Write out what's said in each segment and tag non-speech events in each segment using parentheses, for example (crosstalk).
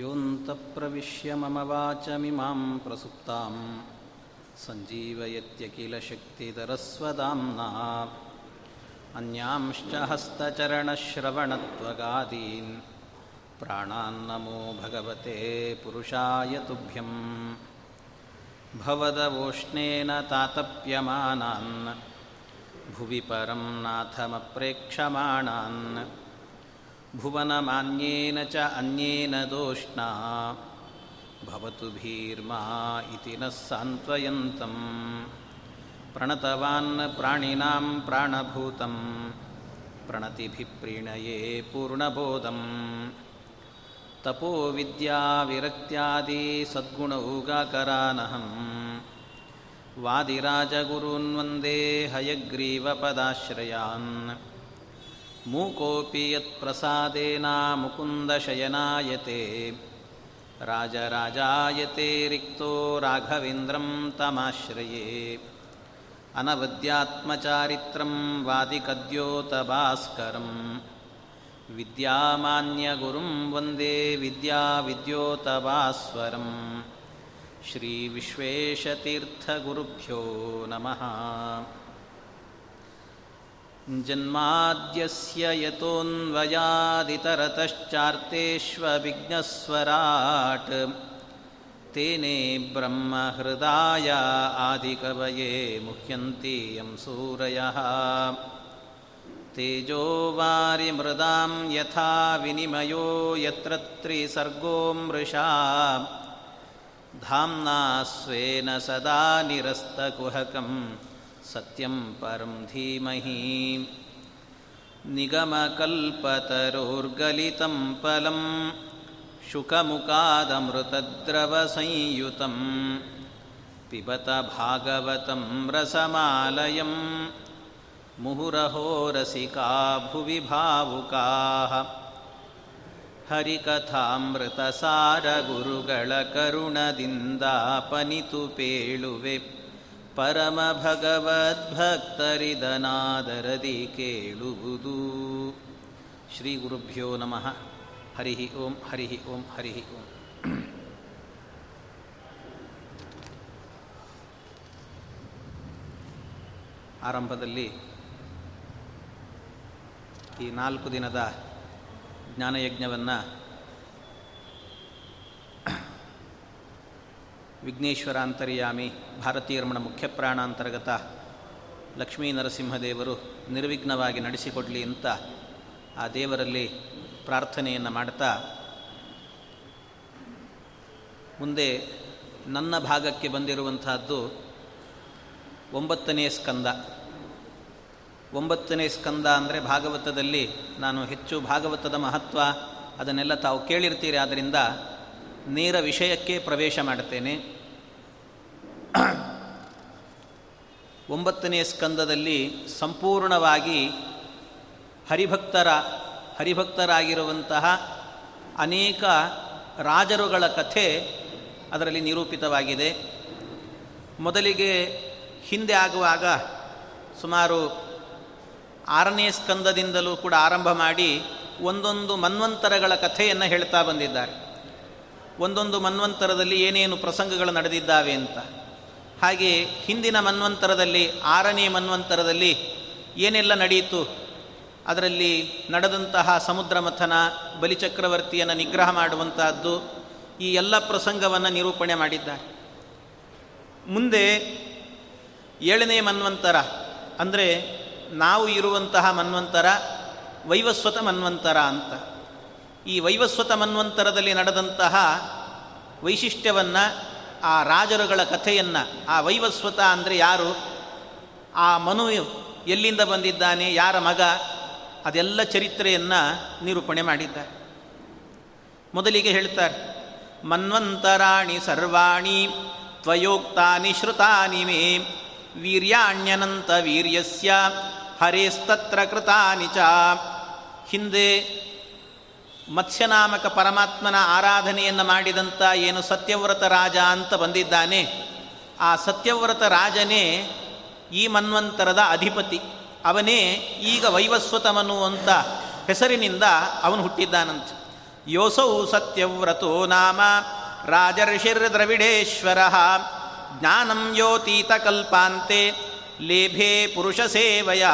योऽन्तप्रविश्य मम वाचमिमां प्रसुप्तां सञ्जीवयत्यखिलशक्तिधरस्वदाम्ना अन्यांश्च हस्तचरणश्रवणत्वगादीन् प्राणान्नमो भगवते पुरुषाय तुभ्यं भवदवोष्णेन तातप्यमानान् भुवि परं नाथमप्रेक्षमाणान् भुवनमान्येन च अन्येन दोष्णा भवतु भीर्मा इति नः सान्त्वयन्तं प्रणतवान् प्राणिनां प्राणभूतं प्रणतिभिः प्रीणये पूर्णबोधम् तपोविद्याविरक्त्यादिसद्गुणौगाकरानहं वादिराजगुरून् वन्दे हयग्रीवपदाश्रयान् ಮೂಕೋಪಿ ಯತ್ಪ್ರಸಾದೇನ ಮುಕುಂದಶಯನಾಯತೆ ರಾಜರಾಜಾಯತೆ ರಿಕ್ತೋ ರಾಘವೇಂದ್ರಂ ತಮಾಶ್ರಯೇ. ಅನವದ್ಯಾತ್ಮಚಾರಿತ್ರಂ ವಾದಿಕದ್ಯೋತಭಾಸ್ಕರಂ. ವಿದ್ಯಾಮಾನ್ಯಗುರುಂ ವಂದೇ ವಿದ್ಯಾವಿದ್ಯೋತಭಾಸ್ವರಂ. ಶ್ರೀವಿಶ್ವೇಶತೀರ್ಥಗುರುಭ್ಯೋ ನಮಃ. जन्माद्यस्य यतोऽन्वयादितरतश्चार्तेष्वभिघ्नस्वराट् तेने ब्रह्महृदाय आदिकवये मुह्यन्ति यं सूरयः तेजो वारिमृदां यथा विनिमयो यत्र त्रिसर्गो मृषा धाम्ना स्वेन सदा निरस्तकुहकम् सत्यं परं धीमहि निगमकल्पतरोर्गलितं पलं शुकमुकादमृतद्रवसंयुतं पिबत भागवतं रसमालयं मुहुरहो रसिका भुवि भावुकाः हरिकथामृतसारगुरुगळ करुणदिन्दापनितु पेळुवे ಪರಮ ಭಗವದ್ಭಕ್ತರಿದನಾದರದಿ ಕೇಳುವುದು. ಶ್ರೀ ಗುರುಭ್ಯೋ ನಮಃ. ಹರಿ ಓಂ ಹರಿ ಓಂ ಹರಿ ಓಂ. ಆರಂಭದಲ್ಲಿ ಈ ನಾಲ್ಕು ದಿನದ ಜ್ಞಾನಯಜ್ಞವನ್ನು ವಿಘ್ನೇಶ್ವರ ಅಂತರ್ಯಾಮಿ ಮುಖ್ಯ ಪ್ರಾಣಾಂತರ್ಗತ ಲಕ್ಷ್ಮೀ ನರಸಿಂಹದೇವರು ನಿರ್ವಿಘ್ನವಾಗಿ ನಡೆಸಿಕೊಡಲಿ ಅಂತ ಆ ದೇವರಲ್ಲಿ ಪ್ರಾರ್ಥನೆಯನ್ನು ಮಾಡ್ತಾ, ಮುಂದೆ ನನ್ನ ಭಾಗಕ್ಕೆ ಬಂದಿರುವಂತಹದ್ದು ಒಂಬತ್ತನೇ ಸ್ಕಂದ. ಒಂಬತ್ತನೇ ಸ್ಕಂದ ಅಂದರೆ ಭಾಗವತದಲ್ಲಿ ನಾನು ಹೆಚ್ಚು ಭಾಗವತದ ಮಹತ್ವ ಅದನ್ನೆಲ್ಲ ತಾವು ಕೇಳಿರ್ತೀರಿ ಆದ್ದರಿಂದ ನೇರ ವಿಷಯಕ್ಕೆ ಪ್ರವೇಶ ಮಾಡುತ್ತೇನೆ. ಒಂಬತ್ತನೇ ಸ್ಕಂದದಲ್ಲಿ ಸಂಪೂರ್ಣವಾಗಿ ಹರಿಭಕ್ತರ, ಹರಿಭಕ್ತರಾಗಿರುವಂತಹ ಅನೇಕ ರಾಜರುಗಳ ಕಥೆ ಅದರಲ್ಲಿ ನಿರೂಪಿತವಾಗಿದೆ. ಮೊದಲಿಗೆ ಹಿಂದೆ ಆಗುವಾಗ ಸುಮಾರು ಆರನೇ ಸ್ಕಂದದಿಂದಲೂ ಕೂಡ ಆರಂಭ ಮಾಡಿ ಒಂದೊಂದು ಮನ್ವಂತರಗಳ ಕಥೆಯನ್ನು ಹೇಳ್ತಾ ಬಂದಿದ್ದಾರೆ. ಒಂದೊಂದು ಮನ್ವಂತರದಲ್ಲಿ ಏನೇನು ಪ್ರಸಂಗಗಳು ನಡೆದಿದ್ದಾವೆ ಅಂತ. ಹಾಗೆ ಹಿಂದಿನ ಮನ್ವಂತರದಲ್ಲಿ, ಆರನೇ ಮನ್ವಂತರದಲ್ಲಿ ಏನೆಲ್ಲ ನಡೆಯಿತು? ಅದರಲ್ಲಿ ನಡೆದಂತಹ ಸಮುದ್ರ ಮಥನ ಬಲಿಚಕ್ರವರ್ತಿಯನ್ನು ನಿಗ್ರಹ ಮಾಡುವಂತಹದ್ದು, ಈ ಎಲ್ಲ ಪ್ರಸಂಗವನ್ನು ನಿರೂಪಣೆ ಮಾಡಿದ್ದಾರೆ. ಮುಂದೆ ಏಳನೇ ಮನ್ವಂತರ, ಅಂದರೆ ನಾವು ಇರುವಂತಹ ಮನ್ವಂತರ ವೈವಸ್ವತ ಮನ್ವಂತರ ಅಂತ. ಈ ವೈವಸ್ವತ ಮನ್ವಂತರದಲ್ಲಿ ನಡೆದಂತಹ ವೈಶಿಷ್ಟ್ಯವನ್ನು ಆ ರಾಜರುಗಳ ಕಥೆಯನ್ನು, ಆ ವೈವಸ್ವತ ಅಂದರೆ ಯಾರು? ಆ ಮನು ಎಲ್ಲಿಂದ ಬಂದಿದ್ದಾನೆ? ಯಾರ ಮಗ? ಅದೆಲ್ಲ ಚರಿತ್ರೆಯನ್ನು ನಿರೂಪಣೆ ಮಾಡಿದ್ದಾರೆ. ಮೊದಲಿಗೆ ಹೇಳ್ತಾರೆ, ಮನ್ವಂತರಾಣಿ ಸರ್ವಾಣಿ, ತ್ವಯೋಕ್ತಾನಿ ಶ್ರುತಾನಿ ಮೇ, ವೀರ್ಯಾಣ್ಯನಂತ ವೀರ್ಯಸ್ಯ, ಹರೇಸ್ತತ್ರ ಕೃತಾನಿ ಚ. ಹಿಂದೆ ಮತ್ಸ್ಯನಾಮಕ ಪರಮಾತ್ಮನ ಆರಾಧನೆಯನ್ನು ಮಾಡಿದಂಥ ಏನು ಸತ್ಯವ್ರತ ರಾಜ ಅಂತ ಬಂದಿದ್ದಾನೆ. ಆ ಸತ್ಯವ್ರತ ರಾಜನೇ ಈ ಮನ್ವಂತರದ ಅಧಿಪತಿ. ಅವನೇ ಈಗ ವೈವಸ್ವತಮನು ಅಂತ ಹೆಸರಿನಿಂದ ಅವನು ಹುಟ್ಟಿದ್ದಾನಂತ. ಯೋಸೌ ಸತ್ಯವ್ರತೋ ನಾಮ, ರಾಜರ್ಷಿರ್ದ್ರವಿಡೇಶ್ವರ, ಜ್ಞಾನಂ ಯೋತೀತ ಕಲ್ಪಾಂತೆ, ಲೇಭೆ ಪುರುಷ ಸೇವಯ.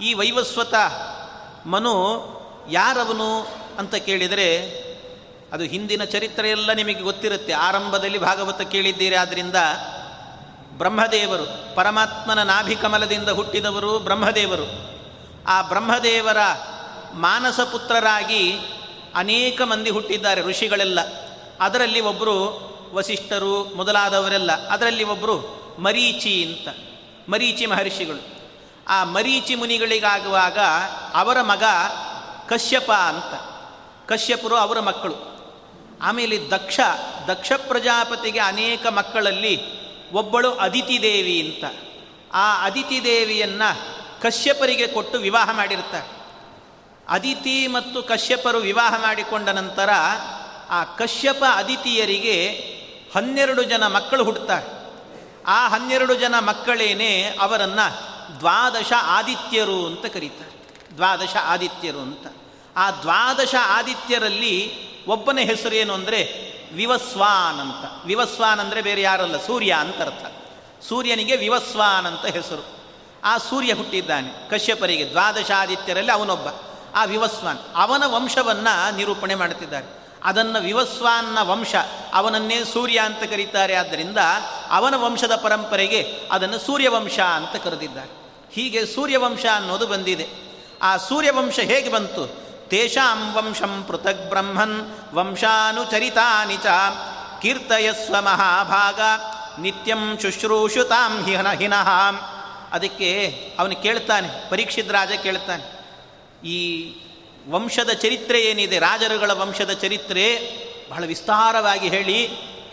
ಈ ವೈವಸ್ವತ ಮನು ಯಾರವನು? ಅಂತ ಕೇಳಿದರೆ, ಅದು ಹಿಂದಿನ ಚರಿತ್ರೆಯೆಲ್ಲ ನಿಮಗೆ ಗೊತ್ತಿರುತ್ತೆ. ಆರಂಭದಲ್ಲಿ ಭಾಗವತ ಕೇಳಿದ್ದೀರಿ. ಆದ್ದರಿಂದ ಬ್ರಹ್ಮದೇವರು, ಪರಮಾತ್ಮನ ನಾಭಿಕಮಲದಿಂದ ಹುಟ್ಟಿದವರು ಬ್ರಹ್ಮದೇವರು. ಆ ಬ್ರಹ್ಮದೇವರ ಮಾನಸ ಪುತ್ರರಾಗಿ ಅನೇಕ ಮಂದಿ ಹುಟ್ಟಿದ್ದಾರೆ, ಋಷಿಗಳೆಲ್ಲ. ಅದರಲ್ಲಿ ಒಬ್ಬರು ವಸಿಷ್ಠರು ಮೊದಲಾದವರೆಲ್ಲ. ಅದರಲ್ಲಿ ಒಬ್ಬರು ಮರೀಚಿ ಅಂತ. ಮರೀಚಿ ಮಹರ್ಷಿಗಳು. ಆ ಮರೀಚಿ ಮುನಿಗಳಿಗಾಗುವಾಗ ಅವರ ಮಗ ಕಶ್ಯಪ ಅಂತ. ಕಶ್ಯಪರು ಅವರ ಮಕ್ಕಳು. ಆಮೇಲೆ ದಕ್ಷ ದಕ್ಷ ಪ್ರಜಾಪತಿಗೆ ಅನೇಕ ಮಕ್ಕಳಲ್ಲಿ ಒಬ್ಬಳು ಅದಿತಿ ದೇವಿ ಅಂತ. ಆ ಅದಿತಿ ದೇವಿಯನ್ನು ಕಶ್ಯಪರಿಗೆ ಕೊಟ್ಟು ವಿವಾಹ ಮಾಡಿರ್ತಾರೆ. ಅದಿತಿ ಮತ್ತು ಕಶ್ಯಪರು ವಿವಾಹ ಮಾಡಿಕೊಂಡ ನಂತರ ಆ ಕಶ್ಯಪ ಅದಿತಿಯರಿಗೆ ಹನ್ನೆರಡು ಜನ ಮಕ್ಕಳು ಹುಟ್ಟುತ್ತಾರೆ ಆ ಹನ್ನೆರಡು ಜನ ಮಕ್ಕಳೇನೆ ಅವರನ್ನು ದ್ವಾದಶ ಆದಿತ್ಯರು ಅಂತ ಕರೀತಾರೆ. ದ್ವಾದಶ ಆದಿತ್ಯರು ಅಂತ. ಆ ದ್ವಾದಶ ಆದಿತ್ಯರಲ್ಲಿ ಒಬ್ಬನ ಹೆಸರೇನು ಅಂದರೆ ವಿವಸ್ವಾನ್ ಅಂತ. ವಿವಸ್ವಾನ್ ಅಂದರೆ ಬೇರೆ ಯಾರಲ್ಲ, ಸೂರ್ಯ ಅಂತ ಅರ್ಥ. ಸೂರ್ಯನಿಗೆ ವಿವಸ್ವಾನ್ ಅಂತ ಹೆಸರು. ಆ ಸೂರ್ಯ ಹುಟ್ಟಿದ್ದಾನೆ, ಕಶ್ಯಪರಿಗೆ ದ್ವಾದಶಾದಿತ್ಯರಲ್ಲಿ ಅವನೊಬ್ಬ. ಆ ವಿವಸ್ವಾನ್, ಅವನ ವಂಶವನ್ನು ನಿರೂಪಣೆ ಮಾಡುತ್ತಿದ್ದಾರೆ ಅದನ್ನು ವಿವಸ್ವಾನ್ನ ವಂಶ, ಅವನನ್ನೇ ಸೂರ್ಯ ಅಂತ ಕರೀತಾರೆ. ಆದ್ದರಿಂದ ಅವನ ವಂಶದ ಪರಂಪರೆಗೆ ಅದನ್ನು ಸೂರ್ಯವಂಶ ಅಂತ ಕರೆದಿದ್ದಾರೆ. ಹೀಗೆ ಸೂರ್ಯವಂಶ ಅನ್ನೋದು ಬಂದಿದೆ. ಆ ಸೂರ್ಯವಂಶ ಹೇಗೆ ಬಂತು? ತೇಷಾಂ ವಂಶಂ ಪೃಥಗ್ ಬ್ರಹ್ಮನ್ ವಂಶಾನುಚರಿತಾನಿ ಚ ಕೀರ್ತಯಸ್ವ ಮಹಾಭಾಗ ನಿತ್ಯಂ ಶುಶ್ರೂಷುತಾಂ ಹಿನ ಹಿನಃ ಅದಕ್ಕೆ ಅವನು ಕೇಳ್ತಾನೆ, ಪರೀಕ್ಷಿತ್ ರಾಜ ಕೇಳ್ತಾನೆ, ಈ ವಂಶದ ಚರಿತ್ರೆ ಏನಿದೆ, ರಾಜರುಗಳ ವಂಶದ ಚರಿತ್ರೆ ಬಹಳ ವಿಸ್ತಾರವಾಗಿ ಹೇಳಿ,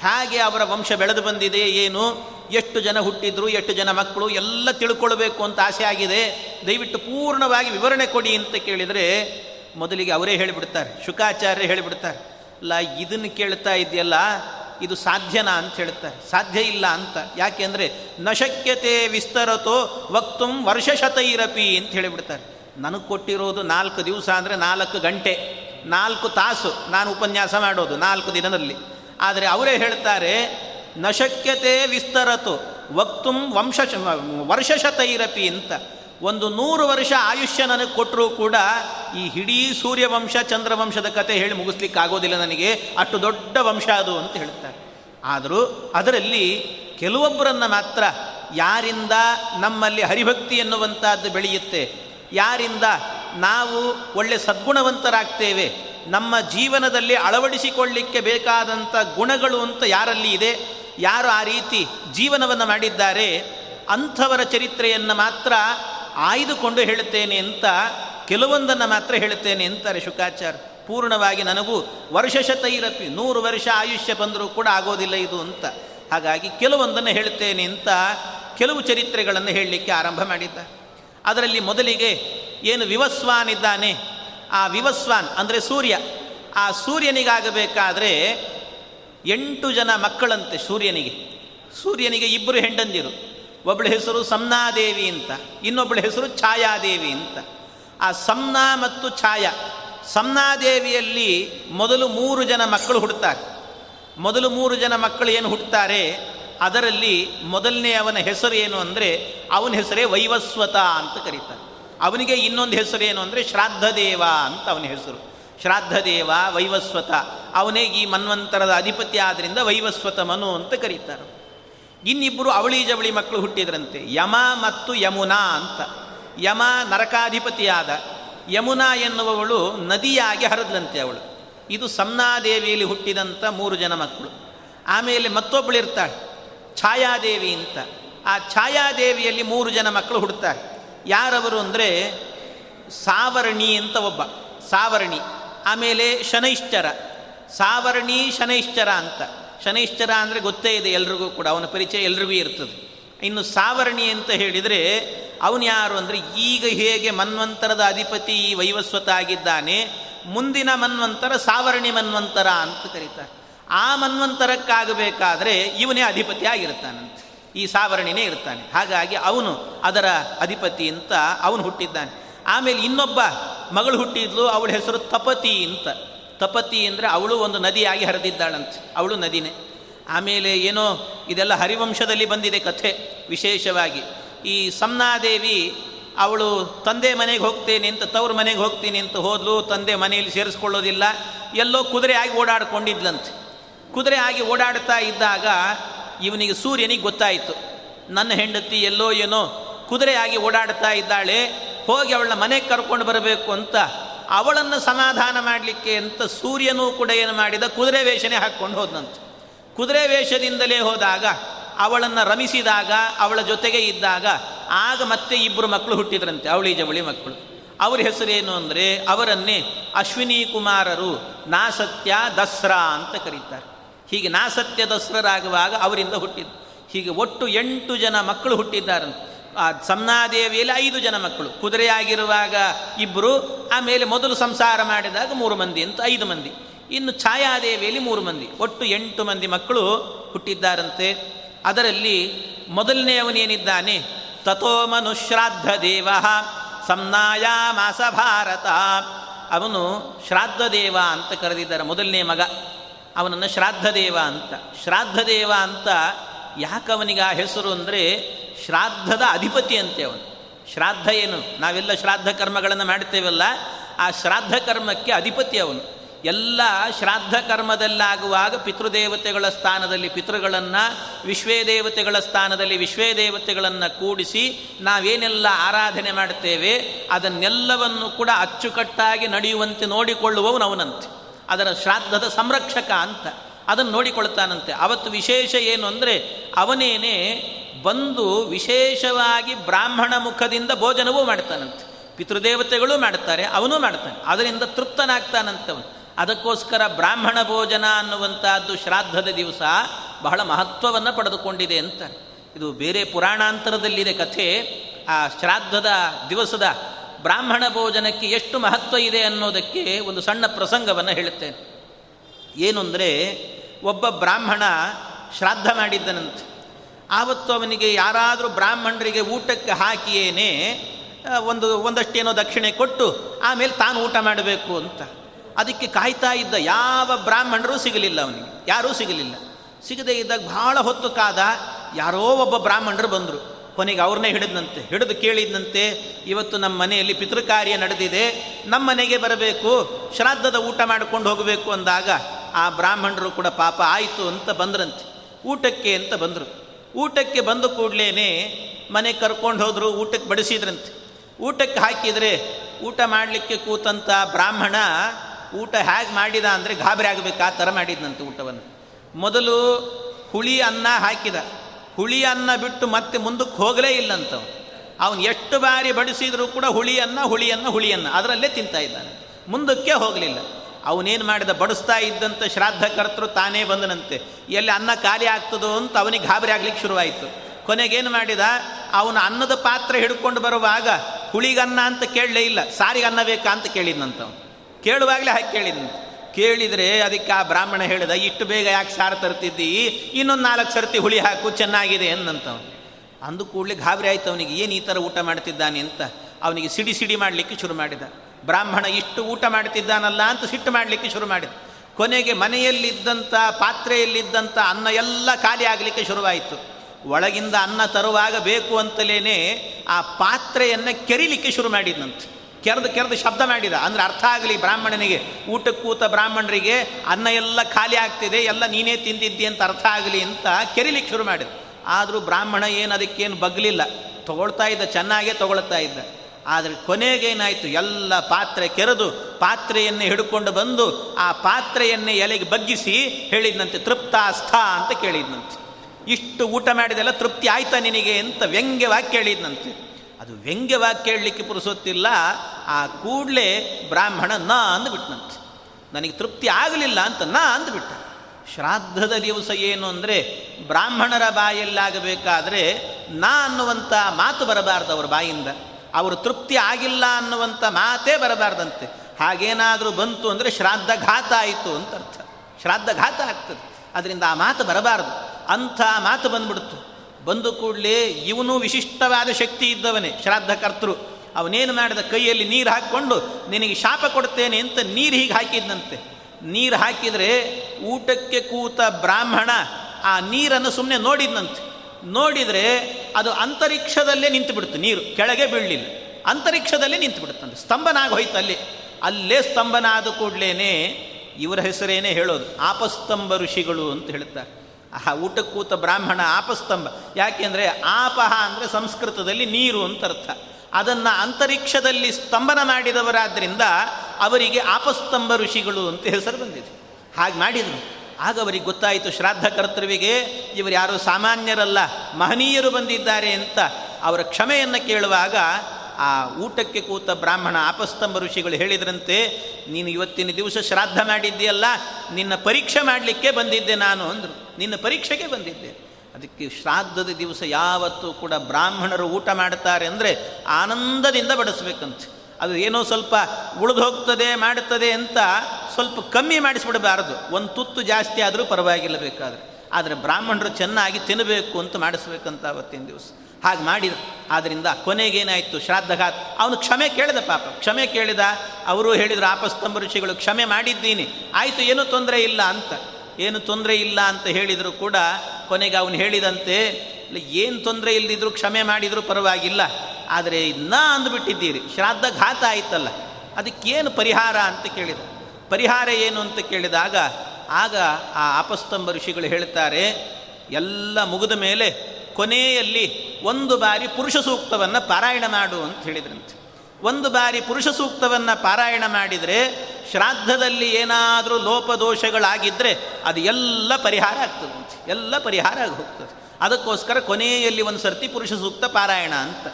ಹೇಗೆ ಅವರ ವಂಶ ಬೆಳೆದು ಬಂದಿದೆ, ಏನು, ಎಷ್ಟು ಜನ ಹುಟ್ಟಿದ್ರು, ಎಷ್ಟು ಜನ ಮಕ್ಕಳು, ಎಲ್ಲ ತಿಳ್ಕೊಳ್ಬೇಕು ಅಂತ ಆಸೆ ಆಗಿದೆ. ದಯವಿಟ್ಟು ಪೂರ್ಣವಾಗಿ ವಿವರಣೆ ಕೊಡಿ ಅಂತ ಕೇಳಿದರೆ ಮೊದಲಿಗೆ ಅವರೇ ಹೇಳಿಬಿಡ್ತಾರೆ ಶುಕಾಚಾರ್ಯ ಹೇಳಿಬಿಡ್ತಾರೆ. ಅಲ್ಲ, ಇದನ್ನು ಕೇಳ್ತಾ ಇದೆಯಲ್ಲ ಇದು ಸಾಧ್ಯನಾ ಅಂತ ಹೇಳ್ತಾರೆ. ಸಾಧ್ಯ ಇಲ್ಲ ಅಂತ. ಯಾಕೆ ಅಂದರೆ ನಶಕ್ಯತೆ ವಿಸ್ತರತೋ ವಕ್ತುಂ ವರ್ಷಶತೈರಪಿ ಅಂತ ಹೇಳಿಬಿಡ್ತಾರೆ. ನನಗೆ ಕೊಟ್ಟಿರೋದು ನಾಲ್ಕು ದಿವಸ ಅಂದರೆ ನಾಲ್ಕು ಗಂಟೆ, ನಾಲ್ಕು ತಾಸು ನಾನು ಉಪನ್ಯಾಸ ಮಾಡೋದು ನಾಲ್ಕು ದಿನದಲ್ಲಿ. ಆದರೆ ಅವರೇ ಹೇಳ್ತಾರೆ ನಶಕ್ಯತೆ ವಿಸ್ತರತು ವಕ್ತುಂ ವಂಶ ವರ್ಷಶತೈರಪಿ ಅಂತ. ಒಂದು ನೂರು ವರ್ಷ ಆಯುಷ್ಯ ನನಗೆ ಕೊಟ್ಟರೂ ಕೂಡ ಈ ಹಿಡೀ ಸೂರ್ಯವಂಶ, ಚಂದ್ರವಂಶದ ಕತೆ ಹೇಳಿ ಮುಗಿಸ್ಲಿಕ್ಕೆ ಆಗೋದಿಲ್ಲ ನನಗೆ. ಅಷ್ಟು ದೊಡ್ಡ ವಂಶ ಅದು ಅಂತ ಹೇಳ್ತಾರೆ ಆದರೂ ಅದರಲ್ಲಿ ಕೆಲವೊಬ್ಬರನ್ನು ಮಾತ್ರ ಯಾರಿಂದ ನಮ್ಮಲ್ಲಿ ಹರಿಭಕ್ತಿ ಎನ್ನುವಂಥದ್ದು ಬೆಳೆಯುತ್ತೆ, ಯಾರಿಂದ ನಾವು ಒಳ್ಳೆ ಸದ್ಗುಣವಂತರಾಗ್ತೇವೆ, ನಮ್ಮ ಜೀವನದಲ್ಲಿ ಅಳವಡಿಸಿಕೊಳ್ಳಿಕ್ಕೆ ಬೇಕಾದಂಥ ಗುಣಗಳು ಅಂತ ಯಾರಲ್ಲಿ ಇದೆ, ಯಾರು ಆ ರೀತಿ ಜೀವನವನ್ನು ಮಾಡಿದ್ದಾರೆ, ಅಂಥವರ ಚರಿತ್ರೆಯನ್ನು ಮಾತ್ರ ಆಯ್ದುಕೊಂಡು ಹೇಳುತ್ತೇನೆ ಅಂತ ಕೆಲವೊಂದನ್ನು ಮಾತ್ರ ಹೇಳುತ್ತೇನೆ ಅಂತಾರೆ ಶುಕಾಚಾರ್ಯ ಪೂರ್ಣವಾಗಿ ನನಗೂ ವರ್ಷಶತೈರಪಿ ನೂರು ವರ್ಷ ಆಯುಷ್ಯ ಬಂದರೂ ಕೂಡ ಆಗೋದಿಲ್ಲ ಇದು ಅಂತ. ಹಾಗಾಗಿ ಕೆಲವೊಂದನ್ನು ಹೇಳುತ್ತೇನೆ ಅಂತ ಕೆಲವು ಚರಿತ್ರೆಗಳನ್ನು ಹೇಳಲಿಕ್ಕೆ ಆರಂಭ ಮಾಡಿದ್ದ. ಅದರಲ್ಲಿ ಮೊದಲಿಗೆ ಏನು ವಿವಸ್ವಾನ್ ಇದ್ದಾನೆ? ಆ ವಿವಸ್ವಾನ್ ಅಂದರೆ ಸೂರ್ಯ. ಆ ಸೂರ್ಯನಿಗಾಗಬೇಕಾದರೆ ಎಂಟು ಜನ ಮಕ್ಕಳಂತೆ ಸೂರ್ಯನಿಗೆ. ಸೂರ್ಯನಿಗೆ ಇಬ್ಬರು ಹೆಂಡಂದಿರು ಒಬ್ಬಳ ಹೆಸರು ಸಮ್ನಾದೇವಿ ಅಂತ ಇನ್ನೊಬ್ಬಳ ಹೆಸರು ಛಾಯಾದೇವಿ ಅಂತ. ಆ ಸಮ್ನಾ ಮತ್ತು ಛಾಯಾ, ಸಮ್ನಾದೇವಿಯಲ್ಲಿ ಮೊದಲು ಮೂರು ಜನ ಮಕ್ಕಳು ಹುಡ್ತಾರೆ. ಮೊದಲು ಮೂರು ಜನ ಮಕ್ಕಳು ಏನು ಹುಟ್ಟುತ್ತಾರೆ ಅದರಲ್ಲಿ ಮೊದಲನೇ ಅವನ ಹೆಸರು ಏನು ಅಂದರೆ, ಅವನ ಹೆಸರೇ ವೈವಸ್ವತ ಅಂತ ಕರೀತಾರೆ. ಅವನಿಗೆ ಇನ್ನೊಂದು ಹೆಸರು ಏನು ಅಂದರೆ ಶ್ರಾದ್ದದೇವ ಅಂತ ಅವನ ಹೆಸರು. ಶ್ರಾದ್ದದೇವ, ವೈವಸ್ವತ, ಅವನೇ ಈ ಮನ್ವಂತರದ ಅಧಿಪತಿ ಆದ್ದರಿಂದ ವೈವಸ್ವತ ಮನು ಅಂತ ಕರೀತಾರೆ. ಇನ್ನಿಬ್ಬರು ಅವಳಿ ಜವಳಿ ಮಕ್ಕಳು ಹುಟ್ಟಿದ್ರಂತೆ. ಯಮ ಮತ್ತು ಯಮುನಾ ಅಂತ. ಯಮ ನರಕಾಧಿಪತಿಯಾದ. ಯಮುನಾ ಎನ್ನುವವಳು ನದಿಯಾಗಿ ಹರಿದ್ಲಂತೆ ಅವಳು. ಇದು ಸಮ್ನಾದೇವಿಯಲ್ಲಿ ಹುಟ್ಟಿದಂಥ ಮೂರು ಜನ ಮಕ್ಕಳು. ಆಮೇಲೆ ಮತ್ತೊಬ್ಬಳಿರ್ತಾಳೆ ಛಾಯಾದೇವಿ ಅಂತ. ಆ ಛಾಯಾದೇವಿಯಲ್ಲಿ ಮೂರು ಜನ ಮಕ್ಕಳು ಹುಡ್ತಾರೆ ಯಾರವರು ಅಂದರೆ ಸಾವರ್ಣಿ ಅಂತ ಒಬ್ಬ. ಸಾವರ್ಣಿ. ಆಮೇಲೆ ಶನೈಶ್ಚರ. ಸಾವರ್ಣಿ, ಶನೈಶ್ಚರ ಅಂತ. ಶನೈಶ್ಚರ ಅಂದರೆ ಗೊತ್ತೇ ಇದೆ, ಎಲ್ರಿಗೂ ಕೂಡ, ಅವನ ಪರಿಚಯ ಎಲ್ರಿಗೂ ಇರ್ತದೆ. ಇನ್ನು ಸಾವರ್ಣಿ ಅಂತ ಹೇಳಿದರೆ, ಅವನು ಯಾರು ಅಂದರೆ, ಈಗ ಹೇಗೆ ಮನ್ವಂತರದ ಅಧಿಪತಿ ವೈವಸ್ವತ ಆಗಿದ್ದಾನೆ, ಮುಂದಿನ ಮನ್ವಂತರ ಸಾವರ್ಣಿ ಮನ್ವಂತರ ಅಂತ ಕರೀತಾರೆ. ಆ ಮನ್ವಂತರಕ್ಕಾಗಬೇಕಾದ್ರೆ ಇವನೇ ಅಧಿಪತಿ ಆಗಿರ್ತಾನಂತೆ. ಈ ಸಾವರ್ಣಿನೇ ಇರ್ತಾನೆ. ಹಾಗಾಗಿ ಅವನು ಅದರ ಅಧಿಪತಿ ಅಂತ ಅವನು ಹುಟ್ಟಿದ್ದಾನೆ. ಆಮೇಲೆ ಇನ್ನೊಬ್ಬ ಮಗಳು ಹುಟ್ಟಿದ್ಲು, ಅವಳ ಹೆಸರು ತಪತಿ ಅಂತ. ತಪತಿ ಅಂದರೆ ಅವಳು ಒಂದು ನದಿಯಾಗಿ ಹರಿದಿದ್ದಾಳಂತೆ. ಅವಳು ನದಿನೇ. ಆಮೇಲೆ ಏನೋ ಇದೆಲ್ಲ ಹರಿವಂಶದಲ್ಲಿ ಬಂದಿದೆ ಕಥೆ ವಿಶೇಷವಾಗಿ. ಈ ಸಮನಾದೇವಿ ಅವಳು ತಂದೆ ಮನೆಗೆ ಹೋಗ್ತೇನೆ ಅಂತ, ತವ್ರ ಮನೆಗೆ ಹೋಗ್ತೀನಿ ಅಂತ ಹೋದ್ಲು, ತಂದೆ ಮನೆಯಲ್ಲಿ ಸೇರಿಸ್ಕೊಳ್ಳೋದಿಲ್ಲ, ಎಲ್ಲೋ ಕುದುರೆ ಆಗಿ ಓಡಾಡ್ಕೊಂಡಿದ್ಲಂತೆ. ಕುದುರೆ ಆಗಿ ಓಡಾಡ್ತಾ ಇದ್ದಾಗ ಇವನಿಗೆ ಸೂರ್ಯನಿಗೆ ಗೊತ್ತಾಯಿತು. ನನ್ನ ಹೆಂಡತಿ ಎಲ್ಲೋ ಏನೋ ಕುದುರೆ ಓಡಾಡ್ತಾ ಇದ್ದಾಳೆ, ಹೋಗಿ ಅವಳನ್ನ ಮನೆಗೆ ಕರ್ಕೊಂಡು ಬರಬೇಕು ಅಂತ ಅವಳನ್ನು ಸಮಾಧಾನ ಮಾಡಲಿಕ್ಕೆ ಅಂತ ಸೂರ್ಯನೂ ಕೂಡ ಏನು ಮಾಡಿದ? ಕುದುರೆ ವೇಷನೆ ಹಾಕ್ಕೊಂಡು ಹೋದನಂತೆ. ಕುದುರೆ ವೇಷದಿಂದಲೇ ಹೋದಾಗ, ಅವಳನ್ನು ರಮಿಸಿದಾಗ, ಅವಳ ಜೊತೆಗೆ ಇದ್ದಾಗ, ಆಗ ಮತ್ತೆ ಇಬ್ಬರು ಮಕ್ಕಳು ಹುಟ್ಟಿದ್ರಂತೆ, ಅವಳಿ ಜವಳಿ ಮಕ್ಕಳು. ಅವ್ರ ಹೆಸರೇನು ಅಂದರೆ, ಅವರನ್ನೇ ಅಶ್ವಿನಿ ಕುಮಾರರು ನಾಸತ್ಯ ದಸ್ರಾ ಅಂತ ಕರೀತಾರೆ. ಹೀಗೆ ನಾಸತ್ಯ ದಸ್ರರಾಗುವಾಗ ಅವರಿಂದ ಹುಟ್ಟಿದ್ರು ಹೀಗೆ ಒಟ್ಟು ಎಂಟು ಜನ ಮಕ್ಕಳು ಹುಟ್ಟಿದ್ದಾರಂತೆ. ಆ ಸಂನಾದೇವಿಯಲ್ಲಿ ಐದು ಜನ ಮಕ್ಕಳು. ಕುದುರೆಯಾಗಿರುವಾಗ ಇಬ್ಬರು ಆಮೇಲೆ ಮೊದಲು ಸಂಸಾರ ಮಾಡಿದಾಗ ಮೂರು ಮಂದಿ ಅಂತ ಐದು ಮಂದಿ. ಇನ್ನು ಛಾಯಾದೇವಿಯಲ್ಲಿ ಮೂರು ಮಂದಿ. ಒಟ್ಟು ಎಂಟು ಮಂದಿ ಮಕ್ಕಳು ಹುಟ್ಟಿದ್ದಾರಂತೆ. ಅದರಲ್ಲಿ ಮೊದಲನೆಯವನೇನಿದ್ದಾನೆ? ತಥೋ ಮನುಶ್ರಾದ್ದ ದೇವ. ಸಂನಾಯಾಮಾಸ ಭಾರತ. ಅವನು ಶ್ರಾದ್ದ ದೇವ ಅಂತ ಕರೆದಿದ್ದಾರೆ ಮೊದಲನೇ ಮಗ. ಅವನನ್ನು ಶ್ರಾದ್ದ ದೇವ ಅಂತ. ಶ್ರಾದ್ದ ದೇವ ಅಂತ ಯಾಕವನಿಗೆ ಆ ಹೆಸರು ಅಂದರೆ ಶ್ರಾದ್ದದ ಅಧಿಪತಿ ಅಂತೆ ಅವನು. ಶ್ರಾದ್ದ ಏನು? ನಾವೆಲ್ಲ ಶ್ರಾದ್ದ ಕರ್ಮಗಳನ್ನು ಮಾಡ್ತೇವಲ್ಲ ಆ ಶ್ರಾದ್ದ ಕರ್ಮಕ್ಕೆ ಅಧಿಪತಿ ಅವನು. ಎಲ್ಲ ಶ್ರಾದ್ದ ಕರ್ಮದಲ್ಲಾಗುವಾಗ ಪಿತೃದೇವತೆಗಳ ಸ್ಥಾನದಲ್ಲಿ ಪಿತೃಗಳನ್ನು ವಿಶ್ವೇ ದೇವತೆಗಳ ಸ್ಥಾನದಲ್ಲಿ ವಿಶ್ವೇ ದೇವತೆಗಳನ್ನು ಕೂಡಿಸಿ ನಾವೇನೆಲ್ಲ ಆರಾಧನೆ ಮಾಡ್ತೇವೆ ಅದನ್ನೆಲ್ಲವನ್ನು ಕೂಡ ಅಚ್ಚುಕಟ್ಟಾಗಿ ನಡೆಯುವಂತೆ ನೋಡಿಕೊಳ್ಳುವವನು ಅವನಂತೆ. ಅದರ ಶ್ರಾದ್ದದ ಸಂರಕ್ಷಕ ಅಂತ. ಅದನ್ನು ನೋಡಿಕೊಳ್ತಾನಂತೆ. ಅವತ್ತು ವಿಶೇಷ ಏನು ಅಂದರೆ, ಅವನೇನೆ ಬಂದು ವಿಶೇಷವಾಗಿ ಬ್ರಾಹ್ಮಣ ಮುಖದಿಂದ ಭೋಜನವೂ ಮಾಡ್ತಾನಂತೆ. ಪಿತೃದೇವತೆಗಳು ಮಾಡ್ತಾರೆ, ಅವನೂ ಮಾಡ್ತಾನೆ. ಅದರಿಂದ ತೃಪ್ತನಾಗ್ತಾನಂತವನು. ಅದಕ್ಕೋಸ್ಕರ ಬ್ರಾಹ್ಮಣ ಭೋಜನ ಅನ್ನುವಂಥದ್ದು ಶ್ರಾದ್ದದ ದಿವಸ ಬಹಳ ಮಹತ್ವವನ್ನು ಪಡೆದುಕೊಂಡಿದೆ ಅಂತ ಇದು ಬೇರೆ ಪುರಾಣಾಂತರದಲ್ಲಿದೆ ಕಥೆ. ಆ ಶ್ರಾದ್ದದ ದಿವಸದ ಬ್ರಾಹ್ಮಣ ಭೋಜನಕ್ಕೆ ಎಷ್ಟು ಮಹತ್ವ ಇದೆ ಅನ್ನೋದಕ್ಕೆ ಒಂದು ಸಣ್ಣ ಪ್ರಸಂಗವನ್ನು ಹೇಳುತ್ತೇನೆ. ಏನು ಅಂದರೆ, ಒಬ್ಬ ಬ್ರಾಹ್ಮಣ ಶ್ರಾದ್ದ ಮಾಡಿದ್ದನಂತೆ. ಆವತ್ತು ಅವನಿಗೆ ಯಾರಾದರೂ ಬ್ರಾಹ್ಮಣರಿಗೆ ಊಟಕ್ಕೆ ಹಾಕಿಯೇನೆ ಒಂದು, ಒಂದಷ್ಟೇನೋ ದಕ್ಷಿಣೆ ಕೊಟ್ಟು ಆಮೇಲೆ ತಾನು ಊಟ ಮಾಡಬೇಕು ಅಂತ. ಅದಕ್ಕೆ ಕಾಯ್ತಾ ಇದ್ದ ಯಾವ ಬ್ರಾಹ್ಮಣರೂ ಸಿಗಲಿಲ್ಲ ಅವನಿಗೆ, ಯಾರೂ ಸಿಗಲಿಲ್ಲ. ಸಿಗದೇ ಇದ್ದಾಗ ಬಹಳ ಹೊತ್ತು ಕಾದ, ಯಾರೋ ಒಬ್ಬ ಬ್ರಾಹ್ಮಣರು ಬಂದರು. ಕೊನೆಗೆ ಅವ್ರನ್ನೇ ಹಿಡಿದಂತೆ ಹಿಡಿದು ಕೇಳಿದಂತೆ ಇವತ್ತು ನಮ್ಮ ಮನೆಯಲ್ಲಿ ಪಿತೃಕಾರ್ಯ ನಡೆದಿದೆ, ನಮ್ಮ ಮನೆಗೆ ಬರಬೇಕು, ಶ್ರಾದ್ದದ ಊಟ ಮಾಡಿಕೊಂಡು ಹೋಗಬೇಕು ಅಂದಾಗ ಆ ಬ್ರಾಹ್ಮಣರು ಕೂಡ ಪಾಪ ಆಯಿತು ಅಂತ ಬಂದ್ರಂತೆ. ಊಟಕ್ಕೆ ಅಂತ ಬಂದರು. ಊಟಕ್ಕೆ ಬಂದ ಕೂಡಲೇ ಮನೆ ಕರ್ಕೊಂಡು ಹೋದರು, ಊಟಕ್ಕೆ ಬಡಿಸಿದ್ರಂತೆ. ಊಟಕ್ಕೆ ಹಾಕಿದರೆ ಊಟ ಮಾಡಲಿಕ್ಕೆ ಕೂತಂಥ ಬ್ರಾಹ್ಮಣ ಊಟ ಹೇಗೆ ಮಾಡಿದ ಅಂದರೆ ಗಾಬರಿ ಆಗಬೇಕು, ಆ ಥರ ಮಾಡಿದ್ನಂತೆ ಊಟವನ್ನು. ಮೊದಲು ಹುಳಿ ಅನ್ನ ಹಾಕಿದ. ಹುಳಿ ಅನ್ನ ಬಿಟ್ಟು ಮತ್ತೆ ಮುಂದಕ್ಕೆ ಹೋಗಲೇ ಇಲ್ಲಂತ ಅವನು ಎಷ್ಟು ಬಾರಿ ಬಡಿಸಿದರೂ ಕೂಡ ಹುಳಿಯನ್ನ ಹುಳಿಯನ್ನ ಹುಳಿಯನ್ನ ಅದರಲ್ಲೇ ತಿಂತಾ ಇದ್ದಾನೆ. ಮುಂದಕ್ಕೆ ಹೋಗಲಿಲ್ಲ. ಅವನೇನು ಮಾಡಿದ ಬಡಿಸ್ತಾ ಇದ್ದಂಥ ಶ್ರಾದ್ದ ಕರ್ತರು ತಾನೇ ಬಂದನಂತೆ. ಎಲ್ಲಿ ಅನ್ನ ಖಾಲಿ ಆಗ್ತದೋ ಅಂತ ಅವನಿಗೆ ಗಾಬರಿ ಆಗ್ಲಿಕ್ಕೆ ಶುರುವಾಯಿತು. ಕೊನೆಗೇನು ಮಾಡಿದ? ಅವನು ಅನ್ನದ ಪಾತ್ರೆ ಹಿಡ್ಕೊಂಡು ಬರುವಾಗ ಹುಳಿಗನ್ನ ಅಂತ ಕೇಳಲೇ ಇಲ್ಲ. ಸಾರಿಗೆ ಅನ್ನ ಬೇಕಾ ಅಂತ ಕೇಳಿದ್ನಂತ ಅವನು. ಕೇಳುವಾಗಲೇ ಹಾಕಿ ಕೇಳಿದ್ನಂತ. ಕೇಳಿದರೆ ಅದಕ್ಕೆ ಆ ಬ್ರಾಹ್ಮಣ ಹೇಳಿದ, ಇಷ್ಟು ಬೇಗ ಯಾಕೆ ಸಾರು ತರ್ತಿದ್ದಿ? ಇನ್ನೊಂದು ನಾಲ್ಕು ಸರ್ತಿ ಹುಳಿ ಹಾಕು, ಚೆನ್ನಾಗಿದೆ ಅನ್ನಂತವನು ಅಂದು ಕೂಡಲೇ ಗಾಬರಿ ಆಯ್ತು ಅವನಿಗೆ, ಏನು ಈ ಥರ ಊಟ ಮಾಡ್ತಿದ್ದಾನೆ ಅಂತ. ಅವನಿಗೆ ಸಿಡಿ ಸಿಡಿ ಮಾಡಲಿಕ್ಕೆ ಶುರು ಮಾಡಿದ. ಬ್ರಾಹ್ಮಣ ಇಷ್ಟು ಊಟ ಮಾಡ್ತಿದ್ದಾನಲ್ಲ ಅಂತ ಸಿಟ್ಟು ಮಾಡಲಿಕ್ಕೆ ಶುರು ಮಾಡಿದ. ಕೊನೆಗೆ ಮನೆಯಲ್ಲಿದ್ದಂಥ, ಪಾತ್ರೆಯಲ್ಲಿದ್ದಂಥ ಅನ್ನ ಎಲ್ಲ ಖಾಲಿ ಆಗಲಿಕ್ಕೆ ಶುರುವಾಯಿತು. ಒಳಗಿಂದ ಅನ್ನ ತರುವಾಗ ಬೇಕು ಅಂತಲೇ ಆ ಪಾತ್ರೆಯನ್ನು ಕೆರಿಲಿಕ್ಕೆ ಶುರು ಮಾಡಿದ್ನಂತೆ. ಕೆರೆದು ಕೆರೆದು ಶಬ್ದ ಮಾಡಿದ. ಅಂದರೆ ಅರ್ಥ ಆಗಲಿ ಬ್ರಾಹ್ಮಣನಿಗೆ. ಊಟಕ್ಕೆ ಕೂತ ಬ್ರಾಹ್ಮಣರಿಗೆ ಅನ್ನ ಎಲ್ಲ ಖಾಲಿ ಆಗ್ತಿದೆ, ಎಲ್ಲ ನೀನೇ ತಿಂದಿದ್ದಿ ಅಂತ ಅರ್ಥ ಆಗಲಿ ಅಂತ ಕೆರಿಲಿಕ್ಕೆ ಶುರು ಮಾಡಿದ. ಆದರೂ ಬ್ರಾಹ್ಮಣ ಏನು ಅದಕ್ಕೇನು ಬಗ್ಲಿಲ್ಲ. ತಗೊಳ್ತಾ ಇದ್ದ, ಚೆನ್ನಾಗೇ ತಗೊಳ್ತಾ ಇದ್ದ. ಆದರೆ ಕೊನೆಗೇನಾಯಿತು? ಎಲ್ಲ ಪಾತ್ರೆ ಕೆರೆದು ಪಾತ್ರೆಯನ್ನೇ ಹಿಡ್ಕೊಂಡು ಬಂದು ಆ ಪಾತ್ರೆಯನ್ನೇ ಎಲೆಗೆ ಬಗ್ಗಿಸಿ ಹೇಳಿದ್ನಂತೆ, ತೃಪ್ತಾಸ್ಥ ಅಂತ ಕೇಳಿದ್ನಂತೆ. ಇಷ್ಟು ಊಟ ಮಾಡಿದೆಲ್ಲ ತೃಪ್ತಿ ಆಯ್ತಾ ನಿನಗೆ ಅಂತ ವ್ಯಂಗ್ಯವಾಗಿ ಕೇಳಿದ್ನಂತೆ. ಅದು ವ್ಯಂಗ್ಯವಾಗಿ ಕೇಳಲಿಕ್ಕೆ ಪುರುಸೊತ್ತಿಲ್ಲ, ಆ ಕೂಡಲೇ ಬ್ರಾಹ್ಮಣ ನ ಅಂದುಬಿಟ್ನಂತೆ. ನನಗೆ ತೃಪ್ತಿ ಆಗಲಿಲ್ಲ ಅಂತ ನ ಅಂದುಬಿಟ್ಟ. ಶ್ರಾದ್ದದ ದಿವಸ ಏನು ಅಂದರೆ ಬ್ರಾಹ್ಮಣರ ಬಾಯಲ್ಲಾಗಬೇಕಾದ್ರೆ ನಾ ಅನ್ನುವಂಥ ಮಾತು ಬರಬಾರ್ದು ಅವರ ಬಾಯಿಂದ. ಅವರು ತೃಪ್ತಿ ಆಗಿಲ್ಲ ಅನ್ನುವಂಥ ಮಾತೇ ಬರಬಾರ್ದಂತೆ. ಹಾಗೇನಾದರೂ ಬಂತು ಅಂದರೆ ಶ್ರಾದ್ದಘಾತ ಆಯಿತು ಅಂತ ಅರ್ಥ. ಶ್ರಾದ್ದಘಾತ ಆಗ್ತದೆ. ಅದರಿಂದ ಆ ಮಾತು ಬರಬಾರದು. ಅಂಥ ಮಾತು ಬಂದ್ಬಿಡ್ತು. ಬಂದು ಕೂಡಲೇ ಇವನು ವಿಶಿಷ್ಟವಾದ ಶಕ್ತಿ ಇದ್ದವನೇ ಶ್ರಾದ್ದಕರ್ತರು ಅವನೇನು ಮಾಡಿದ ಕೈಯಲ್ಲಿ ನೀರು ಹಾಕ್ಕೊಂಡು, ನಿನಗೆ ಶಾಪ ಕೊಡ್ತೇನೆ ಅಂತ ನೀರು ಹೀಗೆ ಹಾಕಿದ್ನಂತೆ. ನೀರು ಹಾಕಿದರೆ ಊಟಕ್ಕೆ ಕೂತ ಬ್ರಾಹ್ಮಣ ಆ ನೀರನ್ನು ಸುಮ್ಮನೆ ನೋಡಿದ್ನಂತೆ. ನೋಡಿದರೆ ಅದು ಅಂತರಿಕ್ಷದಲ್ಲೇ ನಿಂತು ಬಿಡ್ತು ನೀರು ಕೆಳಗೆ ಬೀಳಲಿಲ್ಲ. ಅಂತರಿಕ್ಷದಲ್ಲೇ ನಿಂತು ಬಿಡುತ್ತಂತೆ ಸ್ತಂಭನಾಗಿ ಹೋಯ್ತು ಅಲ್ಲಿ. ಅಲ್ಲೇ ಸ್ತಂಭನಾದ ಕೂಡಲೇ ಇವರ ಹೆಸರೇನೇ ಹೇಳೋದು, ಆಪಸ್ತಂಭ ಋಷಿಗಳು ಅಂತ ಹೇಳ್ತಾರೆ. ಆ ಊಟ ಕೂತ ಬ್ರಾಹ್ಮಣ ಆಪಸ್ತಂಭ. ಯಾಕೆಂದರೆ ಆಪಹ ಅಂದರೆ ಸಂಸ್ಕೃತದಲ್ಲಿ ನೀರು ಅಂತ ಅರ್ಥ. ಅದನ್ನು ಅಂತರಿಕ್ಷದಲ್ಲಿ ಸ್ತಂಭನ ಮಾಡಿದವರಾದ್ದರಿಂದ ಅವರಿಗೆ ಆಪಸ್ತಂಭ ಋಷಿಗಳು ಅಂತ ಹೆಸರು ಬಂದಿದೆ. ಹಾಗೆ ಮಾಡಿದರು. ಆಗ ಅವರಿಗೆ ಗೊತ್ತಾಯಿತು, ಶ್ರಾದ್ದ ಕರ್ತೃವಿಗೆ ಇವರು ಯಾರು ಸಾಮಾನ್ಯರಲ್ಲ, ಮಹನೀಯರು ಬಂದಿದ್ದಾರೆ ಅಂತ ಅವರ ಕ್ಷಮೆಯನ್ನು ಕೇಳುವಾಗ ಆ ಊಟಕ್ಕೆ ಕೂತ ಬ್ರಾಹ್ಮಣ ಆಪಸ್ತಂಭ ಋಷಿಗಳು ಹೇಳಿದ್ರಂತೆ, ನೀನು ಇವತ್ತಿನ ದಿವಸ ಶ್ರಾದ್ದ ಮಾಡಿದ್ದೀಯಲ್ಲ, ನಿನ್ನ ಪರೀಕ್ಷೆ ಮಾಡಲಿಕ್ಕೆ ಬಂದಿದ್ದೆ ನಾನು ಅಂದರು. ನಿನ್ನ ಪರೀಕ್ಷೆಗೆ ಬಂದಿದ್ದೆ. ಅದಕ್ಕೆ ಶ್ರಾದ್ದದ ದಿವಸ ಯಾವತ್ತೂ ಕೂಡ ಬ್ರಾಹ್ಮಣರು ಊಟ ಮಾಡ್ತಾರೆ ಅಂದರೆ ಆನಂದದಿಂದ ಬಡಿಸ್ಬೇಕಂತ. ಅದು ಏನೋ ಸ್ವಲ್ಪ ಉಳಿದು ಹೋಗ್ತದೆ ಮಾಡುತ್ತದೆ ಅಂತ ಸ್ವಲ್ಪ ಕಮ್ಮಿ ಮಾಡಿಸ್ಬಿಡಬಾರದು. ಒಂದು ತುತ್ತು ಜಾಸ್ತಿ ಆದರೂ ಪರವಾಗಿಲ್ಲ ಬೇಕಾದರೆ. ಆದರೆ ಬ್ರಾಹ್ಮಣರು ಚೆನ್ನಾಗಿ ತಿನ್ನಬೇಕು ಅಂತ ಮಾಡಿಸ್ಬೇಕಂತ ಅವತ್ತಿನ ದಿವಸ. ಹಾಗೆ ಮಾಡಿದ ಆದ್ದರಿಂದ ಕೊನೆಗೇನಾಯಿತು ಶ್ರಾದ್ದಘಾತ್. ಅವನು ಕ್ಷಮೆ ಕೇಳಿದ ಪಾಪ. ಕ್ಷಮೆ ಕೇಳಿದ, ಅವರು ಹೇಳಿದರು ಆಪಸ್ತಂಭ ಋಷಿಗಳು ಕ್ಷಮೆ ಮಾಡಿದ್ದೀನಿ. ಆಯಿತು, ಏನೂ ತೊಂದರೆ ಇಲ್ಲ ಅಂತ. ಏನು ತೊಂದರೆ ಇಲ್ಲ ಅಂತ ಹೇಳಿದರೂ ಕೂಡ ಕೊನೆಗೆ ಅವನು ಹೇಳಿದಂತೆ ಏನು ತೊಂದರೆ ಇಲ್ಲದಿದ್ರು ಕ್ಷಮೆ ಮಾಡಿದರೂ ಪರವಾಗಿಲ್ಲ. ಆದರೆ ಇನ್ನ ಅಂದುಬಿಟ್ಟಿದ್ದೀರಿ ಶ್ರಾದ್ದ ಘಾತ ಆಯ್ತಲ್ಲ, ಅದಕ್ಕೇನು ಪರಿಹಾರ ಅಂತ ಕೇಳಿದ. ಪರಿಹಾರ ಏನು ಅಂತ ಕೇಳಿದಾಗ, ಆಗ ಆ ಅಪಸ್ತಂಭ ಋಷಿಗಳು ಹೇಳ್ತಾರೆ, ಎಲ್ಲ ಮುಗಿದ ಮೇಲೆ ಕೊನೆಯಲ್ಲಿ ಒಂದು ಬಾರಿ ಪುರುಷ ಸೂಕ್ತವನ್ನು ಪಾರಾಯಣ ಮಾಡು ಅಂತ ಹೇಳಿದ್ರಂತೆ. ಒಂದು ಬಾರಿ ಪುರುಷ ಸೂಕ್ತವನ್ನು ಪಾರಾಯಣ ಮಾಡಿದರೆ, ಶ್ರಾದ್ದದಲ್ಲಿ ಏನಾದರೂ ಲೋಪದೋಷಗಳಾಗಿದ್ದರೆ ಅದು ಎಲ್ಲ ಪರಿಹಾರ ಆಗ್ತದಂತೆ, ಎಲ್ಲ ಪರಿಹಾರ ಆಗಿ ಹೋಗ್ತದೆ. ಅದಕ್ಕೋಸ್ಕರ ಕೊನೆಯಲ್ಲಿ ಒಂದು ಸರ್ತಿ ಪುರುಷ ಸೂಕ್ತ ಪಾರಾಯಣ ಅಂತ.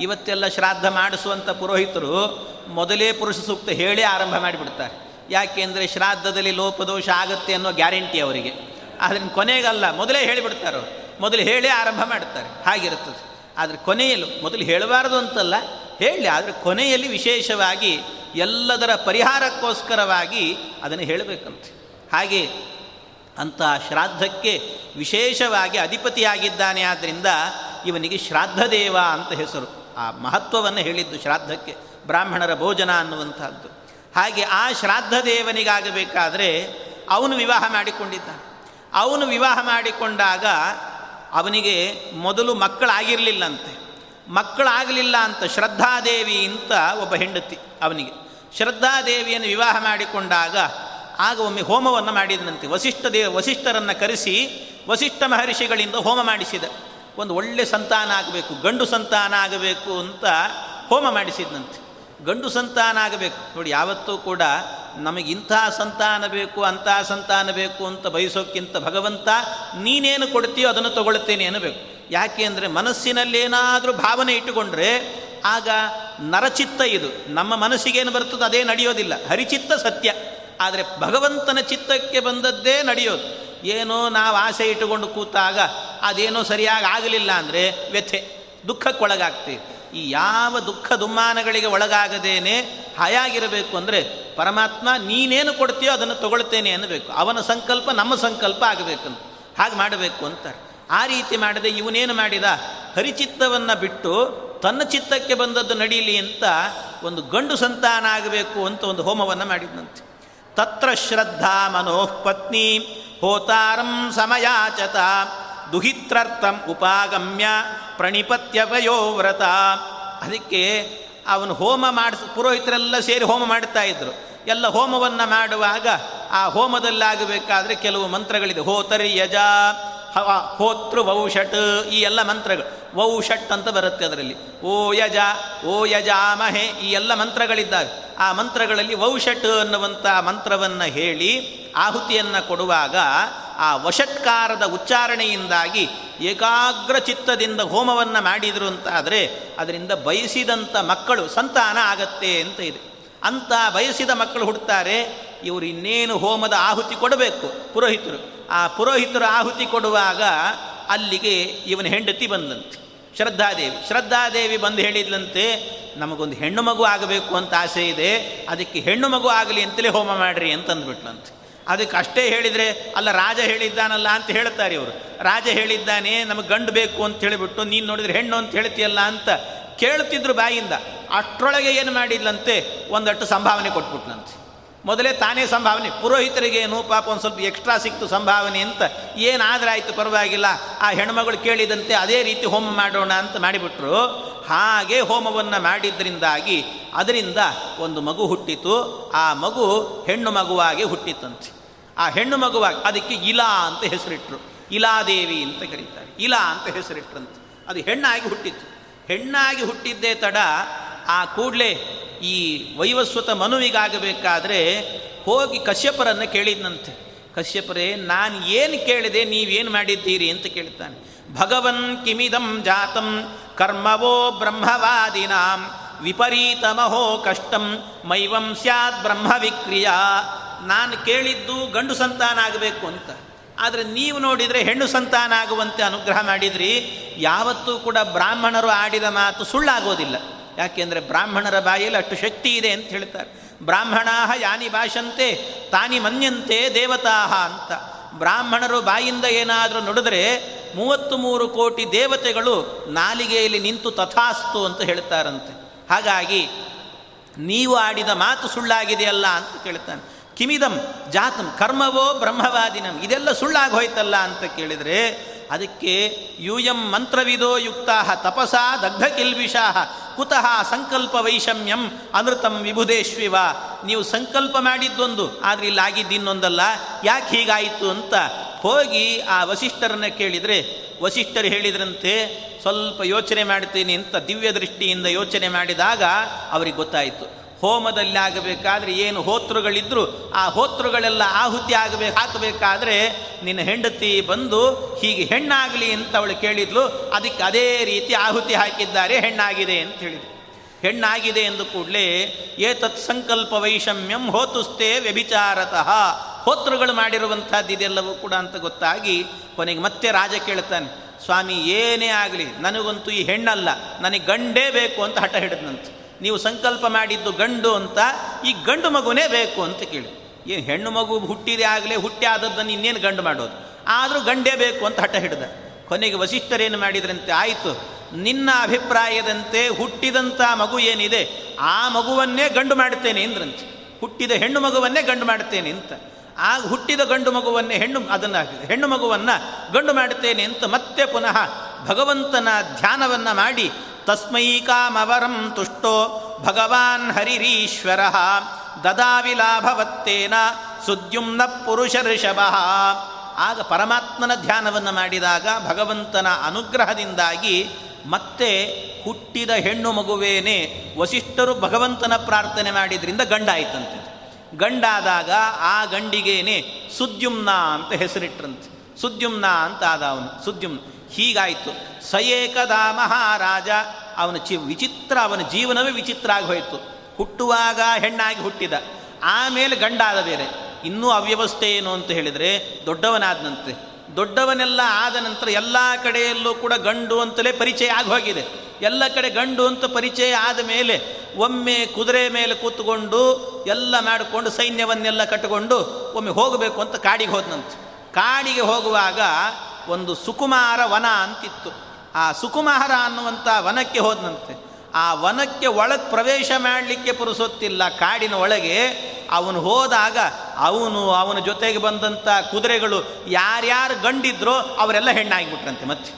ಇವತ್ತೆಲ್ಲ ಶ್ರಾದ್ದ ಮಾಡಿಸುವಂಥ ಪುರೋಹಿತರು ಮೊದಲೇ ಪುರುಷ ಸೂಕ್ತ ಹೇಳಿ ಆರಂಭ ಮಾಡಿಬಿಡ್ತಾರೆ. ಯಾಕೆಂದರೆ ಶ್ರಾದ್ದದಲ್ಲಿ ಲೋಪದೋಷ ಆಗುತ್ತೆ ಅನ್ನೋ ಗ್ಯಾರಂಟಿ ಅವರಿಗೆ. ಅದನ್ನು ಕೊನೆಗಲ್ಲ, ಮೊದಲೇ ಹೇಳಿಬಿಡ್ತಾರೆ ಮೊದಲು ಹೇಳಿ ಆರಂಭ ಮಾಡ್ತಾರೆ. ಹಾಗಿರುತ್ತದೆ. ಆದರೆ ಕೊನೆಯಲ್ಲಿ ಮೊದಲು ಹೇಳಬಾರದು ಅಂತಲ್ಲ, ಹೇಳಿ. ಆದರೆ ಕೊನೆಯಲ್ಲಿ ವಿಶೇಷವಾಗಿ ಎಲ್ಲದರ ಪರಿಹಾರಕ್ಕೋಸ್ಕರವಾಗಿ ಅದನ್ನು ಹೇಳಬೇಕಂತೆ. ಹಾಗೆ ಅಂತಹ ಶ್ರಾದ್ದಕ್ಕೆ ವಿಶೇಷವಾಗಿ ಅಧಿಪತಿಯಾಗಿದ್ದಾನೆ ಆದ್ದರಿಂದ ಇವನಿಗೆ ಶ್ರಾದ್ದದೇವ ಅಂತ ಹೆಸರು. ಆ ಮಹತ್ವವನ್ನು ಹೇಳಿದ್ದು ಶ್ರಾದ್ದಕ್ಕೆ ಬ್ರಾಹ್ಮಣರ ಭೋಜನ ಅನ್ನುವಂಥದ್ದು. ಹಾಗೆ ಆ ಶ್ರಾದ್ದ ದೇವನಿಗಾಗಬೇಕಾದರೆ ಅವನು ವಿವಾಹ ಮಾಡಿಕೊಂಡಿದ್ದ ಅವನು ವಿವಾಹ ಮಾಡಿಕೊಂಡಾಗ ಅವನಿಗೆ ಮೊದಲು ಮಕ್ಕಳಾಗಿರಲಿಲ್ಲಂತೆ. ಮಕ್ಕಳಾಗಲಿಲ್ಲ ಅಂತ ಶ್ರದ್ಧಾದೇವಿ ಅಂತ ಒಬ್ಬ ಹೆಂಡತಿ ಅವನಿಗೆ. ಶ್ರದ್ಧಾದೇವಿಯನ್ನು ವಿವಾಹ ಮಾಡಿಕೊಂಡಾಗ ಆಗ ಒಮ್ಮೆ ಹೋಮವನ್ನು ಮಾಡಿದನಂತೆ. ವಸಿಷ್ಠ ದೇವ ವಸಿಷ್ಠರನ್ನು ಕರೆಸಿ ವಸಿಷ್ಠ ಮಹರ್ಷಿಗಳಿಂದ ಹೋಮ ಮಾಡಿಸಿದ. ಒಂದು ಒಳ್ಳೆ ಸಂತಾನ ಆಗಬೇಕು, ಗಂಡು ಸಂತಾನ ಆಗಬೇಕು ಅಂತ ಹೋಮ ಮಾಡಿಸಿದ್ನಂತೆ. ಗಂಡು ಸಂತಾನ ಆಗಬೇಕು. ನೋಡಿ, ಯಾವತ್ತೂ ಕೂಡ ನಮಗಿಂಥ ಸಂತಾನ ಬೇಕು, ಅಂಥ ಸಂತಾನ ಬೇಕು ಅಂತ ಬಯಸೋಕ್ಕಿಂತ ಭಗವಂತ, ನೀನೇನು ಕೊಡ್ತೀಯೋ ಅದನ್ನು ತಗೊಳ್ತೇನೆ ಅನ್ನಬೇಕು. ಯಾಕೆ ಅಂದರೆ ಮನಸ್ಸಿನಲ್ಲೇನಾದರೂ ಭಾವನೆ ಇಟ್ಟುಕೊಂಡ್ರೆ ಆಗ ನರಚಿತ್ತ ಇದು. ನಮ್ಮ ಮನಸ್ಸಿಗೇನು ಬರ್ತದೋ ಅದೇ ನಡೆಯೋದಿಲ್ಲ. ಹರಿಚಿತ್ತ ಸತ್ಯ. ಆದರೆ ಭಗವಂತನ ಚಿತ್ತಕ್ಕೆ ಬಂದದ್ದೇ ನಡೆಯೋದು. ಏನೋ ನಾವು ಆಸೆ ಇಟ್ಟುಕೊಂಡು ಕೂತಾಗ ಅದೇನೋ ಸರಿಯಾಗಿ ಆಗಲಿಲ್ಲ ಅಂದರೆ ವ್ಯಥೆ ದುಃಖಕ್ಕೊಳಗಾಗ್ತೀವಿ ಈ ಯಾವ ದುಃಖ ದುಮ್ಮಾನಗಳಿಗೆ ಒಳಗಾಗದೇನೆ ಹಾಯಾಗಿರಬೇಕು ಅಂದರೆ ಪರಮಾತ್ಮ ನೀನೇನು ಕೊಡ್ತೀಯೋ ಅದನ್ನು ತಗೊಳ್ತೇನೆ ಅನ್ನಬೇಕು. ಅವನ ಸಂಕಲ್ಪ ನಮ್ಮ ಸಂಕಲ್ಪ ಆಗಬೇಕಂತ. ಹಾಗೆ ಮಾಡಬೇಕು ಅಂತಾರೆ. ಆ ರೀತಿ ಮಾಡದೆ ಇವನೇನು ಮಾಡಿದ? ಹರಿಚಿತ್ತವನ್ನು ಬಿಟ್ಟು ತನ್ನ ಚಿತ್ತಕ್ಕೆ ಬಂದದ್ದು ನಡೀಲಿ ಅಂತ ಒಂದು ಗಂಡು ಸಂತಾನ ಆಗಬೇಕು ಅಂತ ಒಂದು ಹೋಮವನ್ನು ಮಾಡಿದಂತೆ ತತ್ರ ಶ್ರದ್ಧಾ ಮನೋಪತ್ನಿ ಹೋತಾರಂ ಸಮಯಾಚತ. ದುಹಿತ್ರರ್ಥಂ ಉಪಾಗಮ್ಯ ಪ್ರಣಿಪತ್ಯವಯೋ ವ್ರತ. ಅದಕ್ಕೆ ಅವನು ಹೋಮ ಮಾಡಿಸ್, ಪುರೋಹಿತರೆಲ್ಲ ಸೇರಿ ಹೋಮ ಮಾಡ್ತಾ ಇದ್ರು. ಎಲ್ಲ ಹೋಮವನ್ನು ಮಾಡುವಾಗ ಆ ಹೋಮದಲ್ಲಾಗಬೇಕಾದ್ರೆ ಕೆಲವು ಮಂತ್ರಗಳಿದೆ. ಹೋತರಿ ಯಜ ಹವ ಹೋತೃ ವೌಷಟ್ ಈ ಎಲ್ಲ ಮಂತ್ರಗಳು. ವೌಷಟ್ ಅಂತ ಬರುತ್ತೆ ಅದರಲ್ಲಿ. ಓ ಯಜ, ಓ ಯಜಾಮಹೆ ಈ ಎಲ್ಲ ಮಂತ್ರಗಳಿದ್ದಾವೆ. ಆ ಮಂತ್ರಗಳಲ್ಲಿ ವೌಷಟ್ ಅನ್ನುವಂಥ ಮಂತ್ರವನ್ನು ಹೇಳಿ ಆಹುತಿಯನ್ನು ಕೊಡುವಾಗ ಆ ವಷಟ್ಕಾರದ ಉಚ್ಚಾರಣೆಯಿಂದಾಗಿ ಏಕಾಗ್ರ ಚಿತ್ತದಿಂದ ಹೋಮವನ್ನು ಮಾಡಿದರು ಅಂತ ಆದರೆ ಅದರಿಂದ ಬಯಸಿದಂಥ ಮಕ್ಕಳು ಸಂತಾನ ಆಗತ್ತೆ ಅಂತ ಇದೆ. ಅಂತ ಬಯಸಿದ ಮಕ್ಕಳು ಹುಡ್ತಾರೆ ಇವರು ಇನ್ನೇನು ಹೋಮದ ಆಹುತಿ ಕೊಡಬೇಕು? ಪುರೋಹಿತರು. ಆ ಪುರೋಹಿತರು ಆಹುತಿ ಕೊಡುವಾಗ ಅಲ್ಲಿಗೆ ಇವನ ಹೆಂಡತಿ ಬಂದಂತೆ. ಶ್ರದ್ಧಾದೇವಿ. ಶ್ರದ್ಧಾದೇವಿ ಬಂದು ಹೇಳಿದ್ಲಂತೆ, ನಮಗೊಂದು ಹೆಣ್ಣು ಮಗು ಆಗಬೇಕು ಅಂತ ಆಸೆ ಇದೆ. ಅದಕ್ಕೆ ಹೆಣ್ಣು ಮಗು ಆಗಲಿ ಅಂತಲೇ ಹೋಮ ಮಾಡಿರಿ ಅಂತ ಅಂದ್ಬಿಟ್ಲಂತೆ ಅದಕ್ಕೆ ಅಷ್ಟೇ ಹೇಳಿದರೆ, ಅಲ್ಲ, ರಾಜ ಹೇಳಿದ್ದಾನಲ್ಲ ಅಂತ ಹೇಳ್ತಾರೆ ಇವರು. ರಾಜ ಹೇಳಿದ್ದಾನೆ, ನಮಗೆ ಗಂಡು ಬೇಕು ಅಂತ ಹೇಳಿಬಿಟ್ಟು, ನೀನು ನೋಡಿದ್ರೆ ಹೆಣ್ಣು ಅಂತ ಹೇಳ್ತೀಯಲ್ಲ ಅಂತ ಕೇಳ್ತಿದ್ರು ಬಾಯಿಂದ. ಅಷ್ಟರೊಳಗೆ ಏನು ಮಾಡಿದ್ಲಂತೆ, ಒಂದಷ್ಟು ಸಂಭಾವನೆ ಕೊಟ್ಬಿಟ್ಲಂತೆ. ಮೊದಲೇ ತಾನೇ ಸಂಭಾವನೆ. ಪುರೋಹಿತರಿಗೇನು ಪಾಪ ಒಂದು ಸ್ವಲ್ಪ ಎಕ್ಸ್ಟ್ರಾ ಸಿಕ್ತು ಸಂಭಾವನೆ ಅಂತ. ಏನಾದರೆ ಆಯಿತು, ಪರವಾಗಿಲ್ಲ. ಆ ಹೆಣ್ಮಗಳು ಕೇಳಿದಂತೆ ಅದೇ ರೀತಿ ಹೋಮ ಮಾಡೋಣ ಅಂತ ಮಾಡಿಬಿಟ್ರು. ಹಾಗೆ ಹೋಮವನ್ನು ಮಾಡಿದ್ರಿಂದಾಗಿ ಅದರಿಂದ ಒಂದು ಮಗು ಹುಟ್ಟಿತು. ಆ ಮಗು ಹೆಣ್ಣು ಮಗುವಾಗಿ ಹುಟ್ಟಿತಂತೆ. ಆ ಹೆಣ್ಣು ಮಗುವಾಗಿ ಅದಕ್ಕೆ ಇಲಾ ಅಂತ ಹೆಸರಿಟ್ರು. ಇಲಾದೇವಿ ಅಂತ ಕರೀತಾರೆ. ಇಲಾ ಅಂತ ಹೆಸರಿಟ್ರಂತೆ. ಅದು ಹೆಣ್ಣಾಗಿ ಹುಟ್ಟಿತ್ತು ಹೆಣ್ಣಾಗಿ ಹುಟ್ಟಿದ್ದೇ ತಡ ಆ ಕೂಡಲೇ ಈ ವೈವಸ್ವತ ಮನುವಿಗಾಗಬೇಕಾದ್ರೆ ಹೋಗಿ ಕಶ್ಯಪರನ್ನು ಕೇಳಿದ್ನಂತೆ. ಕಶ್ಯಪರೇ, ನಾನು ಏನು ಕೇಳಿದೆ ನೀವೇನು ಮಾಡಿದ್ದೀರಿ ಅಂತ ಕೇಳ್ತಾನೆ. ಭಗವನ್ ಕಿಮಿದಂ ಜಾತಂ ಕರ್ಮವೋ ಬ್ರಹ್ಮವಾದಿನಾಂ ವಿಪರೀತಮಹೋ ಕಷ್ಟಂ ಮೈವಂ ಸ್ಯಾತ್ ಬ್ರಹ್ಮ ವಿಕ್ರಿಯಾ. ನಾನು ಕೇಳಿದ್ದು ಗಂಡು ಸಂತಾನ ಆಗಬೇಕು ಅಂತ. ಆದರೆ ನೀವು ನೋಡಿದರೆ ಹೆಣ್ಣು ಸಂತಾನ ಆಗುವಂತೆ ಅನುಗ್ರಹ ಮಾಡಿದ್ರಿ. ಯಾವತ್ತೂ ಕೂಡ ಬ್ರಾಹ್ಮಣರು ಆಡಿದ ಮಾತು ಸುಳ್ಳಾಗೋದಿಲ್ಲ. ಯಾಕೆಂದರೆ ಬ್ರಾಹ್ಮಣರ ಬಾಯಲ್ಲಿ ಅಷ್ಟು ಶಕ್ತಿ ಇದೆ ಅಂತ ಹೇಳ್ತಾರೆ. ಬ್ರಾಹ್ಮಣಾ ಯಾನಿ ಭಾಷಂತೆ, ತಾನಿ ಮನ್ಯಂತೆ ದೇವತಾಹ ಅಂತ. ಬ್ರಾಹ್ಮಣರು ಬಾಯಿಂದ ಏನಾದರೂ ನುಡಿದ್ರೆ ಮೂವತ್ತು ಮೂರು ಕೋಟಿ ದೇವತೆಗಳು ನಾಲಿಗೆಯಲ್ಲಿ ನಿಂತು ತಥಾಸ್ತು ಅಂತ ಹೇಳ್ತಾರಂತೆ. ಹಾಗಾಗಿ ನೀವು ಆಡಿದ ಮಾತು ಸುಳ್ಳಾಗಿದೆಯಲ್ಲ ಅಂತ ಕೇಳ್ತಾನೆ. ಕಿಮಿದಂ ಜಾತಂ ಕರ್ಮವೋ ಬ್ರಹ್ಮವಾದಿನಂ, ಇದೆಲ್ಲ ಸುಳ್ಳಾಗಿ ಹೋಯ್ತಲ್ಲ ಅಂತ ಕೇಳಿದರೆ ಅದಕ್ಕೆ ಯೂಯಂ ಮಂತ್ರವಿದೋ ಯುಕ್ತಾ ತಪಸ ದಗ್ಧ ಕಿಲ್ವಿಷಾ ಕುತಃ ಸಂಕಲ್ಪ ವೈಷಮ್ಯಂ ಅನೃತಂ ವಿಭುದೇಶ್ವಿವ. ನೀವು ಸಂಕಲ್ಪ ಮಾಡಿದ್ದೊಂದು, ಆದರೆ ಇಲ್ಲಿ ಆಗಿದ್ದು ಇನ್ನೊಂದಲ್ಲ. ಯಾಕೆ ಹೀಗಾಯಿತು ಅಂತ ಹೋಗಿ ಆ ವಸಿಷ್ಠರನ್ನು ಕೇಳಿದರೆ, ವಸಿಷ್ಠರು ಹೇಳಿದ್ರಂತೆ, ಸ್ವಲ್ಪ ಯೋಚನೆ ಮಾಡ್ತೀನಿ ಅಂತ ದಿವ್ಯ ದೃಷ್ಟಿಯಿಂದ ಯೋಚನೆ ಮಾಡಿದಾಗ ಅವರಿಗೆ ಗೊತ್ತಾಯಿತು. ಹೋಮದಲ್ಲಿ ಆಗಬೇಕಾದ್ರೆ ಏನು ಹೋತೃಗಳಿದ್ರು, ಆ ಹೋತೃಗಳೆಲ್ಲ ಆಹುತಿ ಆಗಬೇಕು, ಹಾಕಬೇಕಾದ್ರೆ ನಿನ್ನ ಹೆಂಡತಿ ಬಂದು ಹೀಗೆ ಹೆಣ್ಣಾಗಲಿ ಅಂತ ಅವಳು ಕೇಳಿದ್ಲು, ಅದಕ್ಕೆ ಅದೇ ರೀತಿ ಆಹುತಿ ಹಾಕಿದ್ದಾರೆ, ಹೆಣ್ಣಾಗಿದೆ ಅಂತ ಹೇಳಿದ್ರು. ಹೆಣ್ಣಾಗಿದೆ ಎಂದು ಕೂಡಲೇ ಏ ತತ್ ಸಂಕಲ್ಪ ವೈಷಮ್ಯಂ ಹೋತುಸ್ತೇ ವ್ಯಭಿಚಾರತಃ. ಹೋತೃಗಳು ಮಾಡಿರುವಂಥದ್ದು ಇದೆಲ್ಲವೂ ಕೂಡ ಅಂತ ಗೊತ್ತಾಗಿ ಕೊನೆಗೆ ಮತ್ತೆ ರಾಜ ಕೇಳ್ತಾನೆ ಸ್ವಾಮಿ ಏನೇ ಆಗಲಿ, ನನಗಂತೂ ಈ ಹೆಣ್ಣಲ್ಲ, ನನಗೆ ಗಂಡೇ ಬೇಕು ಅಂತ ಹಠ ನೀವು ಸಂಕಲ್ಪ ಮಾಡಿದ್ದು ಗಂಡು ಅಂತ, ಈ ಗಂಡು ಮಗುನೇ ಬೇಕು ಅಂತ ಕೇಳಿ. ಏನು ಹೆಣ್ಣು ಮಗು ಹುಟ್ಟಿದೆ ಆಗಲೇ ಹುಟ್ಟಿ ಆದದ್ದನ್ನು ಇನ್ನೇನು ಗಂಡು ಮಾಡೋದು? ಆದರೂ ಗಂಡೇ ಬೇಕು ಅಂತ ಹಠ ಹಿಡಿದ. ಕೊನೆಗೆ ವಸಿಷ್ಠರೇನು ಮಾಡಿದ್ರಂತೆ? ಆಯಿತು, ನಿನ್ನ ಅಭಿಪ್ರಾಯದಂತೆ ಹುಟ್ಟಿದಂಥ ಮಗು ಏನಿದೆ, ಆ ಮಗುವನ್ನೇ ಗಂಡು ಮಾಡ್ತೇನೆ ಅಂದ್ರಂತೆ. ಹುಟ್ಟಿದ ಹೆಣ್ಣು ಮಗುವನ್ನೇ ಗಂಡು ಮಾಡ್ತೇನೆ ಅಂತ. ಆಗ ಹುಟ್ಟಿದ ಗಂಡು ಮಗುವನ್ನೇ ಹೆಣ್ಣು, ಅದನ್ನು, ಹೆಣ್ಣು ಮಗುವನ್ನು ಗಂಡು ಮಾಡ್ತೇನೆ ಅಂತ ಮತ್ತೆ ಪುನಃ ಭಗವಂತನ ಧ್ಯಾನವನ್ನು ಮಾಡಿ ತಸ್ಮೈ ಕಾಮವರಂ ತುಷ್ಟೋ ಭಗವಾನ್ ಹರಿರೀಶ್ವರ ದದಾವಿ ಲಾಭವತ್ತೇನ ಸುದ್ಯುಮ್ನ ಪುರುಷ ಋಷಭ. ಆಗ ಪರಮಾತ್ಮನ ಧ್ಯಾನವನ್ನು ಮಾಡಿದಾಗ ಭಗವಂತನ ಅನುಗ್ರಹದಿಂದಾಗಿ ಮತ್ತೆ ಹುಟ್ಟಿದ ಹೆಣ್ಣು ಮಗುವೇನೆ ವಸಿಷ್ಠರು ಭಗವಂತನ ಪ್ರಾರ್ಥನೆ ಮಾಡಿದ್ರಿಂದ ಗಂಡಾಯಿತಂತೆ. ಗಂಡಾದಾಗ ಆ ಗಂಡಿಗೇನೆ ಸುದ್ಯುಮ್ನ ಅಂತ ಹೆಸರಿಟ್ರಂತೆ. ಸುದ್ಯುಮ್ನ ಅಂತ ಆದ ಅವನು ಸುದ್ಯುಮ್ನ ಹೀಗಾಯಿತು. ಸಯೇಕದಾ ಮಹಾರಾಜ, ಅವನ ಚಿ ವಿಚಿತ್ರ, ಅವನ ಜೀವನವೇ ವಿಚಿತ್ರ ಆಗಿ ಹೋಯಿತು. ಹುಟ್ಟುವಾಗ ಹೆಣ್ಣಾಗಿ ಹುಟ್ಟಿದ. ಆಮೇಲೆ ಗಂಡಾದ ಬೇರೆ ಇನ್ನೂ ಅವ್ಯವಸ್ಥೆ ಏನು ಅಂತ ಹೇಳಿದರೆ, ದೊಡ್ಡವನಾದನಂತೆ. ದೊಡ್ಡವನೆಲ್ಲ ಆದ ನಂತರ ಎಲ್ಲ ಕಡೆಯಲ್ಲೂ ಕೂಡ ಗಂಡು ಅಂತಲೇ ಪರಿಚಯ ಆಗಿ ಹೋಗಿದೆ. ಎಲ್ಲ ಕಡೆ ಗಂಡು ಅಂತ ಪರಿಚಯ ಆದ ಮೇಲೆ ಒಮ್ಮೆ ಕುದುರೆ ಮೇಲೆ ಕೂತ್ಕೊಂಡು ಎಲ್ಲ ಮಾಡಿಕೊಂಡು ಸೈನ್ಯವನ್ನೆಲ್ಲ ಕಟ್ಟಿಕೊಂಡು ಒಮ್ಮೆ ಹೋಗಬೇಕು ಅಂತ ಕಾಡಿಗೆ ಹೋದನಂತೆ. ಕಾಡಿಗೆ ಹೋಗುವಾಗ ಒಂದು ಸುಕುಮಾರ ವನ ಅಂತಿತ್ತು. ಆ ಸುಕುಮಾರ ಅನ್ನುವಂಥ ವನಕ್ಕೆ ಹೋದನಂತೆ. ಆ ವನಕ್ಕೆ ಒಳಗೆ ಪ್ರವೇಶ ಮಾಡಲಿಕ್ಕೆ ಪುರುಸೊತ್ತಿಲ್ಲ. ಕಾಡಿನ ಒಳಗೆ ಅವನು ಹೋದಾಗ ಅವನು ಅವನ ಜೊತೆಗೆ ಬಂದಂಥ ಕುದುರೆಗಳು ಯಾರ್ಯಾರು ಗಂಡಿದ್ರೋ ಅವರೆಲ್ಲ ಹೆಣ್ಣಾಗಿಬಿಟ್ರಂತೆ ಮತ್ತೆ.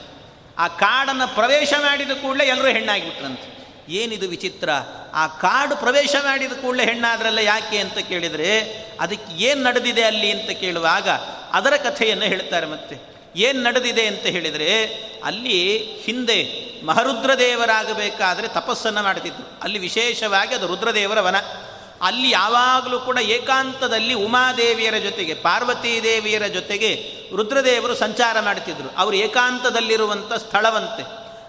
ಆ ಕಾಡನ್ನು ಪ್ರವೇಶ ಮಾಡಿದ ಕೂಡಲೇ ಎಲ್ಲರೂ ಹೆಣ್ಣಾಗಿಬಿಟ್ರಂತೆ. ಏನಿದು ವಿಚಿತ್ರ? ಆ ಕಾಡು ಪ್ರವೇಶ ಮಾಡಿದ ಕೂಡಲೇ ಹೆಣ್ಣಾದ್ರಲ್ಲ ಯಾಕೆ ಅಂತ ಕೇಳಿದರೆ, ಅದಕ್ಕೆ ಏನು ನಡೆದಿದೆ ಅಲ್ಲಿ ಅಂತ ಕೇಳುವಾಗ ಅದರ ಕಥೆಯನ್ನು ಹೇಳ್ತಾರೆ ಮತ್ತೆ. ಏನು ನಡೆದಿದೆ ಅಂತ ಹೇಳಿದರೆ, ಅಲ್ಲಿ ಹಿಂದೆ ಮಹರುದ್ರದೇವರಾಗಬೇಕಾದರೆ ತಪಸ್ಸನ್ನು ಮಾಡ್ತಿದ್ರು. ಅಲ್ಲಿ ವಿಶೇಷವಾಗಿ ಅದು ರುದ್ರದೇವರ ವನ ಅಲ್ಲಿ ಯಾವಾಗಲೂ ಕೂಡ ಏಕಾಂತದಲ್ಲಿ ಉಮಾದೇವಿಯರ ಜೊತೆಗೆ ಪಾರ್ವತೀ ದೇವಿಯರ ಜೊತೆಗೆ ರುದ್ರದೇವರು ಸಂಚಾರ ಮಾಡುತ್ತಿದ್ದರು ಅವರು ಏಕಾಂತದಲ್ಲಿರುವಂಥ ಸ್ಥಳವಂತೆ.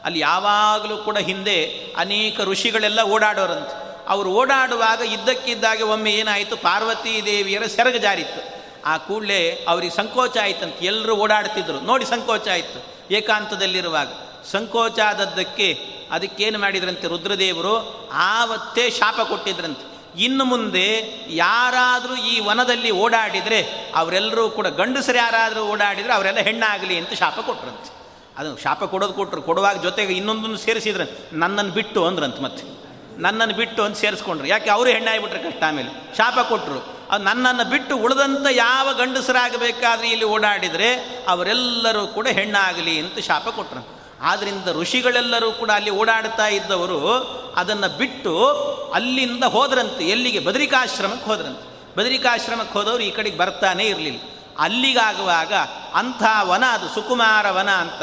ಅಲ್ಲಿ ಯಾವಾಗಲೂ ಕೂಡ ಹಿಂದೆ ಅನೇಕ ಋಷಿಗಳೆಲ್ಲ ಓಡಾಡೋರಂತೆ. ಅವರು ಓಡಾಡುವಾಗ ಇದ್ದಕ್ಕಿದ್ದಾಗೆ ಒಮ್ಮೆ ಏನಾಯಿತು? ಪಾರ್ವತೀ ದೇವಿಯರ ಸೆರಗ ಜಾರಿತ್ತು. ಆ ಕೂಡಲೇ ಅವ್ರಿಗೆ ಸಂಕೋಚ ಆಯ್ತಂತೆ ಎಲ್ಲರೂ ಓಡಾಡ್ತಿದ್ರು. ನೋಡಿ ಸಂಕೋಚ ಆಯಿತು. ಏಕಾಂತದಲ್ಲಿರುವಾಗ. ಸಂಕೋಚ ಆದದ್ದಕ್ಕೆ ಅದಕ್ಕೇನು ಮಾಡಿದ್ರಂತೆ ರುದ್ರದೇವರು? ಆವತ್ತೇ ಶಾಪ ಕೊಟ್ಟಿದ್ರಂತೆ. ಇನ್ನು ಮುಂದೆ ಯಾರಾದರೂ ಈ ವನದಲ್ಲಿ ಓಡಾಡಿದರೆ ಅವರೆಲ್ಲರೂ ಕೂಡ ಗಂಡಸರು ಯಾರಾದರೂ ಓಡಾಡಿದರೆ ಅವರೆಲ್ಲ ಹೆಣ್ಣಾಗಲಿ ಅಂತ ಶಾಪ ಕೊಟ್ರಂತೆ. ಅದು ಶಾಪ ಕೊಡೋದು ಕೊಟ್ಟರು ಕೊಡುವಾಗ ಜೊತೆಗೆ ಇನ್ನೊಂದನ್ನು ಸೇರಿಸಿದ್ರೆ ನನ್ನನ್ನು ಬಿಟ್ಟು ಅಂದ್ರಂತೆ ಮತ್ತೆ. ನನ್ನನ್ನು ಬಿಟ್ಟು ಅಂತ ಸೇರಿಸ್ಕೊಂಡ್ರು. ಯಾಕೆ? ಅವರು ಹೆಣ್ಣಾಗಿಬಿಟ್ರೆ ಕಷ್ಟ ಆಮೇಲೆ. ಶಾಪ ಕೊಟ್ಟರು ನನ್ನನ್ನು ಬಿಟ್ಟು ಉಳಿದಂಥ ಯಾವ ಗಂಡಸರಾಗಬೇಕಾದ್ರೆ ಇಲ್ಲಿ ಓಡಾಡಿದರೆ ಅವರೆಲ್ಲರೂ ಕೂಡ ಹೆಣ್ಣಾಗಲಿ ಅಂತ ಶಾಪ ಕೊಟ್ಟರು ಆದ್ದರಿಂದ ಋಷಿಗಳೆಲ್ಲರೂ ಕೂಡ ಅಲ್ಲಿ ಓಡಾಡ್ತಾ ಇದ್ದವರು ಅದನ್ನು ಬಿಟ್ಟು ಅಲ್ಲಿಂದ ಹೋದ್ರಂತೆ, ಎಲ್ಲಿಗೆ? ಬದರಿಕಾಶ್ರಮಕ್ಕೆ ಹೋದ್ರಂತೆ. ಬದರಿಕಾಶ್ರಮಕ್ಕೆ ಹೋದವರು ಈ ಕಡೆಗೆ ಬರ್ತಾನೆ ಇರಲಿಲ್ಲ. ಅಲ್ಲಿಗಾಗುವಾಗ ಅಂಥ ವನ ಅದು, ಸುಕುಮಾರ ವನ ಅಂತ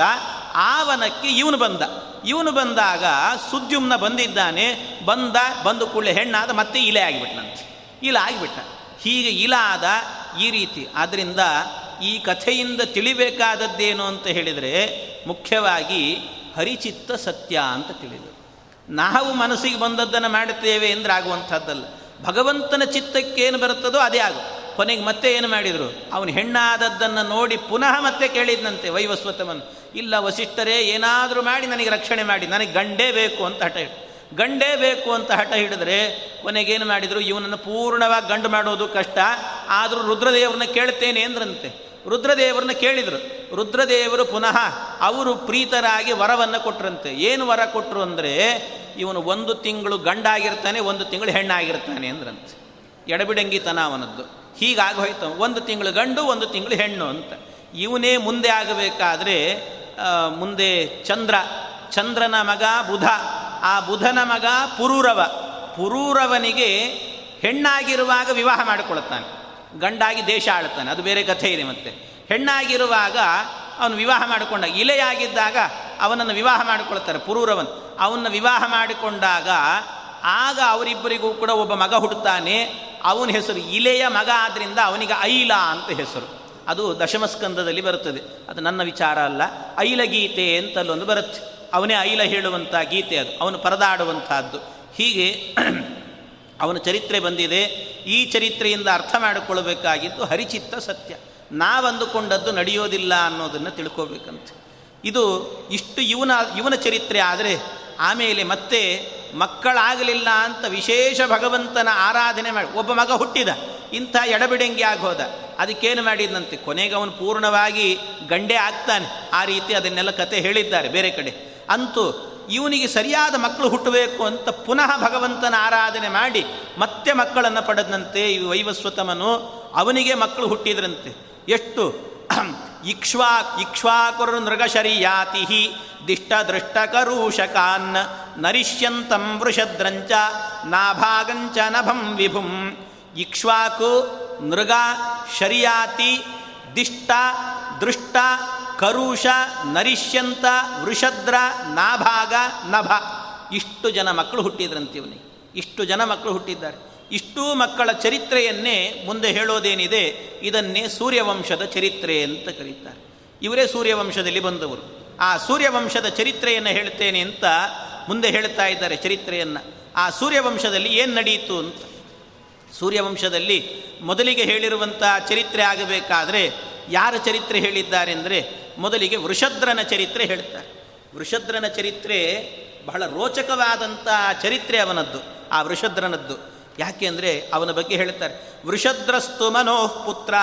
ಆ ವನಕ್ಕೆ ಇವನು ಬಂದ. ಇವನು ಬಂದಾಗ ಸುದ್ಯುಮ್ನ ಬಂದಿದ್ದಾನೆ, ಬಂದ, ಬಂದು ಕೂಡಲೇ ಹೆಣ್ಣಾದ ಮತ್ತೆ ಇಲೆ ಆಗಿಬಿಟ್ನಂತೆ. ಇಲ ಆಗಿಬಿಟ್ಟ ಹೀಗೆ ಇಲಾದ ಈ ರೀತಿ. ಆದ್ದರಿಂದ ಈ ಕಥೆಯಿಂದ ತಿಳಿಬೇಕಾದದ್ದೇನು ಅಂತ ಹೇಳಿದರೆ ಮುಖ್ಯವಾಗಿ ಹರಿಚಿತ್ತ ಸತ್ಯ ಅಂತ ತಿಳಿದು ನಾವು ಮನಸ್ಸಿಗೆ ಬಂದದ್ದನ್ನು ಮಾಡುತ್ತೇವೆ ಅಂದರೆ ಆಗುವಂಥದ್ದಲ್ಲ. ಭಗವಂತನ ಚಿತ್ತಕ್ಕೇನು ಬರುತ್ತದೋ ಅದೇ ಆಗು. ಕೊನೆಗೆ ಮತ್ತೆ ಏನು ಮಾಡಿದರು? ಅವನು ಹೆಣ್ಣಾದದ್ದನ್ನು ನೋಡಿ ಪುನಃ ಮತ್ತೆ ಕೇಳಿದ್ನಂತೆ ವೈವಸ್ವತವನ್ನು. ಇಲ್ಲ, ವಸಿಷ್ಠರೇ, ಏನಾದರೂ ಮಾಡಿ ನನಗೆ ರಕ್ಷಣೆ ಮಾಡಿ. ನನಗೆ ಗಂಡೇ ಬೇಕು ಅಂತ ಹಠ ಗಂಡೇ ಬೇಕು ಅಂತ ಹಠ ಹಿಡಿದ್ರೆ ಕೊನೆಗೇನು ಮಾಡಿದರು, ಇವನನ್ನು ಪೂರ್ಣವಾಗಿ ಗಂಡು ಮಾಡೋದು ಕಷ್ಟ, ಆದರೂ ರುದ್ರದೇವರನ್ನ ಕೇಳ್ತೇನೆ ಅಂದ್ರಂತೆ. ರುದ್ರದೇವರನ್ನ ಕೇಳಿದರು. ರುದ್ರದೇವರು ಪುನಃ ಅವರು ಪ್ರೀತರಾಗಿ ವರವನ್ನು ಕೊಟ್ಟರಂತೆ ಏನು ವರ ಕೊಟ್ಟರು ಅಂದರೆ, ಇವನು ಒಂದು ತಿಂಗಳು ಗಂಡಾಗಿರ್ತಾನೆ, ಒಂದು ತಿಂಗಳು ಹೆಣ್ಣಾಗಿರ್ತಾನೆ ಅಂದ್ರಂತೆ. ಎಡಬಿಡಂಗಿತನ ಅವನದ್ದು. ಹೀಗಾಗಿ ಹೋಯ್ತು ಒಂದು ತಿಂಗಳು ಗಂಡು, ಒಂದು ತಿಂಗಳು ಹೆಣ್ಣು ಅಂತ. ಇವನೇ ಮುಂದೆ ಆಗಬೇಕಾದ್ರೆ ಮುಂದೆ ಚಂದ್ರ. ಚಂದ್ರನ ಮಗ ಬುಧ. ಆ ಬುಧನ ಮಗ ಪುರೂರವ. ಪುರೂರವನಿಗೆ ಹೆಣ್ಣಾಗಿರುವಾಗ ವಿವಾಹ ಮಾಡಿಕೊಳ್ಳುತ್ತಾನೆ. ಗಂಡಾಗಿ ದೇಶ ಆಳುತ್ತಾನೆ. ಅದು ಬೇರೆ ಕಥೆ ಇದೆ ಮತ್ತೆ. ಹೆಣ್ಣಾಗಿರುವಾಗ ಅವನು ವಿವಾಹ ಮಾಡಿಕೊಂಡ ಇಲೆಯಾಗಿದ್ದಾಗ ಅವನನ್ನು ವಿವಾಹ ಮಾಡಿಕೊಳ್ತಾರೆ ಪುರೂರವನ್. ಅವನ್ನ ವಿವಾಹ ಮಾಡಿಕೊಂಡಾಗ ಆಗ ಅವರಿಬ್ಬರಿಗೂ ಕೂಡ ಒಬ್ಬ ಮಗ ಹುಟ್ಟುತ್ತಾನೆ ಅವನ ಹೆಸರು ಇಲೆಯ ಮಗ ಆದ್ದರಿಂದ ಅವನಿಗೆ ಐಲ ಅಂತ ಹೆಸರು. ಅದು ದಶಮಸ್ಕಂದದಲ್ಲಿ ಬರುತ್ತದೆ. ಅದು ನನ್ನ ವಿಚಾರ ಅಲ್ಲ. ಐಲಗೀತೆ ಅಂತ ಅಂತಲ್ಲೊಂದು ಬರುತ್ತೆ. ಅವನೇ ಐಲ ಹೇಳುವಂಥ ಗೀತೆ ಅದು, ಅವನು ಪರದಾಡುವಂತಹದ್ದು. ಹೀಗೆ (clears throat) ಅವನ ಚರಿತ್ರೆ ಬಂದಿದೆ. ಈ ಚರಿತ್ರೆಯಿಂದ ಅರ್ಥ ಮಾಡಿಕೊಳ್ಳಬೇಕಾಗಿದ್ದು ಹರಿಚಿತ್ತ ಸತ್ಯ. ನಾವಂದುಕೊಂಡದ್ದು ನಡೆಯೋದಿಲ್ಲ ಅನ್ನೋದನ್ನು ತಿಳ್ಕೋಬೇಕಂತ. ಇದು ಇಷ್ಟು ಇವನ ಇವನ ಚರಿತ್ರೆ ಆದರೆ ಆಮೇಲೆ ಮತ್ತೆ ಮಕ್ಕಳಾಗಲಿಲ್ಲ ಅಂತ ವಿಶೇಷ ಭಗವಂತನ ಆರಾಧನೆ ಮಾಡಿ, ಒಬ್ಬ ಮಗ ಹುಟ್ಟಿದ, ಇಂಥ ಎಡಬಿಡಂಗಿ ಆಗೋದ. ಅದಕ್ಕೇನು ಮಾಡಿದಂತೆ ಕೊನೆಗೆ ಅವನು ಪೂರ್ಣವಾಗಿ ಗಂಡೆ ಆಗ್ತಾನೆ. ಆ ರೀತಿ ಅದನ್ನೆಲ್ಲ ಕತೆ ಹೇಳಿದ್ದಾರೆ ಬೇರೆ ಕಡೆ. ಅಂತೂ ಇವನಿಗೆ ಸರಿಯಾದ ಮಕ್ಕಳು ಹುಟ್ಟಬೇಕು ಅಂತ ಪುನಃ ಭಗವಂತನ ಆರಾಧನೆ ಮಾಡಿ ಮತ್ತೆ ಮಕ್ಕಳನ್ನು ಪಡೆದಂತೆ ಈ ವೈವಸ್ವತಮನು ಅವನಿಗೆ ಮಕ್ಕಳು ಹುಟ್ಟಿದ್ರಂತೆ. ಎಷ್ಟು? (clears throat) ಇಕ್ಷ್ವಾ ಇಕ್ಷ್ವಾಕುರು ನೃಗಶರಿಯಾತಿ ದಿಷ್ಟದೃಷ್ಟಕರೂಷಕಾನ್ ನರಿಷ್ಯಂತಂ ವೃಷದ್ರಂಚ ನಾಭಾಗಂಚ ನಭಂ ವಿಭುಂ. ಇಕ್ಷ್ವಾಕು ನೃಗ ಶರಿಯಾತಿ ದಿಷ್ಟ, ದೃಷ್ಟ, ಕರುಷ, ನರಿಷ್ಯಂತ, ವೃಷದ್ರ, ನಾಭಾಗ, ನಭ. ಇಷ್ಟು ಜನ ಮಕ್ಕಳು ಹುಟ್ಟಿದ್ರಂತೆ ಇವನಿಗೆ. ಇಷ್ಟು ಜನ ಮಕ್ಕಳು ಹುಟ್ಟಿದ್ದಾರೆ. ಇಷ್ಟೂ ಮಕ್ಕಳ ಚರಿತ್ರೆಯನ್ನೇ ಮುಂದೆ ಹೇಳೋದೇನಿದೆ? ಇದನ್ನೇ ಸೂರ್ಯವಂಶದ ಚರಿತ್ರೆ ಅಂತ ಕರೀತಾರೆ. ಇವರೇ ಸೂರ್ಯವಂಶದಲ್ಲಿ ಬಂದವರು. ಆ ಸೂರ್ಯವಂಶದ ಚರಿತ್ರೆಯನ್ನು ಹೇಳ್ತೇನೆ ಅಂತ ಮುಂದೆ ಹೇಳ್ತಾ ಇದ್ದಾರೆ ಚರಿತ್ರೆಯನ್ನು. ಆ ಸೂರ್ಯವಂಶದಲ್ಲಿ ಏನು ನಡೆಯಿತು ಅಂತ. ಸೂರ್ಯವಂಶದಲ್ಲಿ ಮೊದಲಿಗೆ ಹೇಳಿರುವಂಥ ಚರಿತ್ರೆ ಆಗಬೇಕಾದರೆ ಯಾರ ಚರಿತ್ರೆ ಹೇಳಿದ್ದಾರೆ ಅಂದರೆ ಮೊದಲಿಗೆ ವೃಷದ್ರನ ಚರಿತ್ರೆ ಹೇಳ್ತಾರೆ. ವೃಷದ್ರನ ಚರಿತ್ರೆ ಬಹಳ ರೋಚಕವಾದಂಥ ಚರಿತ್ರೆ ಅವನದ್ದು, ಆ ವೃಷದ್ರನದ್ದು. ಯಾಕೆ ಅಂದರೆ ಅವನ ಬಗ್ಗೆ ಹೇಳ್ತಾರೆ, ವೃಷದ್ರಸ್ತು ಮನೋಃ ಪುತ್ರ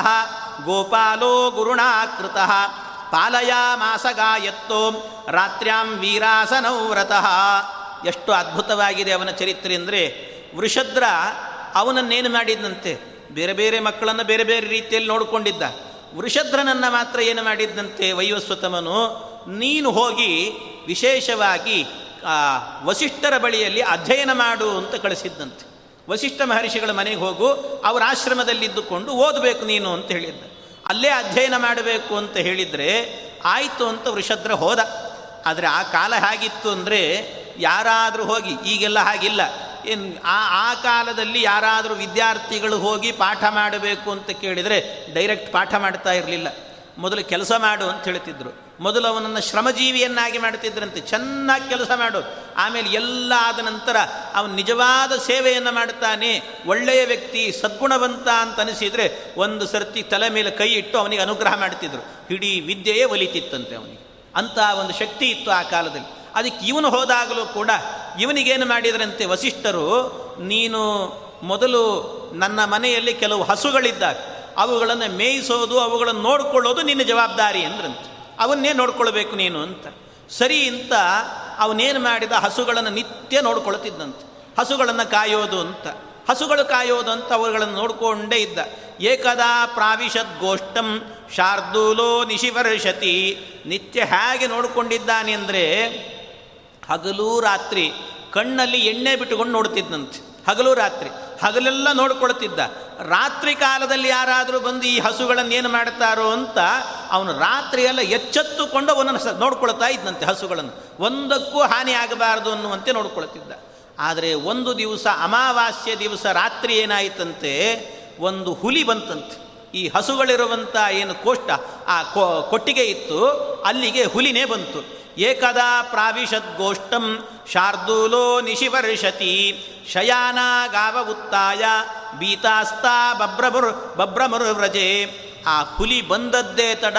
ಗೋಪಾಲೋ ಗುರುಣಾಕೃತ ಪಾಲಯ ಮಾಸಗಾಯತ್ತೋ ರಾತ್ರ್ಯಾಂ ವೀರಾಸನೌ ವ್ರತಃ. ಎಷ್ಟು ಅದ್ಭುತವಾಗಿದೆ ಅವನ ಚರಿತ್ರೆ ಅಂದರೆ ವೃಷದ್ರ ಅವನನ್ನೇನು ಮಾಡಿದ್ದಂತೆ ಬೇರೆ ಬೇರೆ ಮಕ್ಕಳನ್ನು ಬೇರೆ ಬೇರೆ ರೀತಿಯಲ್ಲಿ ನೋಡಿಕೊಂಡಿದ್ದ. ವೃಷಧ್ರನನ್ನು ಮಾತ್ರ ಏನು ಮಾಡಿದ್ದಂತೆ ವೈವಸ್ವತಮನು, ನೀನು ಹೋಗಿ ವಿಶೇಷವಾಗಿ ವಸಿಷ್ಠರ ಬಳಿಯಲ್ಲಿ ಅಧ್ಯಯನ ಮಾಡು ಅಂತ ಕಳಿಸಿದ್ದಂತೆ ವಸಿಷ್ಠ ಮಹರ್ಷಿಗಳ ಮನೆಗೆ ಹೋಗು, ಅವರ ಆಶ್ರಮದಲ್ಲಿದ್ದುಕೊಂಡು ಓದಬೇಕು ನೀನು ಅಂತ ಹೇಳಿದ್ದ. ಅಲ್ಲೇ ಅಧ್ಯಯನ ಮಾಡಬೇಕು ಅಂತ ಹೇಳಿದರೆ, ಆಯಿತು ಅಂತ ವೃಷಧ್ರ ಹೋದ. ಆದರೆ ಆ ಕಾಲ ಹೇಗಿತ್ತು ಅಂದರೆ, ಯಾರಾದರೂ ಹೋಗಿ, ಈಗೆಲ್ಲ ಹಾಗಿಲ್ಲ. ಆ ಆ ಕಾಲದಲ್ಲಿ ಯಾರಾದರೂ ವಿದ್ಯಾರ್ಥಿಗಳು ಹೋಗಿ ಪಾಠ ಮಾಡಬೇಕು ಅಂತ ಕೇಳಿದರೆ ಡೈರೆಕ್ಟ್ ಪಾಠ ಮಾಡ್ತಾ ಇರಲಿಲ್ಲ. ಮೊದಲು ಕೆಲಸ ಮಾಡು ಅಂತ ಹೇಳ್ತಿದ್ರು. ಮೊದಲು ಅವನನ್ನು ಶ್ರಮಜೀವಿಯನ್ನಾಗಿ ಮಾಡ್ತಿದ್ರಂತೆ ಚೆನ್ನಾಗಿ ಕೆಲಸ ಮಾಡು. ಆಮೇಲೆ ಎಲ್ಲ ಆದ ನಂತರ ಅವನು ನಿಜವಾದ ಸೇವೆಯನ್ನು ಮಾಡ್ತಾನೆ, ಒಳ್ಳೆಯ ವ್ಯಕ್ತಿ, ಸದ್ಗುಣವಂತ ಅಂತ ಅನಿಸಿದರೆ ಒಂದು ಸರ್ತಿ ತಲೆ ಮೇಲೆ ಕೈ ಇಟ್ಟು ಅವನಿಗೆ ಅನುಗ್ರಹ ಮಾಡ್ತಿದ್ರು. ಇಡೀ ವಿದ್ಯೆಯೇ ಒಲಿತಿತ್ತಂತೆ ಅವನಿಗೆ. ಅಂತಹ ಒಂದು ಶಕ್ತಿ ಇತ್ತು ಆ ಕಾಲದಲ್ಲಿ. ಅದಕ್ಕೆ ಇವನು ಹೋದಾಗಲೂ ಕೂಡ ಇವನಿಗೇನು ಮಾಡಿದರಂತೆ ವಸಿಷ್ಠರು, ನೀನು ಮೊದಲು ನನ್ನ ಮನೆಯಲ್ಲಿ ಕೆಲವು ಹಸುಗಳಿದ್ದಾಗ ಅವುಗಳನ್ನು ಮೇಯಿಸೋದು, ಅವುಗಳನ್ನು ನೋಡಿಕೊಳ್ಳೋದು ನಿನ್ನ ಜವಾಬ್ದಾರಿ ಅಂದ್ರಂತೆ. ಅವನ್ನೇ ನೋಡ್ಕೊಳ್ಬೇಕು ನೀನು ಅಂತ. ಸರಿ ಅಂತ ಅವನೇನು ಮಾಡಿದ, ಹಸುಗಳನ್ನು ನಿತ್ಯ ನೋಡ್ಕೊಳ್ತಿದ್ದಂತೆ. ಹಸುಗಳನ್ನು ಕಾಯೋದು ಅಂತ. ಹಸುಗಳು ಕಾಯೋದು ಅಂತ ಅವುಗಳನ್ನು ನೋಡಿಕೊಂಡೇ ಇದ್ದ. ಏಕದಾ ಪ್ರಾವಿಶದ್ ಗೋಷ್ಠಂ ಶಾರ್ದೂಲೋ ನಿಶಿವರ್ಷತಿ. ನಿತ್ಯ ಹೇಗೆ ನೋಡಿಕೊಂಡಿದ್ದಾನೆ ಅಂದರೆ ಹಗಲು ರಾತ್ರಿ ಕಣ್ಣಲ್ಲಿ ಎಣ್ಣೆ ಬಿಟ್ಟುಕೊಂಡು ನೋಡ್ತಿದ್ದಂತೆ ಹಗಲು ರಾತ್ರಿ. ಹಗಲೆಲ್ಲ ನೋಡ್ಕೊಳ್ತಿದ್ದ. ರಾತ್ರಿ ಕಾಲದಲ್ಲಿ ಯಾರಾದರೂ ಬಂದು ಈ ಹಸುಗಳನ್ನು ಏನು ಮಾಡ್ತಾರೋ ಅಂತ ಅವನು ರಾತ್ರಿಯೆಲ್ಲ ಎಚ್ಚೆತ್ತುಕೊಂಡು ಅವನನ್ನು ನೋಡ್ಕೊಳ್ತಾ ಇದ್ದಂತೆ ಹಸುಗಳನ್ನು. ಒಂದಕ್ಕೂ ಹಾನಿ ಆಗಬಾರದು ಅನ್ನುವಂತೆ ನೋಡ್ಕೊಳ್ತಿದ್ದ. ಆದರೆ ಒಂದು ದಿವಸ ಅಮಾವಾಸ್ಯ ದಿವಸ ರಾತ್ರಿ ಏನಾಯಿತಂತೆ? ಒಂದು ಹುಲಿ ಬಂತಂತೆ. ಈ ಹಸುಗಳಿರುವಂಥ ಏನು ಕೋಷ್ಟ, ಆ ಕೊಟ್ಟಿಗೆ ಇತ್ತು, ಅಲ್ಲಿಗೆ ಹುಲಿನೇ ಬಂತು. ಏಕದಾ ಪ್ರಾವಿಶದ್ಗೋಷ್ಠಂ ಶಾರ್ದೂಲೋ ನಿಶಿವರ್ಷತಿ ಶಯಾನ ಗಾವ ಉತ್ತಾಯ ಬೀತಾಸ್ತಾ ಬಬ್ರಮುರ್ ವ್ರಜೆ ಆ ಹುಲಿ ಬಂದದ್ದೇ ತಡ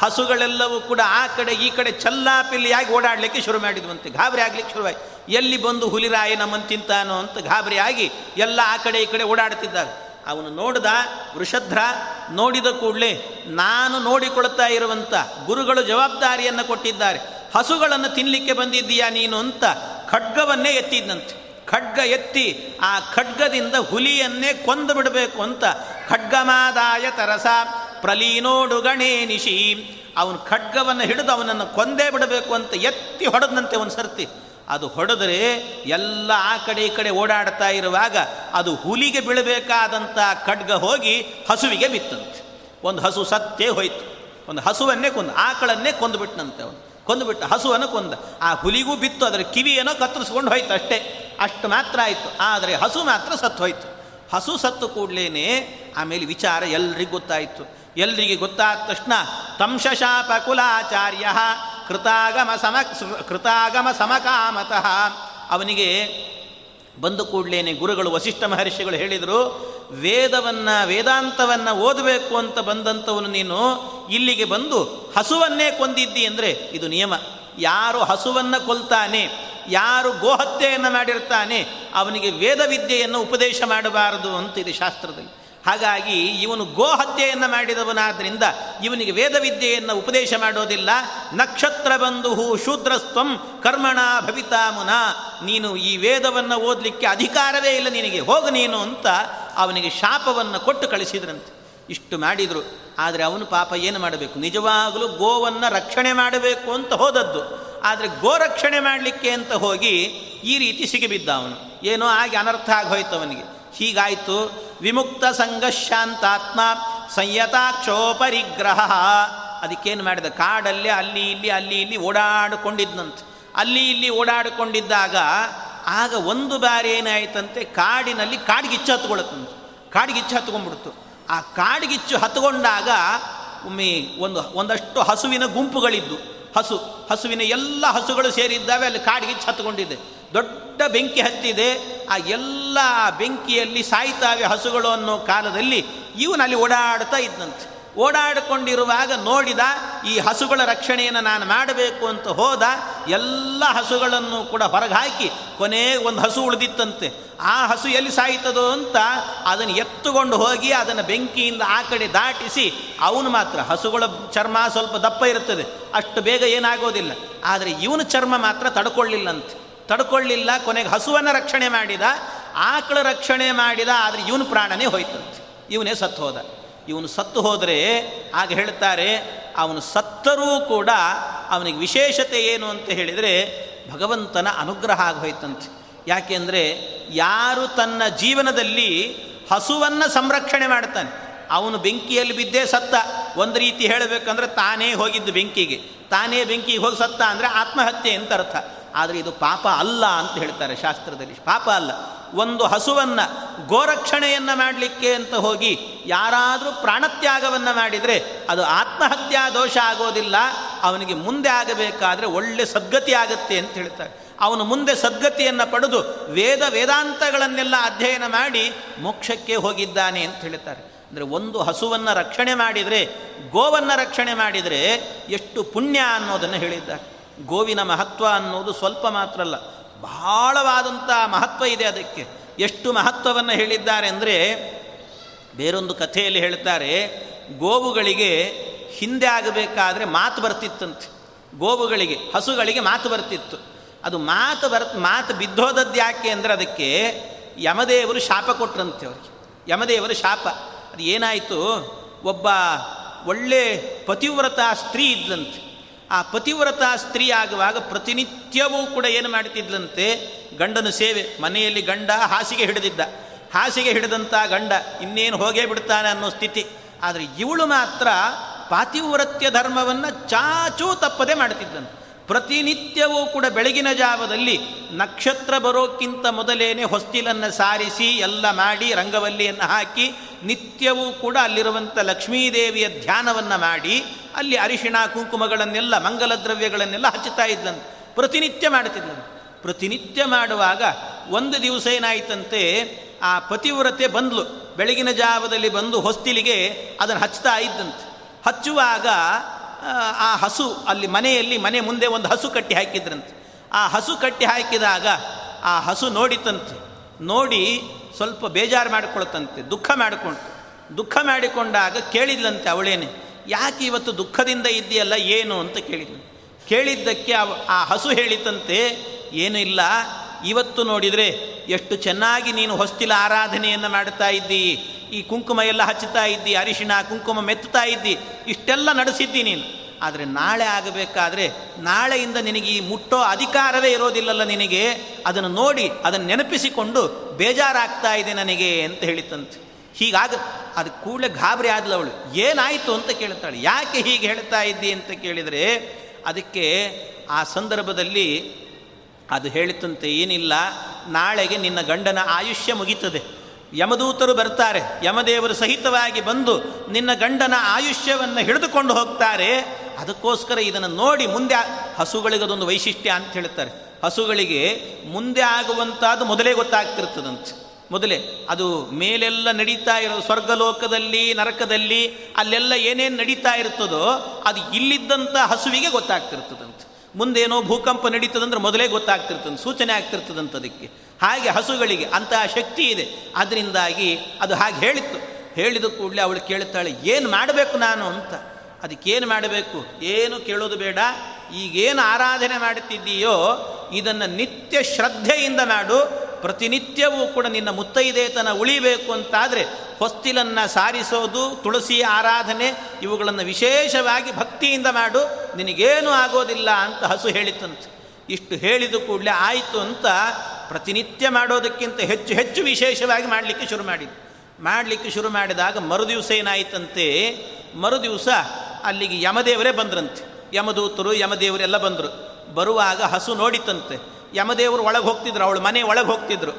ಹಸುಗಳೆಲ್ಲವೂ ಕೂಡ ಆ ಕಡೆ ಈ ಕಡೆ ಚಲ್ಲಾಪಿಲ್ಲಿಯಾಗಿ ಓಡಾಡಲಿಕ್ಕೆ ಶುರು ಮಾಡಿದ್ವಂತೆ, ಗಾಬರಿ ಆಗ್ಲಿಕ್ಕೆ ಶುರುವಾಯಿತು ಎಲ್ಲಿ ಬಂದು ಹುಲಿರಾಯಿ ನಮ್ಮನ್ನು ತಿಂತಾನೋ ಅಂತ ಗಾಬರಿಯಾಗಿ ಎಲ್ಲ ಆ ಕಡೆ ಈ ಕಡೆ ಓಡಾಡ್ತಿದ್ದಾರೆ. ಅವನು ನೋಡಿದ ವೃಷಧ್ರ ನೋಡಿದ ಕೂಡಲೇ, ನಾನು ನೋಡಿಕೊಳ್ತಾ ಇರುವಂಥ ಗುರುಗಳು ಜವಾಬ್ದಾರಿಯನ್ನು ಕೊಟ್ಟಿದ್ದಾರೆ. ಹಸುಗಳನ್ನು ತಿನ್ನಲಿಕ್ಕೆ ಬಂದಿದ್ದೀಯಾ ನೀನು ಅಂತ ಖಡ್ಗವನ್ನೇ ಎತ್ತಿದ್ದಂತೆ ಖಡ್ಗ ಎತ್ತಿ ಆ ಖಡ್ಗದಿಂದ ಹುಲಿಯನ್ನೇ ಕೊಂದು ಬಿಡಬೇಕು ಅಂತ ಖಡ್ಗಮಾದಾಯ ತರಸ ಪ್ರಲೀನೋಡು ಗಣೇನಿಶಿ. ಅವನು ಖಡ್ಗವನ್ನು ಹಿಡಿದು ಅವನನ್ನು ಕೊಂದೇ ಬಿಡಬೇಕು ಅಂತ ಎತ್ತಿ ಹೊಡೆದಂತೆ ಒಂದು ಸರ್ತಿ. ಅದು ಹೊಡೆದರೆ ಎಲ್ಲ ಆ ಕಡೆ ಈ ಕಡೆ ಓಡಾಡ್ತಾ ಇರುವಾಗ ಅದು ಹುಲಿಗೆ ಬೀಳಬೇಕಾದಂಥ ಖಡ್ಗ ಹೋಗಿ ಹಸುವಿಗೆ ಬಿತ್ತಂತೆ. ಒಂದು ಹಸು ಸತ್ತೇ ಹೋಯ್ತು. ಒಂದು ಹಸುವನ್ನೇ ಕೊಂದು, ಆಕಳನ್ನೇ ಕೊಂದುಬಿಟ್ಟನಂತೆ ಅವನು. ಕೊಂದುಬಿಟ್ಟ ಹಸುವನ್ನು ಕೊಂದ. ಆ ಹುಲಿಗೂ ಬಿತ್ತು, ಅದರ ಕಿವಿಯೇನೋ ಕತ್ತರಿಸ್ಕೊಂಡು ಹೋಯ್ತು ಅಷ್ಟೇ. ಅಷ್ಟು ಮಾತ್ರ ಆಯಿತು. ಆದರೆ ಹಸು ಮಾತ್ರ ಸತ್ತು ಹೋಯ್ತು. ಹಸು ಸತ್ತು ಕೂಡಲೇ ಆಮೇಲೆ ವಿಚಾರ ಎಲ್ರಿಗೂ ಗೊತ್ತಾಯಿತು. ಎಲ್ರಿಗೆ ಗೊತ್ತಾದ ತಕ್ಷಣ ತಂಶಶಾಪ ಕುಲಾಚಾರ್ಯ ಕೃತಾಗಮ ಸಮ ಕೃತಾಗಮ ಸಮಕಾಮತಃ ಅವನಿಗೆ ಬಂದು ಕೂಡಲೇನೆ ಗುರುಗಳು ವಸಿಷ್ಠ ಮಹರ್ಷಿಗಳು ಹೇಳಿದರು, ವೇದವನ್ನು, ವೇದಾಂತವನ್ನು ಓದಬೇಕು ಅಂತ ಬಂದಂಥವನು ನೀನು ಇಲ್ಲಿಗೆ ಬಂದು ಹಸುವನ್ನೇ ಕೊಂದಿದ್ದಿ ಅಂದರೆ ಇದು ನಿಯಮ. ಯಾರು ಹಸುವನ್ನು ಕೊಲ್ತಾನೆ, ಯಾರು ಗೋಹತ್ಯೆಯನ್ನು ಮಾಡಿರ್ತಾನೆ, ಅವನಿಗೆ ವೇದವಿದ್ಯೆಯನ್ನು ಉಪದೇಶ ಮಾಡಬಾರದು ಅಂತಿದೆ ಶಾಸ್ತ್ರದಲ್ಲಿ. ಹಾಗಾಗಿ ಇವನು ಗೋಹತ್ಯೆಯನ್ನು ಮಾಡಿದವನಾದ್ದರಿಂದ ಇವನಿಗೆ ವೇದವಿದ್ಯೆಯನ್ನು ಉಪದೇಶ ಮಾಡೋದಿಲ್ಲ. ನಕ್ಷತ್ರ ಬಂಧು ಶೂದ್ರಸ್ತ್ವಂ ಕರ್ಮಣ ಭವಿತಾಮುನ. ನೀನು ಈ ವೇದವನ್ನು ಓದಲಿಕ್ಕೆ ಅಧಿಕಾರವೇ ಇಲ್ಲ, ನಿನಗೆ ಹೋಗು ನೀನು ಅಂತ ಅವನಿಗೆ ಶಾಪವನ್ನು ಕೊಟ್ಟು ಕಳಿಸಿದ್ರಂತೆ. ಇಷ್ಟು ಮಾಡಿದರು. ಆದರೆ ಅವನು ಪಾಪ ಏನು ಮಾಡಬೇಕು? ನಿಜವಾಗಲೂ ಗೋವನ್ನು ರಕ್ಷಣೆ ಮಾಡಬೇಕು ಅಂತ ಹೋದದ್ದು. ಆದರೆ ಗೋ ರಕ್ಷಣೆ ಮಾಡಲಿಕ್ಕೆ ಅಂತ ಹೋಗಿ ಈ ರೀತಿ ಸಿಗಿಬಿದ್ದ ಅವನು. ಏನೋ ಆಗಿ ಅನರ್ಥ ಆಗೋಯ್ತು ಅವನಿಗೆ. ಹೀಗಾಯಿತು. ವಿಮುಕ್ತ ಸಂಘಶಾಂತಾತ್ಮ ಸಂಯತಾಕ್ಷೋಪರಿಗ್ರಹ. ಅದಕ್ಕೇನು ಮಾಡಿದ? ಕಾಡಲ್ಲೇ ಅಲ್ಲಿ ಇಲ್ಲಿ ಅಲ್ಲಿ ಇಲ್ಲಿ ಓಡಾಡಿಕೊಂಡಿದ್ದಂತೆ ಅಲ್ಲಿ ಇಲ್ಲಿ ಓಡಾಡಿಕೊಂಡಿದ್ದಾಗ ಆಗ ಒಂದು ಬಾರಿ ಏನಾಯ್ತಂತೆ? ಕಾಡಿನಲ್ಲಿ ಕಾಡ್ಗಿಚ್ಚು ಹತ್ಕೊಳತ್ತಂತೆ. ಕಾಡಿಗಿಚ್ಚು ಹತ್ಕೊಂಡ್ಬಿಡ್ತು. ಆ ಕಾಡಿಗಿಚ್ಚು ಹತ್ಕೊಂಡಾಗ ಒಮ್ಮೆ ಒಂದು ಒಂದಷ್ಟು ಹಸುವಿನ ಗುಂಪುಗಳಿದ್ದು. ಹಸು, ಹಸುವಿನ ಎಲ್ಲ ಹಸುಗಳು ಸೇರಿದ್ದಾವೆ, ಅಲ್ಲಿ ಕಾಡಿಗಿಚ್ಚು ಹತ್ಕೊಂಡಿದೆ ದೊಡ್ಡ ಬೆಂಕಿ ಹತ್ತಿದೆ. ಆ ಎಲ್ಲ ಬೆಂಕಿಯಲ್ಲಿ ಸಾಯ್ತಾವೆ ಹಸುಗಳು ಅನ್ನೋ ಕಾಲದಲ್ಲಿ ಇವನಲ್ಲಿ ಓಡಾಡ್ತಾ ಇದ್ದಂತೆ ಓಡಾಡಿಕೊಂಡಿರುವಾಗ ನೋಡಿದ ಈ ಹಸುಗಳ ರಕ್ಷಣೆಯನ್ನು ನಾನು ಮಾಡಬೇಕು ಅಂತ ಹೋದ ಎಲ್ಲ ಹಸುಗಳನ್ನು ಕೂಡ ಹೊರಗೆ ಹಾಕಿ ಕೊನೆಗೆ ಒಂದು ಹಸು ಉಳಿದಿತ್ತಂತೆ. ಆ ಹಸು ಎಲ್ಲಿ ಸಾಯ್ತದೋ ಅಂತ ಅದನ್ನು ಎತ್ತುಕೊಂಡು ಹೋಗಿ ಅದನ್ನು ಬೆಂಕಿಯಿಂದ ಆ ಕಡೆ ದಾಟಿಸಿ ಅವನು ಮಾತ್ರ ಹಸುಗಳ ಚರ್ಮ ಸ್ವಲ್ಪ ದಪ್ಪ ಇರುತ್ತದೆ. ಅಷ್ಟು ಬೇಗ ಏನಾಗೋದಿಲ್ಲ. ಆದರೆ ಇವನ ಚರ್ಮ ಮಾತ್ರ ತಡ್ಕೊಳ್ಳಿಲ್ಲಂತೆ. ತಡ್ಕೊಳ್ಳಿಲ್ಲ, ಕೊನೆಗೆ ಹಸುವನ್ನು ರಕ್ಷಣೆ ಮಾಡಿದ, ಆಕಳ ರಕ್ಷಣೆ ಮಾಡಿದ, ಆದರೆ ಇವನು ಪ್ರಾಣನೇ ಹೋಯ್ತಂತೆ ಇವನೇ ಸತ್ತು ಹೋದ. ಇವನು ಸತ್ತು ಹೋದರೆ ಆಗ ಹೇಳ್ತಾರೆ, ಅವನು ಸತ್ತರೂ ಕೂಡ ಅವನಿಗೆ ವಿಶೇಷತೆ ಏನು ಅಂತ ಹೇಳಿದರೆ, ಭಗವಂತನ ಅನುಗ್ರಹ ಆಗೋಯ್ತಂತೆ ಯಾಕೆಂದರೆ ಯಾರು ತನ್ನ ಜೀವನದಲ್ಲಿ ಹಸುವನ್ನು ಸಂರಕ್ಷಣೆ ಮಾಡ್ತಾನೆ, ಅವನು ಬೆಂಕಿಯಲ್ಲಿ ಬಿದ್ದೇ ಸತ್ತ. ಒಂದು ರೀತಿ ಹೇಳಬೇಕಂದ್ರೆ ತಾನೇ ಹೋಗಿದ್ದು ಬೆಂಕಿಗೆ. ತಾನೇ ಬೆಂಕಿಗೆ ಹೋಗಿ ಸತ್ತ ಅಂದರೆ ಆತ್ಮಹತ್ಯೆ ಅಂತ ಅರ್ಥ. ಆದರೆ ಇದು ಪಾಪ ಅಲ್ಲ ಅಂತ ಹೇಳ್ತಾರೆ ಶಾಸ್ತ್ರದಲ್ಲಿ. ಪಾಪ ಅಲ್ಲ. ಒಂದು ಹಸುವನ್ನು ಗೋರಕ್ಷಣೆಯನ್ನು ಮಾಡಲಿಕ್ಕೆ ಅಂತ ಹೋಗಿ ಯಾರಾದರೂ ಪ್ರಾಣತ್ಯಾಗವನ್ನು ಮಾಡಿದರೆ ಅದು ಆತ್ಮಹತ್ಯಾ ದೋಷ ಆಗೋದಿಲ್ಲ. ಅವನಿಗೆ ಮುಂದೆ ಆಗಬೇಕಾದ್ರೆ ಒಳ್ಳೆ ಸದ್ಗತಿ ಆಗುತ್ತೆ ಅಂತ ಹೇಳ್ತಾರೆ. ಅವನು ಮುಂದೆ ಸದ್ಗತಿಯನ್ನು ಪಡೆದು ವೇದ ವೇದಾಂತಗಳನ್ನೆಲ್ಲ ಅಧ್ಯಯನ ಮಾಡಿ ಮೋಕ್ಷಕ್ಕೆ ಹೋಗಿದ್ದಾನೆ ಅಂತ ಹೇಳ್ತಾರೆ. ಅಂದರೆ ಒಂದು ಹಸುವನ್ನು ರಕ್ಷಣೆ ಮಾಡಿದರೆ, ಗೋವನ್ನು ರಕ್ಷಣೆ ಮಾಡಿದರೆ ಎಷ್ಟು ಪುಣ್ಯ ಅನ್ನೋದನ್ನು ಹೇಳಿದ್ದಾರೆ. ಗೋವಿನ ಮಹತ್ವ ಅನ್ನೋದು ಸ್ವಲ್ಪ ಮಾತ್ರ ಅಲ್ಲ ಬಹಳವಾದಂಥ ಮಹತ್ವ ಇದೆ ಅದಕ್ಕೆ. ಎಷ್ಟು ಮಹತ್ವವನ್ನು ಹೇಳಿದ್ದಾರೆ ಅಂದರೆ, ಬೇರೊಂದು ಕಥೆಯಲ್ಲಿ ಹೇಳ್ತಾರೆ, ಗೋವುಗಳಿಗೆ ಹಿಂದೆ ಆಗಬೇಕಾದ್ರೆ ಮಾತು ಬರ್ತಿತ್ತಂತೆ. ಗೋವುಗಳಿಗೆ, ಹಸುಗಳಿಗೆ ಮಾತು ಬರ್ತಿತ್ತು. ಅದು ಮಾತು ಬರ್, ಮಾತು ಬಿದ್ದೋದದ್ದು ಯಾಕೆ ಅಂದರೆ ಅದಕ್ಕೆ ಯಮದೇವರು ಶಾಪ ಕೊಟ್ರಂತೆ ಅವ್ರಿಗೆ. ಯಮದೇವರು ಶಾಪ. ಅದು ಏನಾಯಿತು? ಒಬ್ಬ ಒಳ್ಳೆ ಪತಿವ್ರತ ಸ್ತ್ರೀ ಇದ್ಲಂತೆ. ಆ ಪತಿವ್ರತ ಸ್ತ್ರೀ ಆಗುವಾಗ ಪ್ರತಿನಿತ್ಯವೂ ಕೂಡ ಏನು ಮಾಡ್ತಿದ್ಲಂತೆ ಗಂಡನ ಸೇವೆ. ಮನೆಯಲ್ಲಿ ಗಂಡ ಹಾಸಿಗೆ ಹಿಡಿದಿದ್ದ. ಹಾಸಿಗೆ ಹಿಡಿದಂಥ ಗಂಡ ಇನ್ನೇನು ಹೋಗೇ ಬಿಡ್ತಾನೆ ಅನ್ನೋ ಸ್ಥಿತಿ. ಆದರೆ ಇವಳು ಮಾತ್ರ ಪಾತಿವ್ರತ್ಯ ಧರ್ಮವನ್ನು ಚಾಚೂ ತಪ್ಪದೆ ಮಾಡ್ತಿದ್ದಂತೆ ಪ್ರತಿನಿತ್ಯವೂ ಕೂಡ ಬೆಳಗಿನ ಜಾವದಲ್ಲಿ ನಕ್ಷತ್ರ ಬರೋಕ್ಕಿಂತ ಮೊದಲೇನೆ ಹೊಸ್ತಿಲನ್ನು ಸಾರಿಸಿ ಎಲ್ಲ ಮಾಡಿ ರಂಗವಲ್ಲಿಯನ್ನು ಹಾಕಿ ನಿತ್ಯವೂ ಕೂಡ ಅಲ್ಲಿರುವಂಥ ಲಕ್ಷ್ಮೀದೇವಿಯ ಧ್ಯಾನವನ್ನು ಮಾಡಿ ಅಲ್ಲಿ ಅರಿಶಿಣ ಕುಂಕುಮಗಳನ್ನೆಲ್ಲ ಮಂಗಲ ದ್ರವ್ಯಗಳನ್ನೆಲ್ಲ ಹಚ್ಚುತ್ತಾ ಇದ್ದಂತೆ ಪ್ರತಿನಿತ್ಯ ಮಾಡುತ್ತಿದ್ದಂತೆ ಪ್ರತಿನಿತ್ಯ ಮಾಡುವಾಗ ಒಂದು ದಿವಸ ಏನಾಯ್ತಂತೆ, ಆ ಪತಿವ್ರತೆ ಬಂದ್ಲು. ಬೆಳಗಿನ ಜಾವದಲ್ಲಿ ಬಂದು ಹೊಸ್ತಿಲಿಗೆ ಅದನ್ನು ಹಚ್ತಾ ಇದ್ದಂತೆ. ಹಚ್ಚುವಾಗ, ಆ ಹಸು ಅಲ್ಲಿ ಮನೆಯಲ್ಲಿ ಮನೆ ಮುಂದೆ ಒಂದು ಹಸು ಕಟ್ಟಿ ಹಾಕಿದ್ರಂತೆ. ಆ ಹಸು ಕಟ್ಟಿ ಹಾಕಿದಾಗ ಆ ಹಸು ನೋಡಿತಂತೆ. ನೋಡಿ ಸ್ವಲ್ಪ ಬೇಜಾರು ಮಾಡಿಕೊಳ್ತಂತೆ ದುಃಖ ಮಾಡಿಕೊಂಡು ದುಃಖ ಮಾಡಿಕೊಂಡಾಗ ಕೇಳಿದ್ಲಂತೆ ಅವಳೇನೆ ಯಾಕೆ ಇವತ್ತು ದುಃಖದಿಂದ ಇದ್ದೀಯಲ್ಲ ಏನು ಅಂತ ಕೇಳಿದನು ಕೇಳಿದ್ದಕ್ಕೆ ಆ ಹಸು ಹೇಳಿತಂತೆ, ಏನೂ ಇಲ್ಲ, ಇವತ್ತು ನೋಡಿದರೆ ಎಷ್ಟು ಚೆನ್ನಾಗಿ ನೀನು ಹೊಸ್ತಿಲ ಆರಾಧನೆಯನ್ನು ಮಾಡ್ತಾ ಇದ್ದಿ, ಈ ಕುಂಕುಮ ಎಲ್ಲ ಹಚ್ಚುತ್ತಾ ಇದ್ದಿ, ಅರಿಶಿಣ, ಕುಂಕುಮ ಮೆತ್ತುತ್ತಾ ಇದ್ದಿ, ಇಷ್ಟೆಲ್ಲ ನಡೆಸಿದ್ದಿ ನೀನು. ಆದರೆ ನಾಳೆ ಆಗಬೇಕಾದ್ರೆ ನಾಳೆಯಿಂದ ನಿನಗೆ ಈ ಮುಟ್ಟೋ ಅಧಿಕಾರವೇ ಇರೋದಿಲ್ಲಲ್ಲ ನಿನಗೆ, ಅದನ್ನು ನೋಡಿ, ಅದನ್ನು ನೆನಪಿಸಿಕೊಂಡು ಬೇಜಾರಾಗ್ತಾ ಇದೆ ನನಗೆ ಅಂತ ಹೇಳಿತಂತೆ. ಹೀಗಾಗ ಅದು ಕೂಡಲೇ ಗಾಬರಿ ಆದ್ಲವಳು ಏನಾಯಿತು ಅಂತ ಕೇಳ್ತಾಳೆ. ಯಾಕೆ ಹೀಗೆ ಹೇಳ್ತಾ ಇದ್ದಿ ಅಂತ ಕೇಳಿದರೆ ಅದಕ್ಕೆ ಆ ಸಂದರ್ಭದಲ್ಲಿ ಅದು ಹೇಳಿತಂತೆ, ಏನಿಲ್ಲ, ನಾಳೆಗೆ ನಿನ್ನ ಗಂಡನ ಆಯುಷ್ಯ ಮುಗೀತದೆ. ಯಮದೂತರು ಬರ್ತಾರೆ. ಯಮದೇವರು ಸಹಿತವಾಗಿ ಬಂದು ನಿನ್ನ ಗಂಡನ ಆಯುಷ್ಯವನ್ನು ಹಿಡಿದುಕೊಂಡು ಹೋಗ್ತಾರೆ. ಅದಕ್ಕೋಸ್ಕರ ಇದನ್ನು ನೋಡಿ ಮುಂದೆ ಹಸುಗಳಿಗೆ ಅದೊಂದು ವೈಶಿಷ್ಟ್ಯ ಅಂತ ಹೇಳ್ತಾರೆ. ಹಸುಗಳಿಗೆ ಮುಂದೆ ಆಗುವಂಥದ್ದು ಮೊದಲೇ ಗೊತ್ತಾಗ್ತಿರ್ತದಂತೆ. ಮೊದಲೇ, ಅದು ಮೇಲೆಲ್ಲ ನಡೀತಾ ಇರೋ ಸ್ವರ್ಗಲೋಕದಲ್ಲಿ, ನರಕದಲ್ಲಿ, ಅಲ್ಲೆಲ್ಲ ಏನೇನು ನಡೀತಾ ಇರ್ತದೋ, ಅದು ಇಲ್ಲಿದ್ದಂಥ ಹಸುವಿಗೆ ಗೊತ್ತಾಗ್ತಿರ್ತದಂತೆ. ಮುಂದೇನೋ ಭೂಕಂಪ ನಡೀತದಂದ್ರೆ ಮೊದಲೇ ಗೊತ್ತಾಗ್ತಿರ್ತದೆ, ಸೂಚನೆ ಆಗ್ತಿರ್ತದಂತ ಅದಕ್ಕೆ. ಹಾಗೆ ಹಸುಗಳಿಗೆ ಅಂತಹ ಶಕ್ತಿ ಇದೆ. ಅದರಿಂದಾಗಿ ಅದು ಹಾಗೆ ಹೇಳಿತ್ತು. ಹೇಳಿದ ಕೂಡಲೇ ಅವಳು ಕೇಳ್ತಾಳೆ ಏನು ಮಾಡಬೇಕು ನಾನು? ಅಂತ. ಅದಕ್ಕೇನು ಮಾಡಬೇಕು? ಏನು ಕೇಳೋದು ಬೇಡ. ಈಗೇನು ಆರಾಧನೆ ಮಾಡುತ್ತಿದ್ದೀಯೋ, ಇದನ್ನು ನಿತ್ಯ ಶ್ರದ್ಧೆಯಿಂದ ಮಾಡು. ಪ್ರತಿನಿತ್ಯವೂ ಕೂಡ ನಿನ್ನ ಮುತ್ತೈದೇತನ ಉಳಿಬೇಕು ಅಂತಾದರೆ ಹೊಸ್ತಿಲನ್ನು ಸಾರಿಸೋದು, ತುಳಸಿ ಆರಾಧನೆ, ಇವುಗಳನ್ನು ವಿಶೇಷವಾಗಿ ಭಕ್ತಿಯಿಂದ ಮಾಡು, ನಿನಗೇನು ಆಗೋದಿಲ್ಲ ಅಂತ ಹಸು ಹೇಳಿತಂತೆ ಇಷ್ಟು ಹೇಳಿದ ಕೂಡಲೇ ಆಯಿತು ಅಂತ ಪ್ರತಿನಿತ್ಯ ಮಾಡೋದಕ್ಕಿಂತ ಹೆಚ್ಚು ಹೆಚ್ಚು ವಿಶೇಷವಾಗಿ ಮಾಡಲಿಕ್ಕೆ ಶುರು ಮಾಡಿದ್ದು. ಮಾಡಲಿಕ್ಕೆ ಶುರು ಮಾಡಿದಾಗ ಮರುದಿವಸ ಏನಾಯಿತಂತೆ, ಮರುದಿವಸ ಅಲ್ಲಿಗೆ ಯಮದೇವರೇ ಬಂದ್ರಂತೆ. ಯಮದೂತರು, ಯಮದೇವರೆಲ್ಲ ಬಂದರು. ಬರುವಾಗ ಹಸು ನೋಡಿತಂತೆ ಯಮದೇವರು ಒಳಗೆ ಹೋಗ್ತಿದ್ರು ಅವಳು ಮನೆ ಒಳಗೆ ಹೋಗ್ತಿದ್ರು.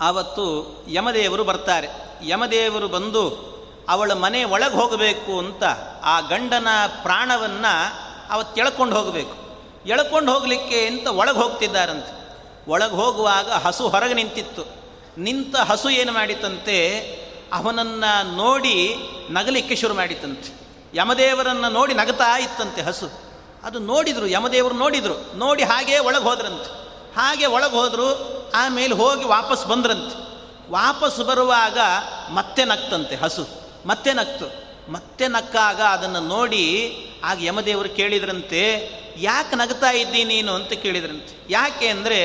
ಆವತ್ತು ಯಮದೇವರು ಬರ್ತಾರೆ. ಯಮದೇವರು ಬಂದು ಅವಳ ಮನೆ ಒಳಗೆ ಹೋಗಬೇಕು ಅಂತ ಆ ಗಂಡನ ಪ್ರಾಣವನ್ನು ಅವತ್ತು ಎಳ್ಕೊಂಡು ಹೋಗಬೇಕು. ಎಳ್ಕೊಂಡು ಹೋಗಲಿಕ್ಕೆ ಅಂತ ಒಳಗೆ ಹೋಗ್ತಿದ್ದಾರಂತೆ. ಒಳಗೆ ಹೋಗುವಾಗ ಹಸು ಹೊರಗೆ ನಿಂತಿತ್ತು. ನಿಂತ ಹಸು ಏನು ಮಾಡಿತಂತೆ? ಅವನನ್ನು ನೋಡಿ ನಗಲಿಕ್ಕೆ ಶುರು ಮಾಡಿತಂತೆ. ಯಮದೇವರನ್ನು ನೋಡಿ ನಗತಾ ಇತ್ತಂತೆ ಹಸು. ಅದು ನೋಡಿದರು, ಯಮದೇವರು ನೋಡಿದರು. ನೋಡಿ ಹಾಗೆ ಒಳಗೆ ಹೋದ್ರಂತೆ. ಹಾಗೆ ಒಳಗೆ ಹೋದರು ಆಮೇಲೆ ಹೋಗಿ ವಾಪಸ್ ಬಂದ್ರಂತೆ. ವಾಪಸ್ ಬರುವಾಗ ಮತ್ತೆ ನಕ್ತಂತೆ ಹಸು, ಮತ್ತೆ ನಕ್ತು ಮತ್ತೆ ನಕ್ಕಾಗ ಅದನ್ನು ನೋಡಿ ಆಗ ಯಮದೇವರು ಕೇಳಿದ್ರಂತೆ, ಯಾಕೆ ನಗ್ತಾ ಇದ್ದೀನಿ ನೀನು ಅಂತ ಕೇಳಿದ್ರಂತೆ. ಯಾಕೆ ಅಂದರೆ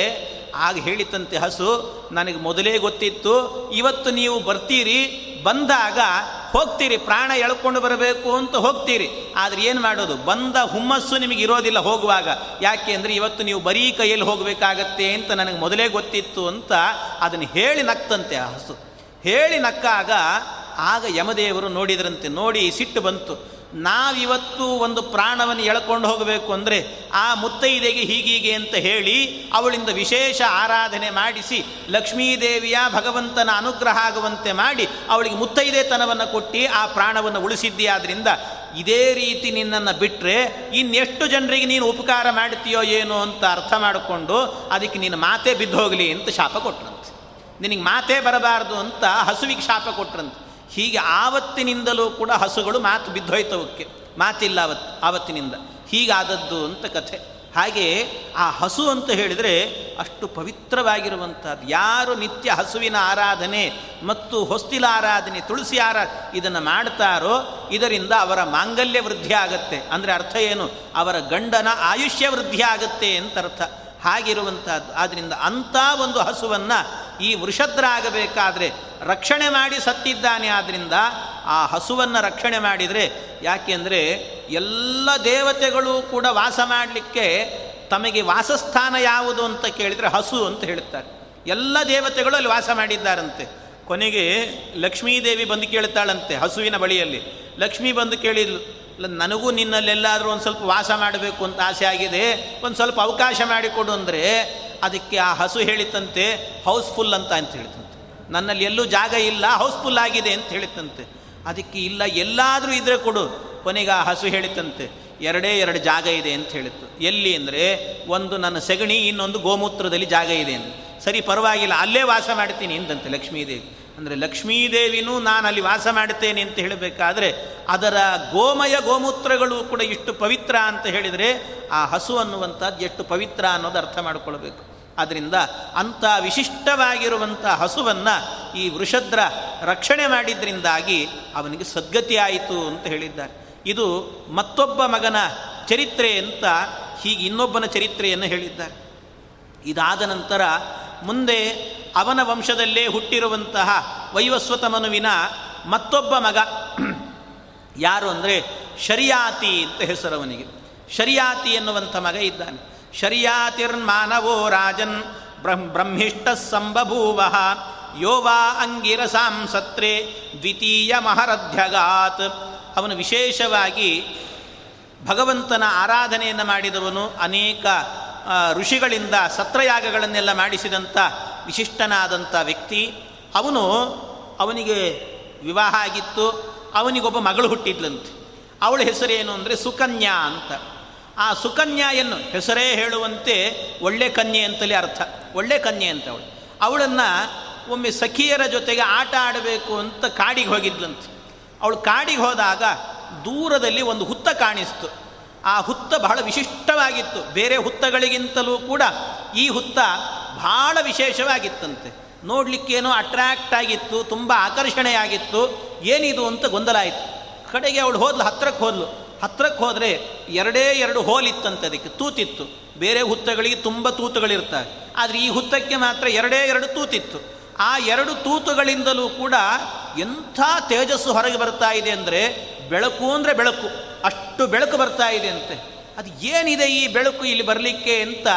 ಆಗ ಹೇಳಿತಂತೆ ಹಸು, ನನಗೆ ಮೊದಲೇ ಗೊತ್ತಿತ್ತು, ಇವತ್ತು ನೀವು ಬರ್ತೀರಿ, ಬಂದಾಗ ಹೋಗ್ತೀರಿ, ಪ್ರಾಣ ಎಳ್ಕೊಂಡು ಬರಬೇಕು ಅಂತ ಹೋಗ್ತೀರಿ. ಆದರೆ ಏನು ಮಾಡೋದು? ಬಂದ ಹುಮ್ಮಸ್ಸು ನಿಮಗೆ ಇರೋದಿಲ್ಲ ಹೋಗುವಾಗ. ಯಾಕೆ ಅಂದರೆ ಇವತ್ತು ನೀವು ಬರೀ ಕೈಯಲ್ಲಿ ಹೋಗಬೇಕಾಗತ್ತೆ ಅಂತ ನನಗೆ ಮೊದಲೇ ಗೊತ್ತಿತ್ತು ಅಂತ ಅದನ್ನು ಹೇಳಿ ನಕ್ತಂತೆ ಹಸು. ಹೇಳಿ ನಕ್ಕಾಗ ಆಗ ಯಮದೇವರು ನೋಡಿದ್ರಂತೆ, ನೋಡಿ ಸಿಟ್ಟು ಬಂತು. ನಾವಿವತ್ತು ಒಂದು ಪ್ರಾಣವನ್ನು ಎಳ್ಕೊಂಡು ಹೋಗಬೇಕು ಅಂದರೆ ಆ ಮುತ್ತೈದೆಗೆ ಹೀಗೀಗೆ ಅಂತ ಹೇಳಿ ಅವಳಿಂದ ವಿಶೇಷ ಆರಾಧನೆ ಮಾಡಿಸಿ ಲಕ್ಷ್ಮೀದೇವಿಯ ಭಗವಂತನ ಅನುಗ್ರಹ ಆಗುವಂತೆ ಮಾಡಿ ಅವಳಿಗೆ ಮುತ್ತೈದೆತನವನ್ನು ಕೊಟ್ಟು ಆ ಪ್ರಾಣವನ್ನು ಉಳಿಸಿದ್ದೀಯಾದ್ರಿಂದ ಇದೇ ರೀತಿ ನಿನ್ನನ್ನು ಬಿಟ್ಟರೆ ಇನ್ನೆಷ್ಟು ಜನರಿಗೆ ನೀನು ಉಪಕಾರ ಮಾಡ್ತೀಯೋ ಏನೋ ಅಂತ ಅರ್ಥ ಮಾಡಿಕೊಂಡು ಅದಕ್ಕೆ ನಿನ್ನ ಮಾತೇ ಬಿದ್ದು ಹೋಗಲಿ ಅಂತ ಶಾಪ ಕೊಟ್ರಂತೆ. ನಿನಗೆ ಮಾತೇ ಬರಬಾರ್ದು ಅಂತ ಹಸುವಿಗೆ ಶಾಪ ಕೊಟ್ರಂತೆ. ಹೀಗೆ ಆವತ್ತಿನಿಂದಲೂ ಕೂಡ ಹಸುಗಳು ಮಾತು ಬಿದ್ದೋಯ್ತವಕ್ಕೆ ಮಾತಿಲ್ಲ ಅವತ್ತು ಆವತ್ತಿನಿಂದ. ಹೀಗಾದದ್ದು ಅಂತ ಕಥೆ. ಹಾಗೆ ಆ ಹಸು ಅಂತ ಹೇಳಿದರೆ ಅಷ್ಟು ಪವಿತ್ರವಾಗಿರುವಂಥದ್ದು. ಯಾರು ನಿತ್ಯ ಹಸುವಿನ ಆರಾಧನೆ ಮತ್ತು ಹೊಸ್ತಿಲ ಆರಾಧನೆ, ತುಳಸಿ ಆರಾ, ಇದನ್ನು ಮಾಡ್ತಾರೋ ಇದರಿಂದ ಅವರ ಮಾಂಗಲ್ಯ ವೃದ್ಧಿ ಆಗತ್ತೆ ಅಂದರೆ ಅರ್ಥ ಏನು? ಅವರ ಗಂಡನ ಆಯುಷ್ಯ ವೃದ್ಧಿ ಆಗತ್ತೆ ಅಂತ ಅರ್ಥ. ಹಾಗಿರುವಂಥದ್ದು ಆದ್ದರಿಂದ ಅಂಥ ಒಂದು ಹಸುವನ್ನು ಈ ವೃಷದ್ರ ಆಗಬೇಕಾದ್ರೆ ರಕ್ಷಣೆ ಮಾಡಿ ಸತ್ತಿದ್ದಾನೆ. ಆದ್ದರಿಂದ ಆ ಹಸುವನ್ನು ರಕ್ಷಣೆ ಮಾಡಿದರೆ ಯಾಕೆಂದರೆ ಎಲ್ಲ ದೇವತೆಗಳು ಕೂಡ ವಾಸ ಮಾಡಲಿಕ್ಕೆ ತಮಗೆ ವಾಸಸ್ಥಾನ ಯಾವುದು ಅಂತ ಕೇಳಿದರೆ ಹಸು ಅಂತ ಹೇಳುತ್ತಾರೆ. ಎಲ್ಲ ದೇವತೆಗಳು ಅಲ್ಲಿ ವಾಸ ಮಾಡಿದ್ದಾರಂತೆ. ಕೊನೆಗೆ ಲಕ್ಷ್ಮೀದೇವಿ ಬಂದು ಕೇಳ್ತಾಳಂತೆ ಹಸುವಿನ ಬಳಿಯಲ್ಲಿ. ಲಕ್ಷ್ಮೀ ಬಂದು ಕೇಳಿದ್ಲು ನನಗೂ ನಿನ್ನಲ್ಲೆಲ್ಲಾದರೂ ಒಂದು ಸ್ವಲ್ಪ ವಾಸ ಮಾಡಬೇಕು ಅಂತ ಆಸೆ ಆಗಿದೆ. ಒಂದು ಸ್ವಲ್ಪ ಅವಕಾಶ ಮಾಡಿಕೊಡು ಅಂದರೆ ಅದಕ್ಕೆ ಆ ಹಸು ಹೇಳಿತಂತೆ ಹೌಸ್ಫುಲ್ ಅಂತ ಅಂತ ಹೇಳ್ತಂತೆ ನನ್ನಲ್ಲಿ ಎಲ್ಲೂ ಜಾಗ ಇಲ್ಲ, ಹೌಸ್ಫುಲ್ ಆಗಿದೆ ಅಂತ ಹೇಳಿತಂತೆ ಅದಕ್ಕೆ ಇಲ್ಲ, ಎಲ್ಲಾದರೂ ಇದ್ರೆ ಕೊಡು. ಕೊನೆಗೆ ಆ ಹಸು ಹೇಳಿತಂತೆ ಎರಡೇ ಎರಡು ಜಾಗ ಇದೆ ಅಂತ ಹೇಳಿತ್ತು. ಎಲ್ಲಿ ಅಂದರೆ ಒಂದು ನನ್ನ ಸೆಗಣಿ, ಇನ್ನೊಂದು ಗೋಮೂತ್ರದಲ್ಲಿ ಜಾಗ ಇದೆ ಅಂತ. ಸರಿ, ಪರವಾಗಿಲ್ಲ, ಅಲ್ಲೇ ವಾಸ ಮಾಡ್ತೀನಿ ಅಂತಂತೆ ಲಕ್ಷ್ಮೀದೇವಿ. ಅಂದರೆ ಲಕ್ಷ್ಮೀದೇವಿನೂ ನಾನು ಅಲ್ಲಿ ವಾಸ ಮಾಡುತ್ತೇನೆ ಅಂತ ಹೇಳಬೇಕಾದ್ರೆ ಅದರ ಗೋಮಯ ಗೋಮೂತ್ರಗಳು ಕೂಡ ಇಷ್ಟು ಪವಿತ್ರ ಅಂತ ಹೇಳಿದರೆ ಆ ಹಸು ಅನ್ನುವಂಥದ್ದು ಎಷ್ಟು ಪವಿತ್ರ ಅನ್ನೋದು ಅರ್ಥ ಮಾಡಿಕೊಳ್ಬೇಕು. ಆದ್ದರಿಂದ ಅಂಥ ವಿಶಿಷ್ಟವಾಗಿರುವಂಥ ಹಸುವನ್ನು ಈ ವೃಷದ್ರ ರಕ್ಷಣೆ ಮಾಡಿದ್ರಿಂದಾಗಿ ಅವನಿಗೆ ಸದ್ಗತಿ ಆಯಿತು ಅಂತ ಹೇಳಿದ್ದಾರೆ. ಇದು ಮತ್ತೊಬ್ಬ ಮಗನ ಚರಿತ್ರೆ ಅಂತ ಹೀಗೆ ಇನ್ನೊಬ್ಬನ ಚರಿತ್ರೆಯನ್ನು ಹೇಳಿದ್ದಾರೆ. ಇದಾದ ನಂತರ ಮುಂದೆ ಅವನ ವಂಶದಲ್ಲೇ ಹುಟ್ಟಿರುವಂತಹ ವೈವಸ್ವತ ಮನುವಿನ ಮತ್ತೊಬ್ಬ ಮಗ. ಯಾರು ಅಂದರೆ ಶರಿಯಾತಿ ಅಂತ ಹೆಸರು ಅವನಿಗೆ ಶರಿಯಾತಿ ಎನ್ನುವಂಥ ಮಗ ಇದ್ದಾನೆ. ಶರಿಯಾತಿರ್ಮಾನವೋ ರಾಜನ್ ಬ್ರಹ್ಮ ಬ್ರಹ್ಮಿಷ್ಟ ಸಂಬಭೂವ ಯೋವಾ ಅಂಗಿರಸಾಂ ಸತ್ರೆ ದ್ವಿತೀಯ ಮಹರಧ್ಯಗಾತ್ ಅವನು ವಿಶೇಷವಾಗಿ ಭಗವಂತನ ಆರಾಧನೆಯನ್ನು ಮಾಡಿದವನು ಅನೇಕ ಋಷಿಗಳಿಂದ ಸತ್ರಯಾಗಗಳನ್ನೆಲ್ಲ ಮಾಡಿಸಿದಂಥ ವಿಶಿಷ್ಟನಾದಂಥ ವ್ಯಕ್ತಿ. ಅವನು ಅವನಿಗೆ ವಿವಾಹ ಆಗಿತ್ತು. ಅವನಿಗೊಬ್ಬ ಮಗಳು ಹುಟ್ಟಿದ್ಲಂತೆ. ಅವಳ ಹೆಸರೇನು ಅಂದರೆ ಸುಕನ್ಯಾ ಅಂತ. ಆ ಸುಕನ್ಯಾಯನ್ನು ಹೆಸರೇ ಹೇಳುವಂತೆ ಒಳ್ಳೆ ಕನ್ಯೆ ಅಂತಲೇ ಅರ್ಥ. ಒಳ್ಳೆ ಕನ್ಯೆ ಅಂತ ಅವಳು. ಅವಳನ್ನು ಒಮ್ಮೆ ಸಖಿಯರ ಜೊತೆಗೆ ಆಟ ಆಡಬೇಕು ಅಂತ ಕಾಡಿಗೆ ಹೋಗಿದ್ಲಂತೆ. ಅವಳು ಕಾಡಿಗೆ ಹೋದಾಗ ದೂರದಲ್ಲಿ ಒಂದು ಹುತ್ತ ಕಾಣಿಸ್ತು. ಆ ಹುತ್ತ ಬಹಳ ವಿಶಿಷ್ಟವಾಗಿತ್ತು. ಬೇರೆ ಹುತ್ತಗಳಿಗಿಂತಲೂ ಕೂಡ ಈ ಹುತ್ತ ಬಹಳ ವಿಶೇಷವಾಗಿತ್ತಂತೆ. ನೋಡಲಿಕ್ಕೇನೋ ಅಟ್ರ್ಯಾಕ್ಟ್ ಆಗಿತ್ತು, ತುಂಬ ಆಕರ್ಷಣೆಯಾಗಿತ್ತು. ಏನಿದು ಅಂತ ಗೊಂದಲ ಆಯಿತು ಕಡೆಗೆ ಅವಳು ಹೋದ್ಲು, ಹತ್ರಕ್ಕೆ ಹೋದ್ಲು. ಹತ್ರಕ್ಕೆ ಹೋದರೆ ಎರಡೇ ಎರಡು ಹೋಲ್ ಇತ್ತಂತೆ ಅದಕ್ಕೆ, ತೂತಿತ್ತು. ಬೇರೆ ಹುತ್ತಗಳಿಗೆ ತುಂಬ ತೂತುಗಳಿರ್ತವೆ. ಆದರೆ ಈ ಹುತ್ತಕ್ಕೆ ಮಾತ್ರ ಎರಡೇ ಎರಡು ತೂತಿತ್ತು. ಆ ಎರಡು ತೂತುಗಳಿಂದಲೂ ಕೂಡ ಎಂಥ ತೇಜಸ್ಸು ಹೊರಗೆ ಬರ್ತಾ ಇದೆ ಅಂದರೆ ಬೆಳಕು ಅಂದರೆ ಬೆಳಕು. ಅಷ್ಟು ಬೆಳಕು ಬರ್ತಾ ಇದೆ ಅಂತೆ. ಅದು ಏನಿದೆ ಈ ಬೆಳಕು ಇಲ್ಲಿ ಬರಲಿಕ್ಕೆ ಅಂತ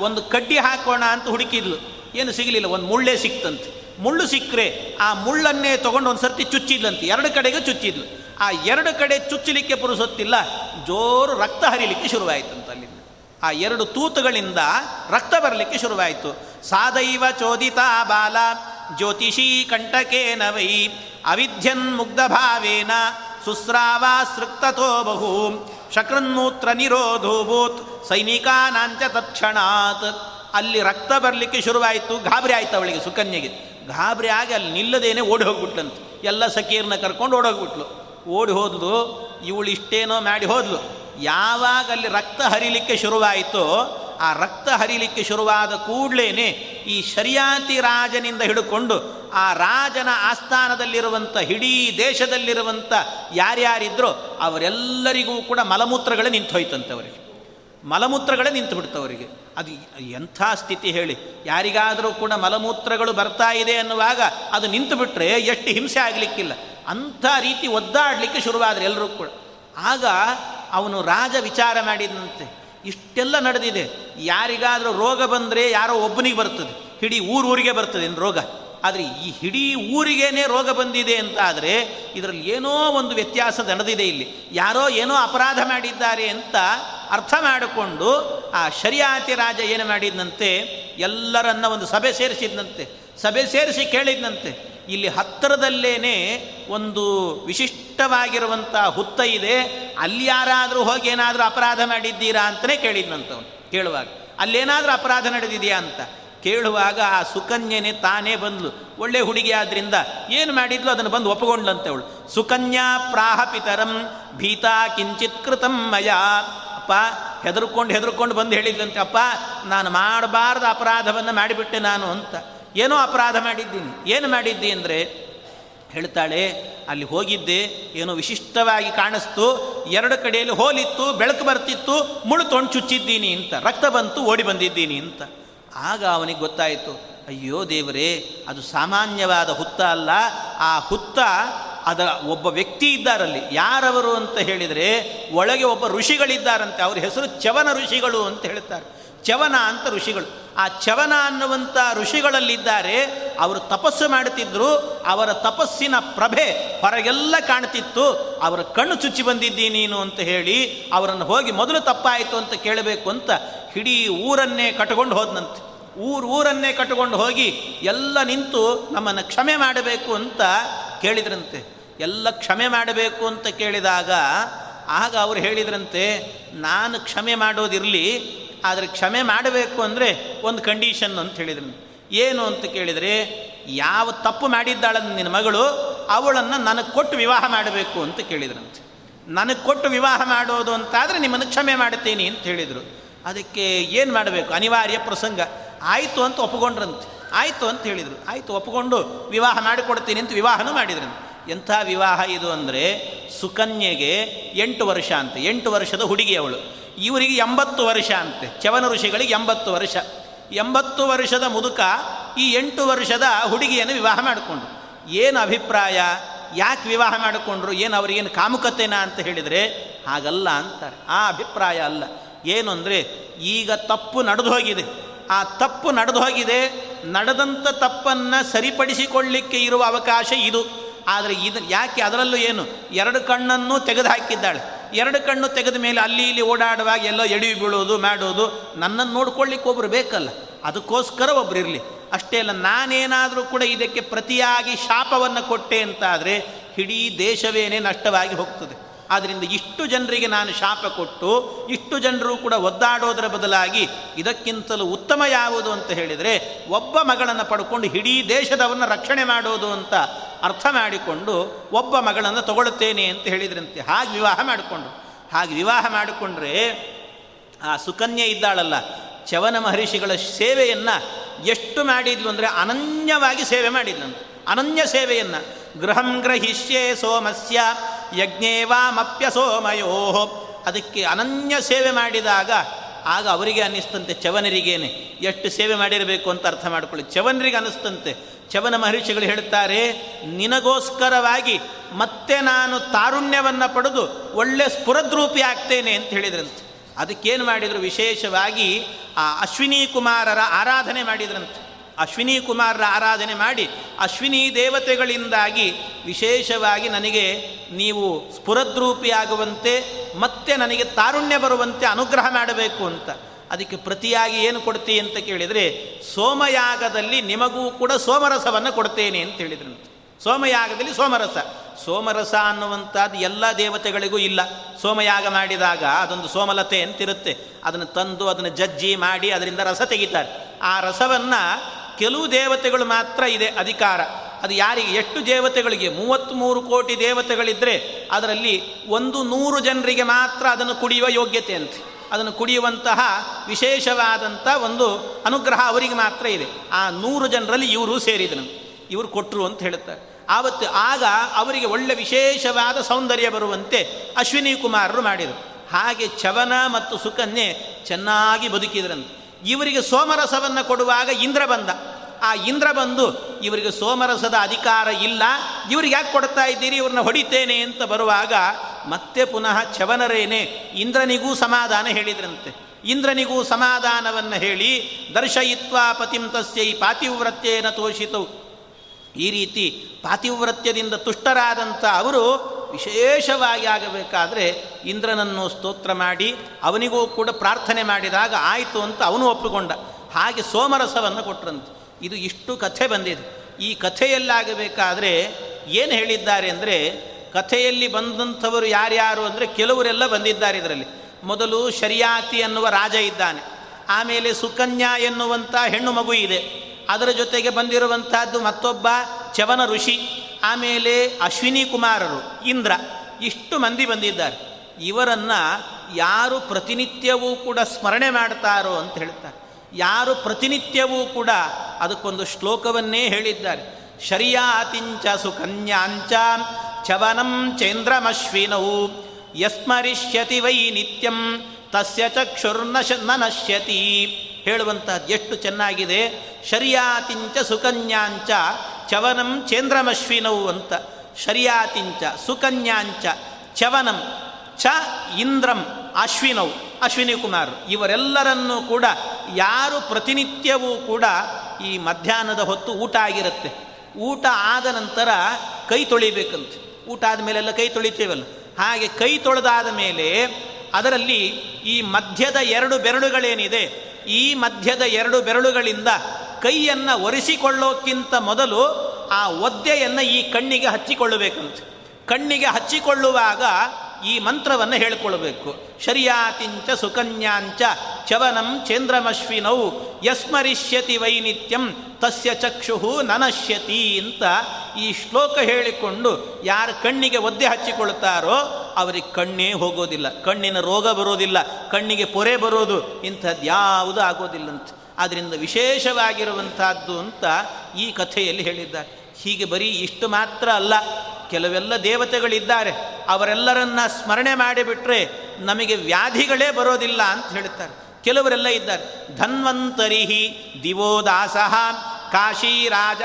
ಒಂದು ಕಡ್ಡಿ ಹಾಕೋಣ ಅಂತ ಹುಡುಕಿದ್ಲು. ಏನು ಸಿಗಲಿಲ್ಲ, ಒಂದು ಮುಳ್ಳೇ ಸಿಕ್ತಂತೆ. ಮುಳ್ಳು ಸಿಕ್ಕರೆ ಆ ಮುಳ್ಳನ್ನೇ ತೊಗೊಂಡು ಒಂದು ಸರ್ತಿ ಚುಚ್ಚಿದ್ಲಂತೆ. ಎರಡು ಕಡೆಗೆ ಚುಚ್ಚಿದ್ಲು. ಆ ಎರಡು ಕಡೆ ಚುಚ್ಚಲಿಕ್ಕೆ ಪುರುಸೊತ್ತಿಲ್ಲ ಜೋರು ರಕ್ತ ಹರಿಲಿಕ್ಕೆ ಶುರುವಾಯಿತಂತೆ ಅಲ್ಲಿಂದ. ಆ ಎರಡು ತೂತುಗಳಿಂದ ರಕ್ತ ಬರಲಿಕ್ಕೆ ಶುರುವಾಯಿತು. ಸಾದೈವ ಚೋದಿತ ಬಾಲ ಜ್ಯೋತಿಷಿ ಕಂಟಕೇನ ವೈ ಅವಿಧ್ಯನ್ ಮುಗ್ಧ ಭಾವೇನ ಸುಸ್ರಾವಾಸೃಕ್ತೋ ಬಹು ಶಕ್ರನ್ಮೂತ್ರ ನಿರೋಧೋಭೂತ್ ಸೈನಿಕಾನಾಂಚ ತತ್ಕ್ಷಣಾತ್. ಅಲ್ಲಿ ರಕ್ತ ಬರಲಿಕ್ಕೆ ಶುರುವಾಯಿತು, ಗಾಬರಿ ಆಯ್ತು ಅವಳಿಗೆ ಸುಕನ್ಯೆಗೆ. ಗಾಬರಿ ಆಗಿ ಅಲ್ಲಿ ನಿಲ್ಲದೇನೆ ಓಡಿ ಹೋಗ್ಬಿಟ್ಲಂತೆ. ಎಲ್ಲ ಸಖೀರ್ನ ಕರ್ಕೊಂಡು ಓಡೋಗ್ಬಿಟ್ಲು. ಓಡಿ ಹೋದ್ಲು ಇವಳು ಇಷ್ಟೇನೋ ಮಾಡಿ ಹೋದ್ಲು. ಯಾವಾಗ ಅಲ್ಲಿ ರಕ್ತ ಹರಿಲಿಕ್ಕೆ ಶುರುವಾಯಿತೋ ಆ ರಕ್ತ ಹರಿಲಿಕ್ಕೆ ಶುರುವಾದ ಕೂಡಲೇ ಈ ಶರಿಯಾತಿ ರಾಜನಿಂದ ಹಿಡ್ಕೊಂಡು ಆ ರಾಜನ ಆಸ್ಥಾನದಲ್ಲಿರುವಂಥ ಇಡೀ ದೇಶದಲ್ಲಿರುವಂಥ ಯಾರ್ಯಾರಿದ್ರೋ ಅವರೆಲ್ಲರಿಗೂ ಕೂಡ ಮಲಮೂತ್ರಗಳೇ ನಿಂತು ಹೋಯ್ತಂತೆ ಅವರಿಗೆ. ಮಲಮೂತ್ರಗಳೇ ನಿಂತು ಬಿಡ್ತವರಿಗೆ ಅದು ಎಂಥ ಸ್ಥಿತಿ ಹೇಳಿ. ಯಾರಿಗಾದರೂ ಕೂಡ ಮಲಮೂತ್ರಗಳು ಬರ್ತಾ ಇದೆ ಅನ್ನುವಾಗ ಅದು ನಿಂತು ಬಿಟ್ಟರೆ ಎಷ್ಟು ಹಿಂಸೆ ಆಗಲಿಕ್ಕಿಲ್ಲ. ಅಂಥ ರೀತಿ ಒದ್ದಾಡಲಿಕ್ಕೆ ಶುರುವಾದರೆ ಎಲ್ಲರೂ ಕೂಡ. ಆಗ ಅವನು ರಾಜ ವಿಚಾರ ಮಾಡಿದಂತೆ. ಇಷ್ಟೆಲ್ಲ ನಡೆದಿದೆ. ಯಾರಿಗಾದರೂ ರೋಗ ಬಂದರೆ ಯಾರೋ ಒಬ್ಬನಿಗೆ ಬರ್ತದೆ. ಇಡೀ ಊರಿಗೆ ಬರ್ತದೆ ರೋಗ? ಆದರೆ ಈ ಹಿಡೀ ಊರಿಗೇನೆ ರೋಗ ಬಂದಿದೆ ಅಂತ ಆದರೆ ಇದರಲ್ಲಿ ಏನೋ ಒಂದು ವ್ಯತ್ಯಾಸ ನಡೆದಿದೆ ಇಲ್ಲಿ. ಯಾರೋ ಏನೋ ಅಪರಾಧ ಮಾಡಿದ್ದಾರೆ ಅಂತ ಅರ್ಥ ಮಾಡಿಕೊಂಡು ಆ ಶರಿಯಾತಿ ರಾಜ ಏನು ಮಾಡಿದ್ನಂತೆ? ಎಲ್ಲರನ್ನ ಒಂದು ಸಭೆ ಸೇರಿಸಿದ್ನಂತೆ. ಸಭೆ ಸೇರಿಸಿ ಕೇಳಿದ್ನಂತೆ. ಇಲ್ಲಿ ಹತ್ತಿರದಲ್ಲೇನೆ ಒಂದು ವಿಶಿಷ್ಟವಾಗಿರುವಂಥ ಹುತ್ತ ಇದೆ. ಅಲ್ಲಿ ಯಾರಾದರೂ ಹೋಗಿ ಏನಾದರೂ ಅಪರಾಧ ಮಾಡಿದ್ದೀರಾ ಅಂತಲೇ ಕೇಳಿದ್ನಂತವನು, ಕೇಳುವಾಗ. ಅಲ್ಲೇನಾದರೂ ಅಪರಾಧ ನಡೆದಿದೆಯಾ ಅಂತ ಕೇಳುವಾಗ ಆ ಸುಕನ್ಯನೆ ತಾನೇ ಬಂದ್ಲು. ಒಳ್ಳೆ ಹುಡುಗಿ ಆದ್ರಿಂದ ಏನು ಮಾಡಿದ್ಲು? ಅದನ್ನು ಬಂದು ಒಪ್ಪಿಕೊಂಡ್ಲಂತೆ ಅವಳು. ಸುಕನ್ಯಾ ಪ್ರಾಹ ಪಿತರಂ ಭೀತಾ ಕಿಂಚಿತ್ ಕೃತಂ ಮಯ. ಅಪ್ಪ, ಹೆದರ್ಕೊಂಡು ಹೆದರ್ಕೊಂಡು ಬಂದು ಹೇಳಿದ್ಲಂತೆ, ಅಪ್ಪ, ನಾನು ಮಾಡಬಾರ್ದು ಅಪರಾಧವನ್ನು ಮಾಡಿಬಿಟ್ಟೆ ನಾನು ಅಂತ. ಏನೋ ಅಪರಾಧ ಮಾಡಿದ್ದೀನಿ. ಏನು ಮಾಡಿದ್ದಿ ಅಂದರೆ ಹೇಳ್ತಾಳೆ, ಅಲ್ಲಿ ಹೋಗಿದ್ದೆ, ಏನೋ ವಿಶಿಷ್ಟವಾಗಿ ಕಾಣಿಸ್ತು, ಎರಡು ಕಡೆಯಲ್ಲಿ ಹೋಲಿತ್ತು, ಬೆಳಕು ಬರ್ತಿತ್ತು, ಮುಳು ತೊಂಡು ಚುಚ್ಚಿದ್ದೀನಿ ಅಂತ, ರಕ್ತ ಬಂತು, ಓಡಿ ಬಂದಿದ್ದೀನಿ ಅಂತ. ಆಗ ಅವನಿಗೆ ಗೊತ್ತಾಯಿತು, ಅಯ್ಯೋ ದೇವರೇ, ಅದು ಸಾಮಾನ್ಯವಾದ ಹುತ್ತ ಅಲ್ಲ, ಆ ಹುತ್ತ ಅದರ ಒಬ್ಬ ವ್ಯಕ್ತಿ ಇದ್ದಾರಲ್ಲಿ. ಯಾರವರು ಅಂತ ಹೇಳಿದರೆ, ಒಳಗೆ ಒಬ್ಬ ಋಷಿಗಳಿದ್ದಾರಂತೆ, ಅವ್ರ ಹೆಸರು ಚವನ ಋಷಿಗಳು ಅಂತ ಹೇಳ್ತಾರೆ. ಚವನ ಅಂತ ಋಷಿಗಳು. ಆ ಚವನ ಅನ್ನುವಂಥ ಋಷಿಗಳಲ್ಲಿದ್ದಾರೆ. ಅವರು ತಪಸ್ಸು ಮಾಡುತ್ತಿದ್ದರು ಅವರ ತಪಸ್ಸಿನ ಪ್ರಭೆ ಹೊರಗೆಲ್ಲ ಕಾಣ್ತಿತ್ತು. ಅವರ ಕಣ್ಣು ಚುಚ್ಚಿ ಬಂದಿದ್ದೀನಿ ನೀನು ಅಂತ ಹೇಳಿ ಅವರನ್ನು ಹೋಗಿ ಮೊದಲು ತಪ್ಪಾಯಿತು ಅಂತ ಕೇಳಬೇಕು ಅಂತ ಇಡೀ ಊರನ್ನೇ ಕಟ್ಕೊಂಡು ಹೋದನಂತೆ. ಊರು ಊರನ್ನೇ ಕಟ್ಕೊಂಡು ಹೋಗಿ ಎಲ್ಲ ನಿಂತು ನಮ್ಮನ್ನು ಕ್ಷಮೆ ಮಾಡಬೇಕು ಅಂತ ಕೇಳಿದ್ರಂತೆ. ಎಲ್ಲ ಕ್ಷಮೆ ಮಾಡಬೇಕು ಅಂತ ಕೇಳಿದಾಗ ಆಗ ಅವರು ಹೇಳಿದ್ರಂತೆ, ನಾನು ಕ್ಷಮೆ ಮಾಡೋದಿರಲಿ ಆದರೆ ಕ್ಷಮೆ ಮಾಡಬೇಕು ಅಂದರೆ ಒಂದು ಕಂಡೀಷನ್ ಅಂತ ಹೇಳಿದ್ರು. ಏನು ಅಂತ ಕೇಳಿದರೆ, ಯಾವ ತಪ್ಪು ಮಾಡಿದ್ದಾಳ ನಿನ್ನ ಮಗಳು, ಅವಳನ್ನು ನನಗೆ ಕೊಟ್ಟು ವಿವಾಹ ಮಾಡಬೇಕು ಅಂತ ಕೇಳಿದ್ರಂತೆ. ನನಗೆ ಕೊಟ್ಟು ವಿವಾಹ ಮಾಡೋದು ಅಂತಾದರೆ ನಿಮ್ಮನ್ನು ಕ್ಷಮೆ ಮಾಡ್ತೀನಿ ಅಂತ ಹೇಳಿದರು. ಅದಕ್ಕೆ ಏನು ಮಾಡಬೇಕು? ಅನಿವಾರ್ಯ ಪ್ರಸಂಗ. ಆಯಿತು ಅಂತ ಒಪ್ಪಿಕೊಂಡ್ರಂತೆ ಆಯಿತು ಅಂತ ಹೇಳಿದರು. ಆಯಿತು ಒಪ್ಪಿಕೊಂಡು ವಿವಾಹ ಮಾಡಿಕೊಡ್ತೀನಿ ಅಂತ ವಿವಾಹನೂ ಮಾಡಿದ್ರಂತೆ. ಎಂಥ ವಿವಾಹ ಇದು ಅಂದರೆ ಸುಕನ್ಯೆಗೆ ಎಂಟು ವರ್ಷ ಅಂತ. ಎಂಟು ವರ್ಷದ ಹುಡುಗಿ ಅವಳು ಇವರಿಗೆ ಎಂಬತ್ತು ವರ್ಷ ಅಂತೆ. ಚವನ ಋಷಿಗಳಿಗೆ ಎಂಬತ್ತು ವರ್ಷ. ಎಂಬತ್ತು ವರ್ಷದ ಮುದುಕ ಈ ಎಂಟು ವರ್ಷದ ಹುಡುಗಿಯನ್ನು ವಿವಾಹ ಮಾಡಿಕೊಂಡ್ರು. ಏನು ಅಭಿಪ್ರಾಯ? ಯಾಕೆ ವಿವಾಹ ಮಾಡಿಕೊಂಡ್ರು? ಏನು ಅವರಿಗೇನು ಕಾಮುಕತೆನಾ ಅಂತ ಹೇಳಿದರೆ, ಹಾಗಲ್ಲ ಅಂತಾರೆ. ಆ ಅಭಿಪ್ರಾಯ ಅಲ್ಲ. ಏನು ಅಂದರೆ, ಈಗ ತಪ್ಪು ನಡೆದು ಹೋಗಿದೆ. ಆ ತಪ್ಪು ನಡೆದು ಹೋಗಿದೆ. ನಡೆದಂಥ ತಪ್ಪನ್ನು ಸರಿಪಡಿಸಿಕೊಳ್ಳಿಕ್ಕೆ ಇರುವ ಅವಕಾಶ ಇದು. ಆದರೆ ಇದು ಯಾಕೆ ಅದರಲ್ಲೂ ಏನು? ಎರಡು ಕಣ್ಣನ್ನು ತೆಗೆದು ಹಾಕಿದ್ದಾಳೆ ಎರಡು ಕಣ್ಣು ತೆಗೆದ ಮೇಲೆ ಅಲ್ಲಿ ಇಲ್ಲಿ ಓಡಾಡುವಾಗ ಎಲ್ಲ ಎಡಿ ಬೀಳೋದು ಮಾಡೋದು ನನ್ನನ್ನು ನೋಡ್ಕೊಳ್ಳಿಕ್ಕೆ ಒಬ್ಬರು ಬೇಕಲ್ಲ. ಅದಕ್ಕೋಸ್ಕರ ಒಬ್ರು ಇರಲಿ. ಅಷ್ಟೇ ಅಲ್ಲ, ನಾನೇನಾದರೂ ಕೂಡ ಇದಕ್ಕೆ ಪ್ರತಿಯಾಗಿ ಶಾಪವನ್ನು ಕೊಟ್ಟೆ ಅಂತಾದರೆ ಇಡೀ ದೇಶವೇನೇ ನಷ್ಟವಾಗಿ ಹೋಗ್ತದೆ. ಆದ್ದರಿಂದ ಇಷ್ಟು ಜನರಿಗೆ ನಾನು ಶಾಪ ಕೊಟ್ಟು, ಇಷ್ಟು ಜನರು ಕೂಡ ಒದ್ದಾಡೋದರ ಬದಲಾಗಿ ಇದಕ್ಕಿಂತಲೂ ಉತ್ತಮ ಯಾವುದು ಅಂತ ಹೇಳಿದರೆ ಒಬ್ಬ ಮಗಳನ್ನು ಪಡ್ಕೊಂಡು ಇಡೀ ದೇಶದವನ್ನು ರಕ್ಷಣೆ ಮಾಡೋದು ಅಂತ ಅರ್ಥ ಮಾಡಿಕೊಂಡು ಒಬ್ಬ ಮಗಳನ್ನು ತಗೊಳ್ತೇನೆ ಅಂತ ಹೇಳಿದ್ರಂತೆ. ಹಾಗೆ ವಿವಾಹ ಮಾಡಿಕೊಂಡ್ರು. ಹಾಗೆ ವಿವಾಹ ಮಾಡಿಕೊಂಡ್ರೆ ಆ ಸುಕನ್ಯೆ ಇದ್ದಾಳಲ್ಲ ಚವನ ಮಹರ್ಷಿಗಳ ಸೇವೆಯನ್ನು ಎಷ್ಟು ಮಾಡಿದ್ಲು ಅಂದರೆ ಅನನ್ಯವಾಗಿ ಸೇವೆ ಮಾಡಿದ್ಲು. ಅನನ್ಯ ಸೇವೆಯನ್ನು. ಗೃಹಂ ಗ್ರಹಿಷ್ಯೆ ಸೋಮಸ್ಯ ಯಜ್ಞೇವಾಮಪ್ಯ ಸೋಮಯೋ. ಅದಕ್ಕೆ ಅನನ್ಯ ಸೇವೆ ಮಾಡಿದಾಗ ಆಗ ಅವರಿಗೆ ಅನ್ನಿಸ್ತಂತೆ ಚವನರಿಗೇನೆ ಎಷ್ಟು ಸೇವೆ ಮಾಡಿರಬೇಕು ಅಂತ ಅರ್ಥ ಮಾಡ್ಕೊಳ್ಳಿ. ಚವನರಿಗೆ ಅನ್ನಿಸ್ತಂತೆ. ಚವನ ಮಹರ್ಷಿಗಳು ಹೇಳ್ತಾರೆ, ನಿನಗೋಸ್ಕರವಾಗಿ ಮತ್ತೆ ನಾನು ತಾರುಣ್ಯವನ್ನು ಪಡೆದು ಒಳ್ಳೆ ಸ್ಫುರದ್ರೂಪಿ ಆಗ್ತೇನೆ ಅಂತ ಹೇಳಿದ್ರಂತೆ. ಅದಕ್ಕೇನು ಮಾಡಿದರು? ವಿಶೇಷವಾಗಿ ಆ ಅಶ್ವಿನಿ ಕುಮಾರರ ಆರಾಧನೆ ಮಾಡಿದ್ರಂತೆ. ಅಶ್ವಿನಿ ಕುಮಾರರ ಆರಾಧನೆ ಮಾಡಿ ಅಶ್ವಿನಿ ದೇವತೆಗಳಿಂದಾಗಿ ವಿಶೇಷವಾಗಿ ನನಗೆ ನೀವು ಸ್ಫುರದ್ರೂಪಿಯಾಗುವಂತೆ, ಮತ್ತೆ ನನಗೆ ತಾರುಣ್ಯ ಬರುವಂತೆ ಅನುಗ್ರಹ ಮಾಡಬೇಕು ಅಂತ. ಅದಕ್ಕೆ ಪ್ರತಿಯಾಗಿ ಏನು ಕೊಡ್ತೀಯ ಅಂತ ಕೇಳಿದರೆ, ಸೋಮಯಾಗದಲ್ಲಿ ನಿಮಗೂ ಕೂಡ ಸೋಮರಸವನ್ನು ಕೊಡ್ತೇನೆ ಅಂತ ಹೇಳಿದ್ರು. ಸೋಮಯಾಗದಲ್ಲಿ ಸೋಮರಸ. ಸೋಮರಸ ಅನ್ನುವಂಥದ್ದು ಎಲ್ಲ ದೇವತೆಗಳಿಗೂ ಇಲ್ಲ. ಸೋಮಯಾಗ ಮಾಡಿದಾಗ ಅದೊಂದು ಸೋಮಲತೆ ಅಂತಿರುತ್ತೆ. ಅದನ್ನು ತಂದು ಅದನ್ನು ಜಜ್ಜಿ ಮಾಡಿ ಅದರಿಂದ ರಸ ತೆಗಿತಾರೆ. ಆ ರಸವನ್ನು ಕೆಲವು ದೇವತೆಗಳು ಮಾತ್ರ ಇದೆ ಅಧಿಕಾರ. ಅದು ಯಾರಿಗೆ? ಎಷ್ಟು ದೇವತೆಗಳಿಗೆ? ಮೂವತ್ತ್ಮೂರು ಕೋಟಿ ದೇವತೆಗಳಿದ್ದರೆ ಅದರಲ್ಲಿ ಒಂದು ನೂರು ಜನರಿಗೆ ಮಾತ್ರ ಅದನ್ನು ಕುಡಿಯುವ ಯೋಗ್ಯತೆ ಅಂತೆ. ಅದನ್ನು ಕುಡಿಯುವಂತಹ ವಿಶೇಷವಾದಂಥ ಒಂದು ಅನುಗ್ರಹ ಅವರಿಗೆ ಮಾತ್ರ ಇದೆ. ಆ ನೂರು ಜನರಲ್ಲಿ ಇವರು ಸೇರಿದನು ಇವರು ಕೊಟ್ಟರು ಅಂತ ಹೇಳುತ್ತಾರೆ ಆವತ್ತು ಆಗ ಅವರಿಗೆ ಒಳ್ಳೆ ವಿಶೇಷವಾದ ಸೌಂದರ್ಯ ಬರುವಂತೆ ಅಶ್ವಿನಿ ಕುಮಾರರು ಮಾಡಿದರು. ಹಾಗೆ ಚವನ ಮತ್ತು ಸುಕನ್ಯೆ ಚೆನ್ನಾಗಿ ಬದುಕಿದ್ರಂತೆ. ಇವರಿಗೆ ಸೋಮರಸವನ್ನು ಕೊಡುವಾಗ ಇಂದ್ರ ಬಂದ. ಆ ಇಂದ್ರ ಬಂದು, ಇವರಿಗೆ ಸೋಮರಸದ ಅಧಿಕಾರ ಇಲ್ಲ. ಇವ್ರಿಗೆ ಯಾಕೆ ಕೊಡ್ತಾ ಇದ್ದೀರಿ? ಇವ್ರನ್ನ ಹೊಡಿತೇನೆ ಅಂತ ಬರುವಾಗ ಮತ್ತೆ ಪುನಃ ಚವನರೇನೆ ಇಂದ್ರನಿಗೂ ಸಮಾಧಾನ ಹೇಳಿದ್ರಂತೆ. ಇಂದ್ರನಿಗೂ ಸಮಾಧಾನವನ್ನು ಹೇಳಿ, ದರ್ಶಯಿತ್ವ ಪತಿಂ ತಸ್ಯೈ ಪಾತಿವ್ರತ್ಯೇನ ತೋಷಿತವು ಈ ರೀತಿ ಪಾತಿವ್ರತ್ಯದಿಂದ ತುಷ್ಟರಾದಂಥ ಅವರು ವಿಶೇಷವಾಗಿ ಆಗಬೇಕಾದರೆ ಇಂದ್ರನನ್ನು ಸ್ತೋತ್ರ ಮಾಡಿ, ಅವನಿಗೂ ಕೂಡ ಪ್ರಾರ್ಥನೆ ಮಾಡಿದಾಗ ಆಯಿತು ಅಂತ ಅವನು ಒಪ್ಪಿಕೊಂಡ. ಹಾಗೆ ಸೋಮರಸವನ್ನು ಕೊಟ್ಟರಂತೆ ಇದು ಇಷ್ಟು ಕಥೆ ಬಂದಿದೆ. ಈ ಕಥೆಯಲ್ಲಾಗಬೇಕಾದ್ರೆ ಏನು ಹೇಳಿದ್ದಾರೆ ಅಂದರೆ, ಕಥೆಯಲ್ಲಿ ಬಂದಂಥವರು ಯಾರ್ಯಾರು ಅಂದರೆ ಕೆಲವರೆಲ್ಲ ಬಂದಿದ್ದಾರೆ ಇದರಲ್ಲಿ. ಮೊದಲು ಶರಿಯಾತಿ ಅನ್ನುವ ರಾಜ ಇದ್ದಾನೆ. ಆಮೇಲೆ ಸುಕನ್ಯಾ ಎನ್ನುವಂಥ ಹೆಣ್ಣು ಮಗು ಇದೆ. ಅದರ ಜೊತೆಗೆ ಬಂದಿರುವಂತಹದ್ದು ಮತ್ತೊಬ್ಬ ಚವನ ಋಷಿ. ಆಮೇಲೆ ಅಶ್ವಿನಿ ಕುಮಾರರು ಇಂದ್ರ ಇಷ್ಟು ಮಂದಿ ಬಂದಿದ್ದಾರೆ. ಇವರನ್ನು ಯಾರು ಪ್ರತಿನಿತ್ಯವೂ ಕೂಡ ಸ್ಮರಣೆ ಮಾಡ್ತಾರೋ ಅಂತ ಹೇಳ್ತಾರೆ. ಯಾರು ಪ್ರತಿನಿತ್ಯವೂ ಕೂಡ ಅದಕ್ಕೊಂದು ಶ್ಲೋಕವನ್ನೇ ಹೇಳಿದ್ದಾರೆ. ಶರ್ಯಾತಿಂಚ ಸುಕನ್ಯಾಂಚ ಚವನಂ ಚೇಂದ್ರಮಶ್ವಿನವು ಯಸ್ಮರಿಷ್ಯತಿ ವೈ ನಿತ್ಯಂ ತಸ್ಯ ಚಕ್ಷುರ್ನಶ ನಶ್ಯತಿ ಹೇಳುವಂತಹದ್ದು ಎಷ್ಟು ಚೆನ್ನಾಗಿದೆ. ಶರ್ಯಾತಿಂಚ ಸುಕನ್ಯಾಂಚ ಚವನಂ ಚೇಂದ್ರಮಶ್ವಿನವು ಅಂತ ಶರ್ಯಾತಿಂಚ, ಸುಕನ್ಯಾಂಚ, ಚವನಂ ಚ ಇಂದ್ರಂ ಅಶ್ವಿನವು ಅಶ್ವಿನಿ ಕುಮಾರ್. ಇವರೆಲ್ಲರನ್ನೂ ಕೂಡ ಯಾರು ಪ್ರತಿನಿತ್ಯವೂ ಕೂಡ ಈ ಮಧ್ಯಾಹ್ನದ ಹೊತ್ತು ಊಟ ಆಗಿರುತ್ತೆ. ಊಟ ಆದ ನಂತರ ಕೈ ತೊಳಿಬೇಕಂತೆ. ಊಟ ಆದಮೇಲೆಲ್ಲ ಕೈ ತೊಳಿತೇವಲ್ಲ. ಹಾಗೆ ಕೈ ತೊಳೆದಾದ ಮೇಲೆ ಅದರಲ್ಲಿ ಈ ಮಧ್ಯದ ಎರಡು ಬೆರಳುಗಳೇನಿದೆ ಈ ಮಧ್ಯದ ಎರಡು ಬೆರಳುಗಳಿಂದ ಕೈಯನ್ನು ಒರೆಸಿಕೊಳ್ಳೋಕ್ಕಿಂತ ಮೊದಲು ಆ ಒದ್ದೆಯನ್ನು ಈ ಕಣ್ಣಿಗೆ ಹಚ್ಚಿಕೊಳ್ಳಬೇಕಂತೆ. ಕಣ್ಣಿಗೆ ಹಚ್ಚಿಕೊಳ್ಳುವಾಗ ಈ ಮಂತ್ರವನ್ನು ಹೇಳಿಕೊಳ್ಳಬೇಕು ಶರ್ಯಾತಿಂಚ ಸುಕನ್ಯಾಂಚ ಚವನಂ ಚಂದ್ರಮಶ್ವಿನೌ ಯಸ್ಮರಿಷ್ಯತಿ ವೈನಿತ್ಯಂ ತಸ್ಯ ಚಕ್ಷುಹು ನನಶ್ಯತಿ ಅಂತ ಈ ಶ್ಲೋಕ ಹೇಳಿಕೊಂಡು ಯಾರು ಕಣ್ಣಿಗೆ ಒದ್ದೆ ಹಚ್ಚಿಕೊಳ್ತಾರೋ ಅವರಿಗೆ ಕಣ್ಣೇ ಹೋಗೋದಿಲ್ಲ. ಕಣ್ಣಿನ ರೋಗ ಬರೋದಿಲ್ಲ. ಕಣ್ಣಿಗೆ ಪೊರೆ ಬರೋದು ಇಂಥದ್ದು ಯಾವುದು ಆಗೋದಿಲ್ಲಂತ. ಆದ್ದರಿಂದ ವಿಶೇಷವಾಗಿರುವಂತಹದ್ದು ಅಂತ ಈ ಕಥೆಯಲ್ಲಿ ಹೇಳಿದ್ದಾರೆ. ಹೀಗೆ ಬರೀ ಇಷ್ಟು ಮಾತ್ರ ಅಲ್ಲ, ಕೆಲವೆಲ್ಲ ದೇವತೆಗಳಿದ್ದಾರೆ, ಅವರೆಲ್ಲರನ್ನ ಸ್ಮರಣೆ ಮಾಡಿಬಿಟ್ರೆ ನಮಗೆ ವ್ಯಾಧಿಗಳೇ ಬರೋದಿಲ್ಲ ಅಂತ ಹೇಳುತ್ತಾರೆ ಕೆಲವರೆಲ್ಲ ಇದ್ದಾರೆ, ಧನ್ವಂತರಿಹಿ ದಿವೋದಾಸಃ, ಕಾಶೀರಾಜ,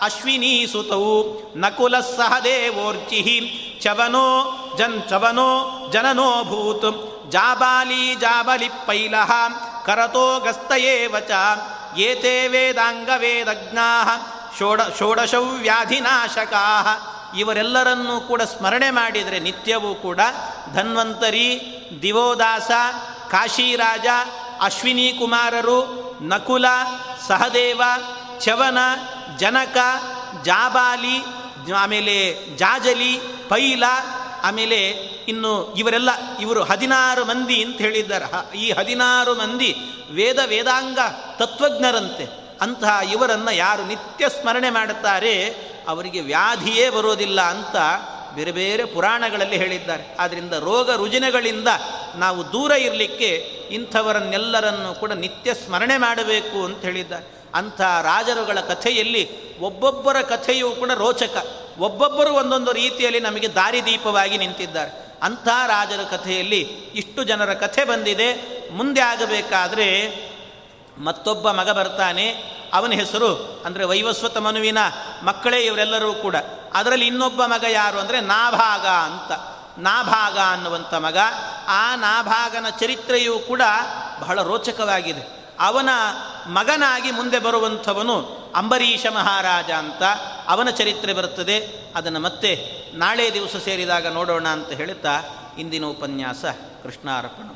ಅಶ್ವಿನಿ ಸುತವು ನಕುಲ ಸಹ ದೇವೋರ್ಚಿ ಚವನೋ ಜನ್ ಚವನೋ ಜನನೋ ಭೂತ್, ಜಾಬಾಲಿ ಜಾಬಲಿ ಪೈಲ, ಕರತೋ ಗಸ್ತಯೇವಚ ಏತೇ ವೇದಾಂಗ ವೇದಜ್ಞಾ ಷೋಡ ಷೋಡಶೌ ವ್ಯಾಧಿನಾಶಕಾ ಇವರೆಲ್ಲರನ್ನೂ ಕೂಡ ಸ್ಮರಣೆ ಮಾಡಿದರೆ ನಿತ್ಯವೂ ಕೂಡ ಧನ್ವಂತರಿ, ದಿವೋದಾಸ, ಕಾಶಿರಾಜ, ಅಶ್ವಿನಿ ಕುಮಾರರು, ನಕುಲ, ಸಹದೇವ ಚವನ ಜನಕ, ಜಾಬಾಲಿ ಆಮೇಲೆ ಜಾಜಲಿ, ಪೈಲ, ಆಮೇಲೆ ಇನ್ನು ಇವರೆಲ್ಲ, ಇವರು ಹದಿನಾರು ಮಂದಿ ಅಂತ ಹೇಳಿದ್ದಾರೆ. ಈ ಹದಿನಾರು ಮಂದಿ ವೇದ, ವೇದಾಂಗ ತತ್ವಜ್ಞರಂತೆ. ಅಂತಹ ಇವರನ್ನು ಯಾರು ನಿತ್ಯ ಸ್ಮರಣೆ ಮಾಡುತ್ತಾರೆ, ಅವರಿಗೆ ವ್ಯಾಧಿಯೇ ಬರೋದಿಲ್ಲ ಅಂತ ಬೇರೆ ಬೇರೆ ಪುರಾಣಗಳಲ್ಲಿ ಹೇಳಿದ್ದಾರೆ. ಆದ್ದರಿಂದ ರೋಗ ರುಜಿನಗಳಿಂದ ನಾವು ದೂರ ಇರಲಿಕ್ಕೆ ಇಂಥವರನ್ನೆಲ್ಲರನ್ನು ಕೂಡ ನಿತ್ಯ ಸ್ಮರಣೆ ಮಾಡಬೇಕು ಅಂತ ಹೇಳಿದ್ದಾರೆ. ಅಂಥ ರಾಜರುಗಳ ಕಥೆಯಲ್ಲಿ ಒಬ್ಬೊಬ್ಬರ ಕಥೆಯೂ ಕೂಡ ರೋಚಕ. ಒಬ್ಬೊಬ್ಬರು ಒಂದೊಂದು ರೀತಿಯಲ್ಲಿ ನಮಗೆ ದಾರಿದೀಪವಾಗಿ ನಿಂತಿದ್ದಾರೆ. ಅಂಥ ರಾಜರ ಕಥೆಯಲ್ಲಿ ಇಷ್ಟು ಜನರ ಕಥೆ ಬಂದಿದೆ. ಮುಂದೆ ಆಗಬೇಕಾದ್ರೆ ಮತ್ತೊಬ್ಬ ಮಗ ಬರ್ತಾನೆ, ಅವನ ಹೆಸರು ಅಂದರೆ ವೈವಸ್ವತ ಮನುವಿನ ಮಕ್ಕಳೇ ಇವರೆಲ್ಲರೂ ಕೂಡ. ಅದರಲ್ಲಿ ಇನ್ನೊಬ್ಬ ಮಗ ಯಾರು ಅಂದರೆ ನಾಭಾಗ ಅಂತ. ನಾಭಾಗ ಅನ್ನುವಂಥ ಮಗ. ಆ ನಾಭಾಗನ ಚರಿತ್ರೆಯೂ ಕೂಡ ಬಹಳ ರೋಚಕವಾಗಿದೆ. ಅವನ ಮಗನಾಗಿ ಮುಂದೆ ಬರುವಂಥವನು ಅಂಬರೀಷ ಮಹಾರಾಜ ಅಂತ. ಅವನ ಚರಿತ್ರೆ ಬರುತ್ತದೆ. ಅದನ್ನು ಮತ್ತೆ ನಾಳೆ ದಿವಸ ಸೇರಿದಾಗ ನೋಡೋಣ ಅಂತ ಹೇಳುತ್ತಾ ಇಂದಿನ ಉಪನ್ಯಾಸ ಕೃಷ್ಣಾರ್ಪಣ